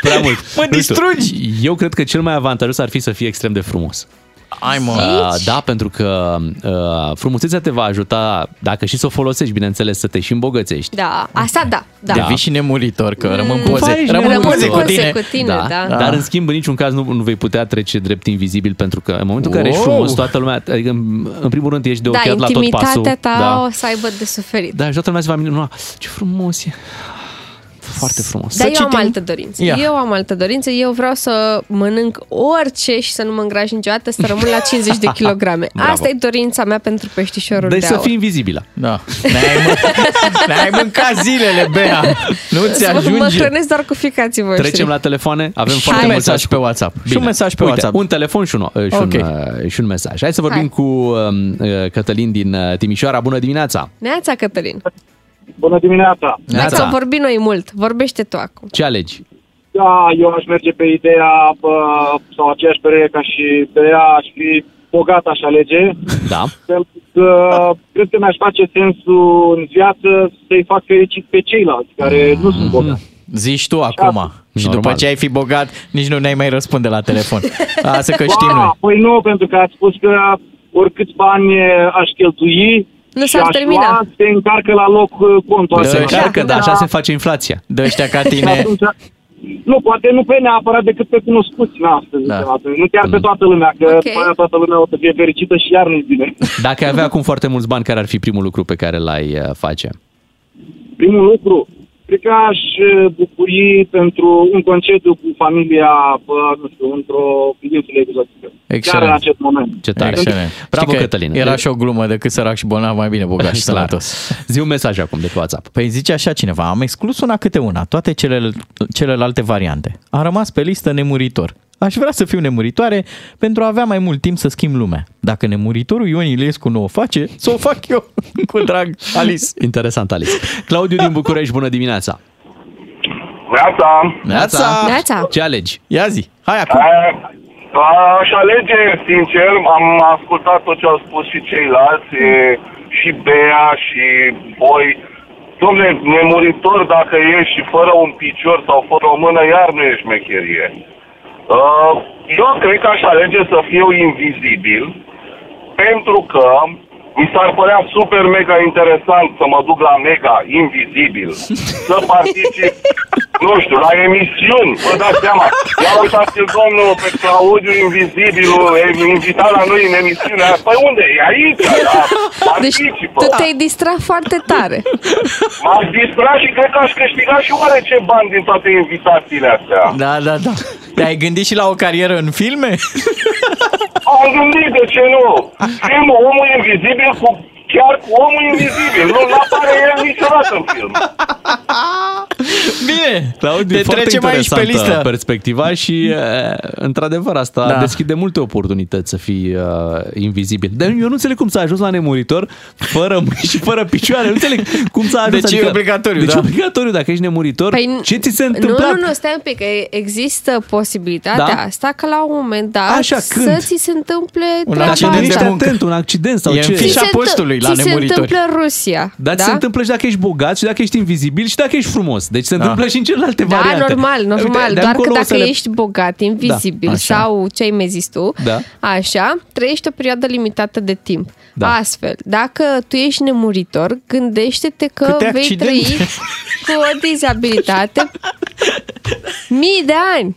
prea mult. Mă Nu știu, distrugi. Eu cred că cel mai avantajos ar fi să fii extrem de frumos. Ai mă. Uh, da, pentru că uh, frumusețea te va ajuta, dacă și să o folosești, bineînțeles, să te și îmbogățești. Da, asta da. da. Devii și nemuritor, că rămân Mm. poze. Faci Rămân nemuritor. poze cu Poze tine. cu tine, da. Dar în schimb, în niciun caz nu, nu vei putea trece drept invizibil pentru că în momentul în care ești Wow. frumos, toată lumea, adică în, în primul rând ești de Da, ochiat la tot pasul. intimitatea ta Da. o să aibă de suferit. Da, și toată lumea se va minuna. Ce frumos e. Foarte frumos. Dar Să eu am citim- altă dorință. Ia. Eu am altă dorință. Eu vreau să mănânc orice și să nu mă îngraș niciodată, să rămân la 50 de kilograme. Bravo. Asta e dorința mea pentru peștișorul Deci de să aur. fii invizibilă. Da. Ne-ai, mân- ne-ai mâncat zilele, Bea. Nu ți Să mă ajunge. hrănesc doar cu ficații voștri. Trecem la telefoane. Avem Și foarte un mulți mesaj pe WhatsApp. Și un mesaj pe Uite, WhatsApp. un telefon și un, și, Ok. un, uh, și un mesaj. Hai să vorbim Hai. cu um, uh, Cătălin din uh, Timișoara. Bună dimineața! Neața, Cătălin. Bună dimineața! Neața. Am vorbit noi mult. Vorbește tu acum. Ce alegi? Da, eu aș merge pe ideea, bă, sau aceeași părere ca și pe ea, aș fi bogat, aș alege, Da. pentru că cred că mi-aș face sensul în viață să-i fac fericit pe ceilalți care nu sunt bogați. Zici tu acum. Și Normal. după ce ai fi bogat, nici nu ne-ai mai răspunde la telefon. Asta că știm noi. Da, păi nu, pentru că ați spus că oricâți bani aș cheltui, Nu și s-ar aș termina. lua, se încarcă la loc uh, contul. Se ăsta. încarcă, Și da, așa atunci- se face inflația. De ăștia ca și tine. atunci- Nu, poate nu pe neapărat decât pe cunoscuți, na, să zicem Da. atunci. Nu chiar pe toată lumea, că Ok. după aia toată lumea o să fie fericită și iar nu-i bine. Dacă ai avea acum foarte mulți bani, care ar fi primul lucru pe care l-ai uh, face? Primul lucru, cred că aș uh, bucuri pentru un concediu cu familia, bă, nu știu, într-o insulă exotică. Chiar Excelent. în acest moment. Ce tare. Excelent. Bravo, Știi că Cătălin. Era și o glumă decât sărac și bolnav, mai bine bogat și Clar. sănătos. Zi un mesaj acum de pe WhatsApp. Păi zice așa cineva, am exclus una câte una, toate cele, celelalte variante. A rămas pe listă nemuritor. Aș vrea să fiu nemuritoare pentru a avea mai mult timp să schimb lumea. Dacă nemuritorul Ion Iliescu nu o face, să o fac eu. Cu drag, Alice. Interesant, Alice. Claudiu din București, bună dimineața! Neața! Neața! Neața. Ce alegi? Ia zi, hai acum. Aș alege, sincer, am ascultat tot ce au spus și ceilalți. E, și bea și boi. Dom'le, nemuritor dacă ești și fără un picior sau fără o mână, iar nu ești mecherie. Uh, eu cred că aș alege să fiu invizibil, pentru că mi s-ar părea super mega interesant să mă duc la mega invizibil, să particip, nu știu, la emisiuni, vă dați seama. Ia uitați domnul pe Claudiu Invizibilul, e invitat la noi în emisiunea aia. Păi unde? E aici, da, Deci participă. tu te-ai distrat foarte tare. M-aș distra și cred că aș câștiga și oarece bani din toate invitațiile astea. Da, da, da. Te-ai gândit și la o carieră în filme? Am gândit, de ce nu? Filmul Omul Invizibil cu chiar cu omul invizibil. Nu, nu apare el niciodată în film. Bine, Claudiu, te foarte trecem aici pe interesantă listă. perspectiva și, e, într-adevăr, asta Da. da. deschide multe oportunități să fii uh, invizibil. Dar eu nu înțeleg cum s-a ajuns la nemuritor fără mâini și fără picioare. Nu înțeleg cum s-a ajuns. Deci e obligatoriu, deci da. e obligatoriu dacă ești nemuritor. Păi, ce ți se Nu, întâmplă? nu, nu, stai un pic, că există posibilitatea Da? asta că la un moment dat Așa, să când? ți se întâmple Un treaba accident de asta. muncă. atent, un accident sau E în ce? fișa Ți se întâ- postului la ți se nemuritori. întâmplă în Rusia. Dar da? ți se întâmplă și dacă ești bogat și dacă ești invizibil și dacă ești frumos. Deci se Da. întâmplă și în celelalte Da, variante. normal, normal. Uite, de Doar că acolo o dacă să le- ești bogat, invizibil Da, așa. sau ce ai mai zis tu, Da. așa, trăiești o perioadă limitată de timp. Da. Astfel, dacă tu ești nemuritor, gândește-te că Câte vei accidente? trăi cu o dizabilitate mii de ani.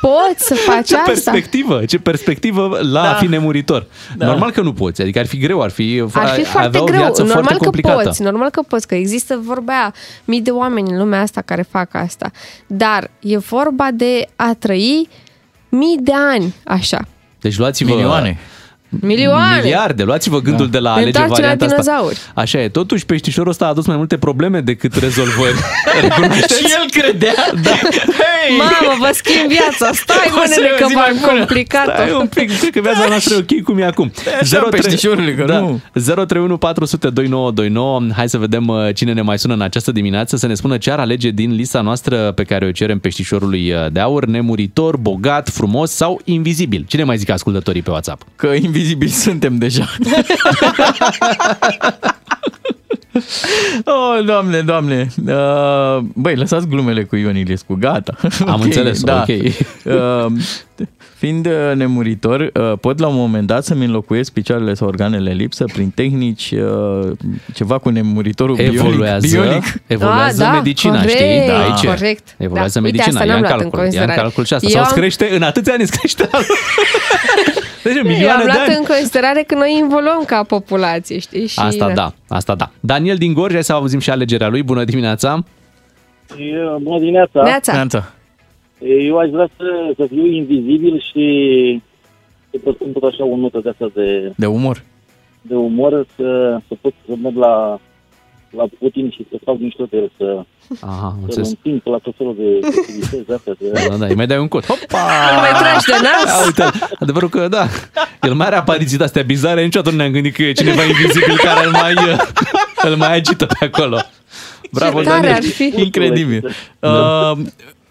Poți să faci Ce asta. perspectivă, ce perspectivă la Da. a fi nemuritor. Da. Normal că nu poți, adică ar fi greu, ar fi, Ar fi avea foarte o greu. viață Normal foarte că complicată. poți, normal că poți, că există vorba aia, mii de oameni în lumea asta care fac asta. Dar e vorba de a trăi mii de ani așa. Deci luați-vă... Milioane. Milioane! Miliarde, luați-vă gândul de la a Ne alege întoarcem la varianta asta. dinozauri. Așa e, totuși peștișorul ăsta a adus mai multe probleme decât rezolvări. Recunoașteți? Și el credea. Da. Hei! Mamă, vă schimb viața, stai O mă să nene e o că zi mai v-am bună. complicat Stai un pic, cred că viața noastră e ok cum e acum. așa, peștișorule, că nu. 031 400 2929. Hai să vedem uh, cine ne mai sună în această dimineață să ne spună ce ar alege din lista noastră pe care o cerem peștișorului uh, de aur, nemuritor, bogat, frumos sau invizibil. Cine mai zic ascultătorii pe WhatsApp? Că invizibili suntem deja. Oh, doamne, doamne. Uh, băi, lăsați glumele cu Ion Iliescu, gata. Am înțeles, ok. Uh, fiind uh, nemuritor, uh, pot la un moment dat să-mi înlocuiesc picioarele sau organele lipsă prin tehnici, uh, ceva cu nemuritorul Evoluează, bionic. bionic. evoluează Ah, da, medicina, corect, știi? Da, aici e. corect. Evoluează Da. Uite, medicina, asta ia în n-am luat în calcul, ia în considerare. calcul și asta. Eu Sau am- îți crește, în atâția ani îți crește alul. Deci Eu milioane am de luat ani. în considerare că noi involuăm ca populație, știi? Și Asta da, asta da. Daniel din Gorj, hai să auzim și alegerea lui. Bună dimineața! Eu, Bună dimineața! Neața. Neața. Eu aș vrea să, să fiu invizibil și să pot spun tot așa o notă de asta de, De umor. de umor, să, să pot să merg la, la Putin și să fac mișto de el, să, Aha, am să-l înțeles. împing pe la tot felul de activități de astea. Să... Da, da, îi mai dai un cod. Hopa! Nu mai tragi de nas? Ia uite, adevărul că da, el mai are apariții de astea bizare, niciodată nu ne-am gândit că e cineva invizibil care îl mai, îl mai agită pe acolo. Bravo, Ce tare Daniel. ar fi. Incredibil. Uh,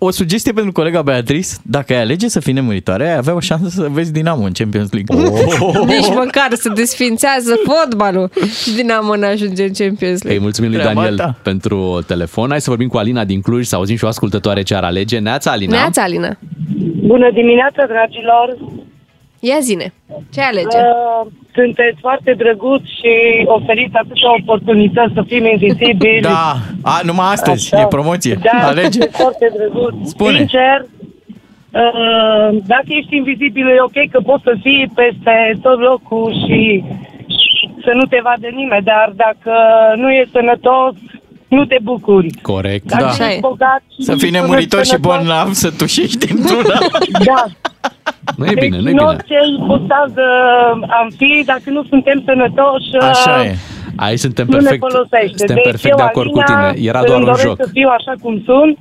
o sugestie pentru colega Beatrice, dacă ai alege să fii nemuritoare, ai avea o șansă să vezi Dinamo în Champions League. Oh. Nici măcar se desfințează fotbalul și Dinamo nu ajunge în Champions Îi League. mulțumim lui Treaba Daniel ta. pentru telefon. Hai să vorbim cu Alina din Cluj, să auzim și o ascultătoare ce ar alege. Neața, Alina. Neața, Alina. Bună dimineața, dragilor! Ia zine, ce alege? Uh, sunteți foarte drăguți și oferiți atâtea oportunități să fim invizibili. Da, a, numai astăzi, Așa. e promoție. Da, Alege. sunteți foarte drăguți. Spune. Sincer, uh, dacă ești invizibil, e ok că poți să fii peste tot locul și să nu te vadă nimeni, dar dacă nu e sănătos, nu te bucuri. Corect. Dacă Da. Așa ești e. bogat Să fii și nemuritor și sănătos, bolnav, să tușești într-una. Da. Nu e deci bine, nu e în bine. orice ipostază am fi, dacă nu suntem sănătoși, Așa e. Aici suntem nu perfect, ne folosește. suntem deci perfect eu, de acord cu Alina, tine. Era îmi doar un doresc joc. să fiu așa cum sunt,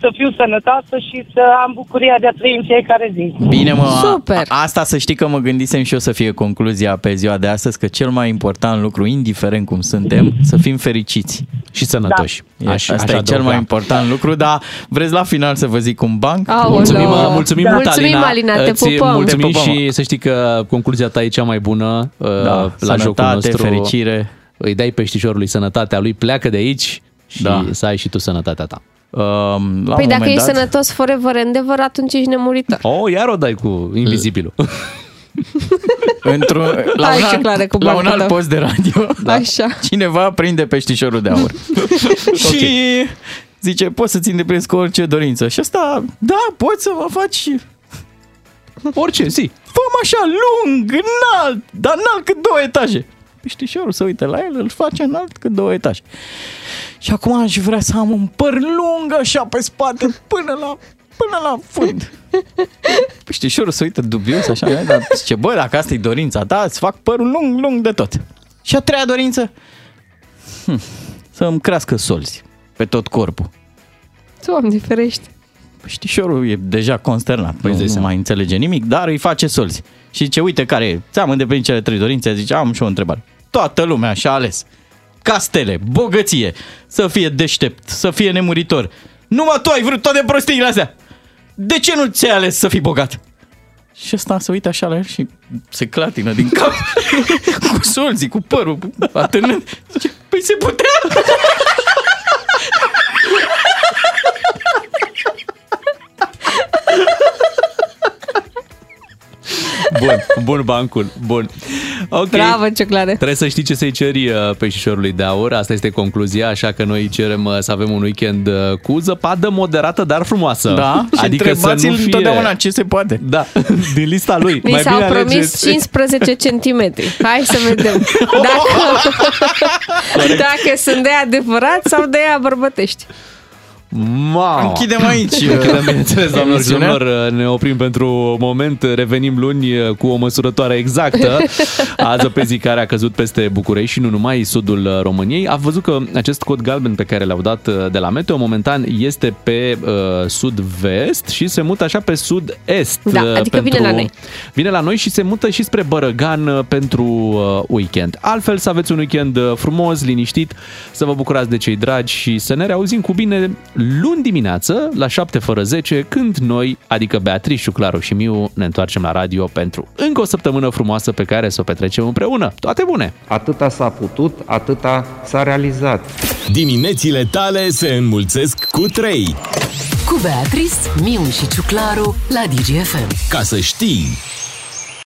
să fiu sănătoasă și să am bucuria de a trăi în fiecare zi. Bine, mă, Super. a- asta să știi că mă gândisem și eu să fie concluzia pe ziua de astăzi, că cel mai important lucru, indiferent cum suntem, să fim fericiți. Și sănătoși. Da. Aș- Asta aș e cel adăuga. mai important lucru, dar vreți la final să vă zic un banc? Aoleu. Mulțumim, mulțumim Da. mult, Mulțumim, Alina. Alina, te Îți pupăm. Mulțumim Te pupăm. și să știi că concluzia ta e cea mai bună uh, Da, la jocul sănătate, nostru. fericire. Îi dai peștișorului sănătatea lui, pleacă de aici și Da. să ai și tu sănătatea ta. Um, la Păi un dacă moment ești dat, sănătos forever and ever, atunci ești nemuritor. Oh, iar o dai cu invizibilul. într-un, la, Hai un și alt, clare cu la un bancul alt tău. post de radio, Așa. cineva prinde peștișorul de aur. și zice, poți să-ți îndeplinești cu orice dorință. Și asta, da, poți să mă faci Orice, zi. fă așa lung, înalt, dar înalt cât două etaje. Peștișorul se uită la el, îl face înalt cât două etaje. Și acum aș vrea să am un păr lung așa pe spate până la, până la fund. Peștișorul se uită dubios așa, dar zice, bă, dacă asta e dorința ta, îți fac părul lung, lung de tot. Și a treia dorință? Hm, să-mi crească solzi pe tot corpul. Doamne, ferește. Peștișorul e deja consternat, Păi, îți dai nu, nu seama. mai înțelege nimic, dar îi face solzi. Și zice, uite care e, ți-am îndeplinit cele trei dorințe, zice, am și o întrebare. Toată lumea și-a ales castele, bogăție, să fie deștept, să fie nemuritor. Numai tu ai vrut toate prostiile astea. De ce nu ți-ai ales să fii bogat? Și ăsta se uită așa la el și se clatină din cap cu solzii, cu părul, atârnând. Zice, păi se putea! Bun, bun bancul, bun. Ok. Bravo, Cioclare. Trebuie să știi ce să-i ceri uh, peștișorului de aur, asta este concluzia, așa că noi cerem uh, să avem un weekend uh, cu zăpadă moderată, dar frumoasă. Da, și adică să întrebați-l nu fie... întotdeauna ce se poate. Da, din lista lui. Ni Mai s-au bine promis alegeți. 15 centimetri. Hai să vedem. Dacă, dacă sunt de adevărat sau de ea bărbătești. Ma. Închidem aici, Închidem, bineînțeles, doamnelor și emisiunea. domnilor, ne oprim pentru moment, revenim luni uh, cu o măsurătoare exactă a zăpezii care a căzut peste București și nu numai sudul uh, României. A văzut că acest cod galben pe care l-au dat uh, de la Meteo momentan este pe uh, sud-vest și se mută așa pe sud-est. Da, uh, adică vine la noi. Vine la noi și se mută și spre Bărăgan uh, pentru uh, weekend. Altfel să aveți un weekend uh, frumos, liniștit, să vă bucurați de cei dragi și să ne reauzim cu bine luni dimineață la 7 fără 10 când noi, adică Beatrice, Claru și Miu, ne întoarcem la radio pentru încă o săptămână frumoasă pe care să o petrecem împreună. Toate bune! Atâta s-a putut, atâta s-a realizat. Diminețile tale se înmulțesc cu 3. Cu Beatrice, Miu și Ciuclaru la DGFM. Ca să știi!